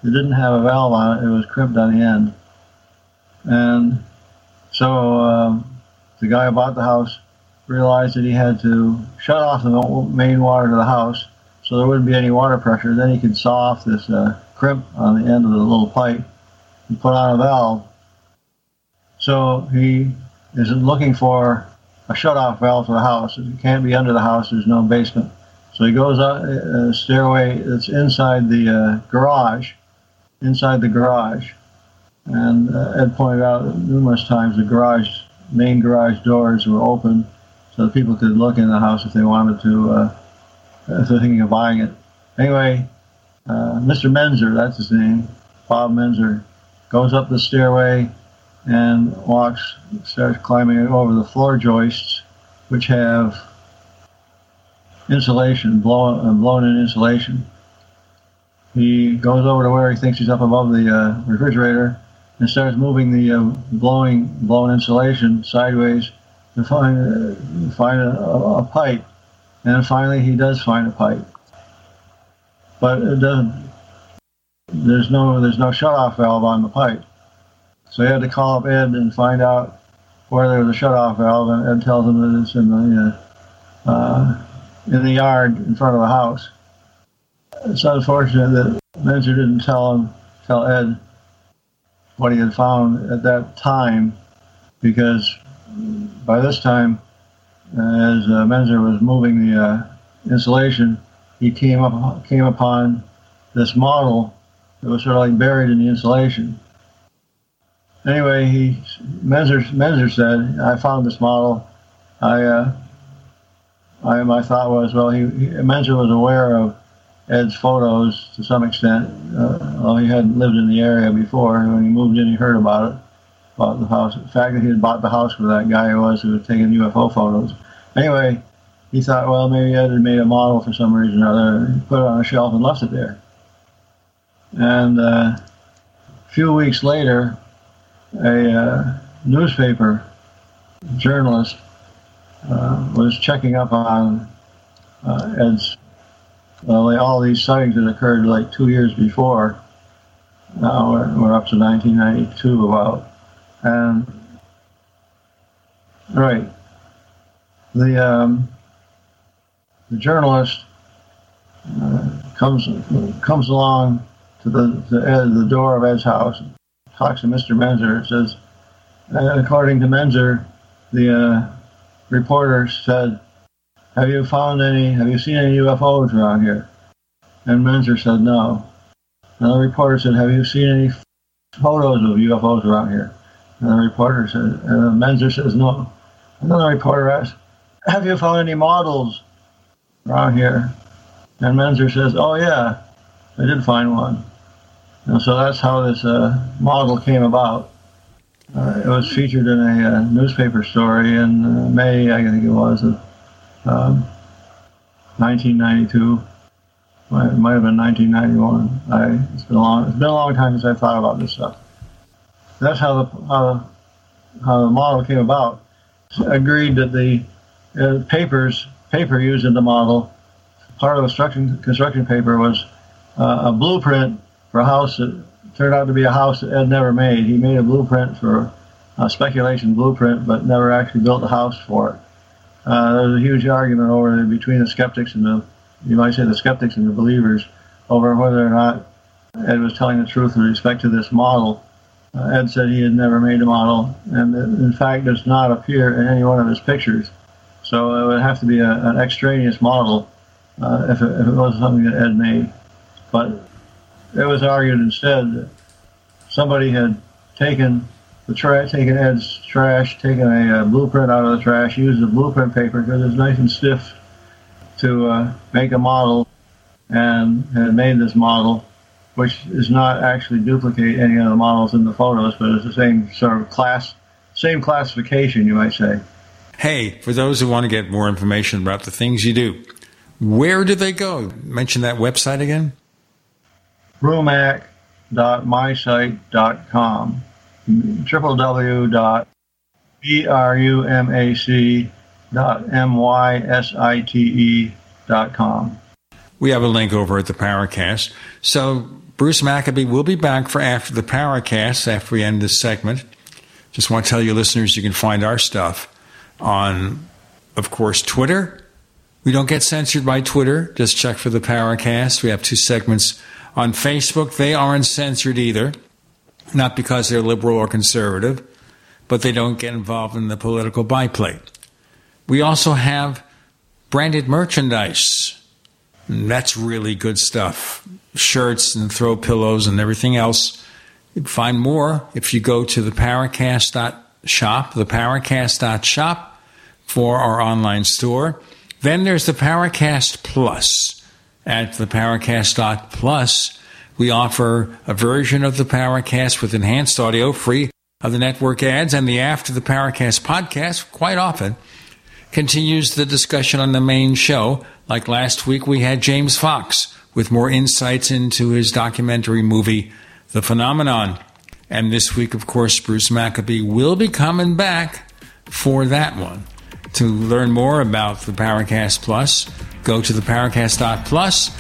It didn't have a valve on it; it was crimped on the end, and so um, the guy who bought the house realized that he had to shut off the main water to the house so there wouldn't be any water pressure. Then he could saw off this uh, crimp on the end of the little pipe put on a valve. So he is looking for a shut-off valve for the house. It can't be under the house. There's no basement. So he goes up a stairway that's inside the uh, garage, inside the garage. And uh, Ed pointed out numerous times the garage, main garage doors were open so that people could look in the house if they wanted to, uh, if they're thinking of buying it. Anyway, uh, Mr. Menzer, that's his name, Bob Menzer, goes up the stairway and walks, starts climbing over the floor joists, which have insulation, blown, uh, blown in insulation. He goes over to where he thinks he's up above the uh, refrigerator and starts moving the uh, blowing blown insulation sideways to find uh, find a, a, pipe. And finally, he does find a pipe, but it doesn't. There's no there's no shut-off valve on the pipe, so he had to call up Ed and find out where there was a shut-off valve, and Ed tells him that it's in the uh, uh, in the yard in front of the house. It's unfortunate that Menzer didn't tell him tell Ed what he had found at that time, because by this time, as uh, Menzer was moving the uh, insulation, he came up came upon this model that was sort of like buried in the insulation. Anyway, he Menzer said, "I found this model. I, uh, I my thought was, well, he, he Menzer was aware of Ed's photos to some extent. Uh, he hadn't lived in the area before. When he moved in, he heard about it, bought the house. The fact that he had bought the house where that guy was who was taking UFO photos. Anyway, he thought, well, maybe Ed had made a model for some reason or other. He put it on a shelf and left it there. And uh, a few weeks later, a uh, newspaper journalist uh, was checking up on uh, Ed's all these sightings that occurred like two years before. Now we're, we're up to 1992 about, and right, the um, the journalist uh, comes comes along to the the door of Ed's house, talks to Mr. Menzer, says, and according to Menzer, the uh, reporter said, "Have you found any? Have you seen any UFOs around here?" And Menzer said, "No." And the reporter said, "Have you seen any photos of UFOs around here?" And the reporter said, and Menzer says, "No." And then the reporter asked, "Have you found any models around here?" And Menzer says, "Oh yeah, I did find one." And so that's how this uh, model came about. Uh, it was featured in a uh, newspaper story in uh, May, I think it was, of um, 1992. It might have been 1991. I, it's been a long. It's been a long time since I thought about this stuff. That's how the how, how the model came about. Agreed that the uh, papers paper used in the model, part of the construction construction paper was a blueprint for a house that turned out to be a house that Ed never made. He made a blueprint for a speculation blueprint, but never actually built a house for it. Uh, there was a huge argument over between the skeptics and the, you might say, the skeptics and the believers over whether or not Ed was telling the truth with respect to this model. Uh, Ed said he had never made a model, and it, in fact does not appear in any one of his pictures. So it would have to be a, an extraneous model uh, if, it, if it was something that Ed made. But it was argued instead that somebody had taken the trash, taken Ed's trash, taken a, uh, blueprint out of the trash, used the blueprint paper because it's nice and stiff to uh, make a model, and had made this model, which is not actually duplicate any of the models in the photos, but it's the same sort of class, same classification, you might say. Hey, for those who want to get more information about the things you do, where do they go? Mention that website again brumac.mysite.com. www.brumac.mysite.com. We have a link over at the Paracast. So Bruce Maccabee will be back for after the Paracast, after we end this segment. Just want to tell you listeners you can find our stuff on, of course, Twitter. We don't get censored by Twitter. Just check for the Paracast. We have two segments on Facebook. They aren't censored either, not because they're liberal or conservative, but they don't get involved in the political byplay. We also have branded merchandise. That's really good stuff. Shirts and throw pillows and everything else. You can find more if you go to the Paracast.shop, the Paracast.shop for our online store. Then there's the Paracast Plus at the Paracast Plus. We offer a version of the Paracast with enhanced audio, free of the network ads, and the After the Paracast podcast, quite often, continues the discussion on the main show. Like last week, we had James Fox with more insights into his documentary movie, The Phenomenon. And this week, of course, Bruce Maccabee will be coming back for that one. To learn more about the Paracast Plus, go to the Paracast.plus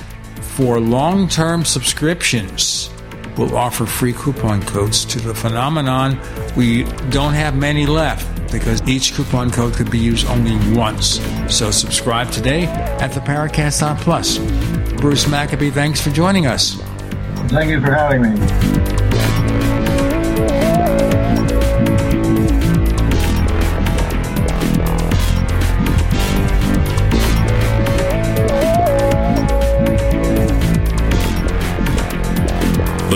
for long term subscriptions. We'll offer free coupon codes to the phenomenon. We don't have many left because each coupon code could be used only once. So subscribe today at the Paracast.plus. Bruce Maccabee, thanks for joining us. Thank you for having me.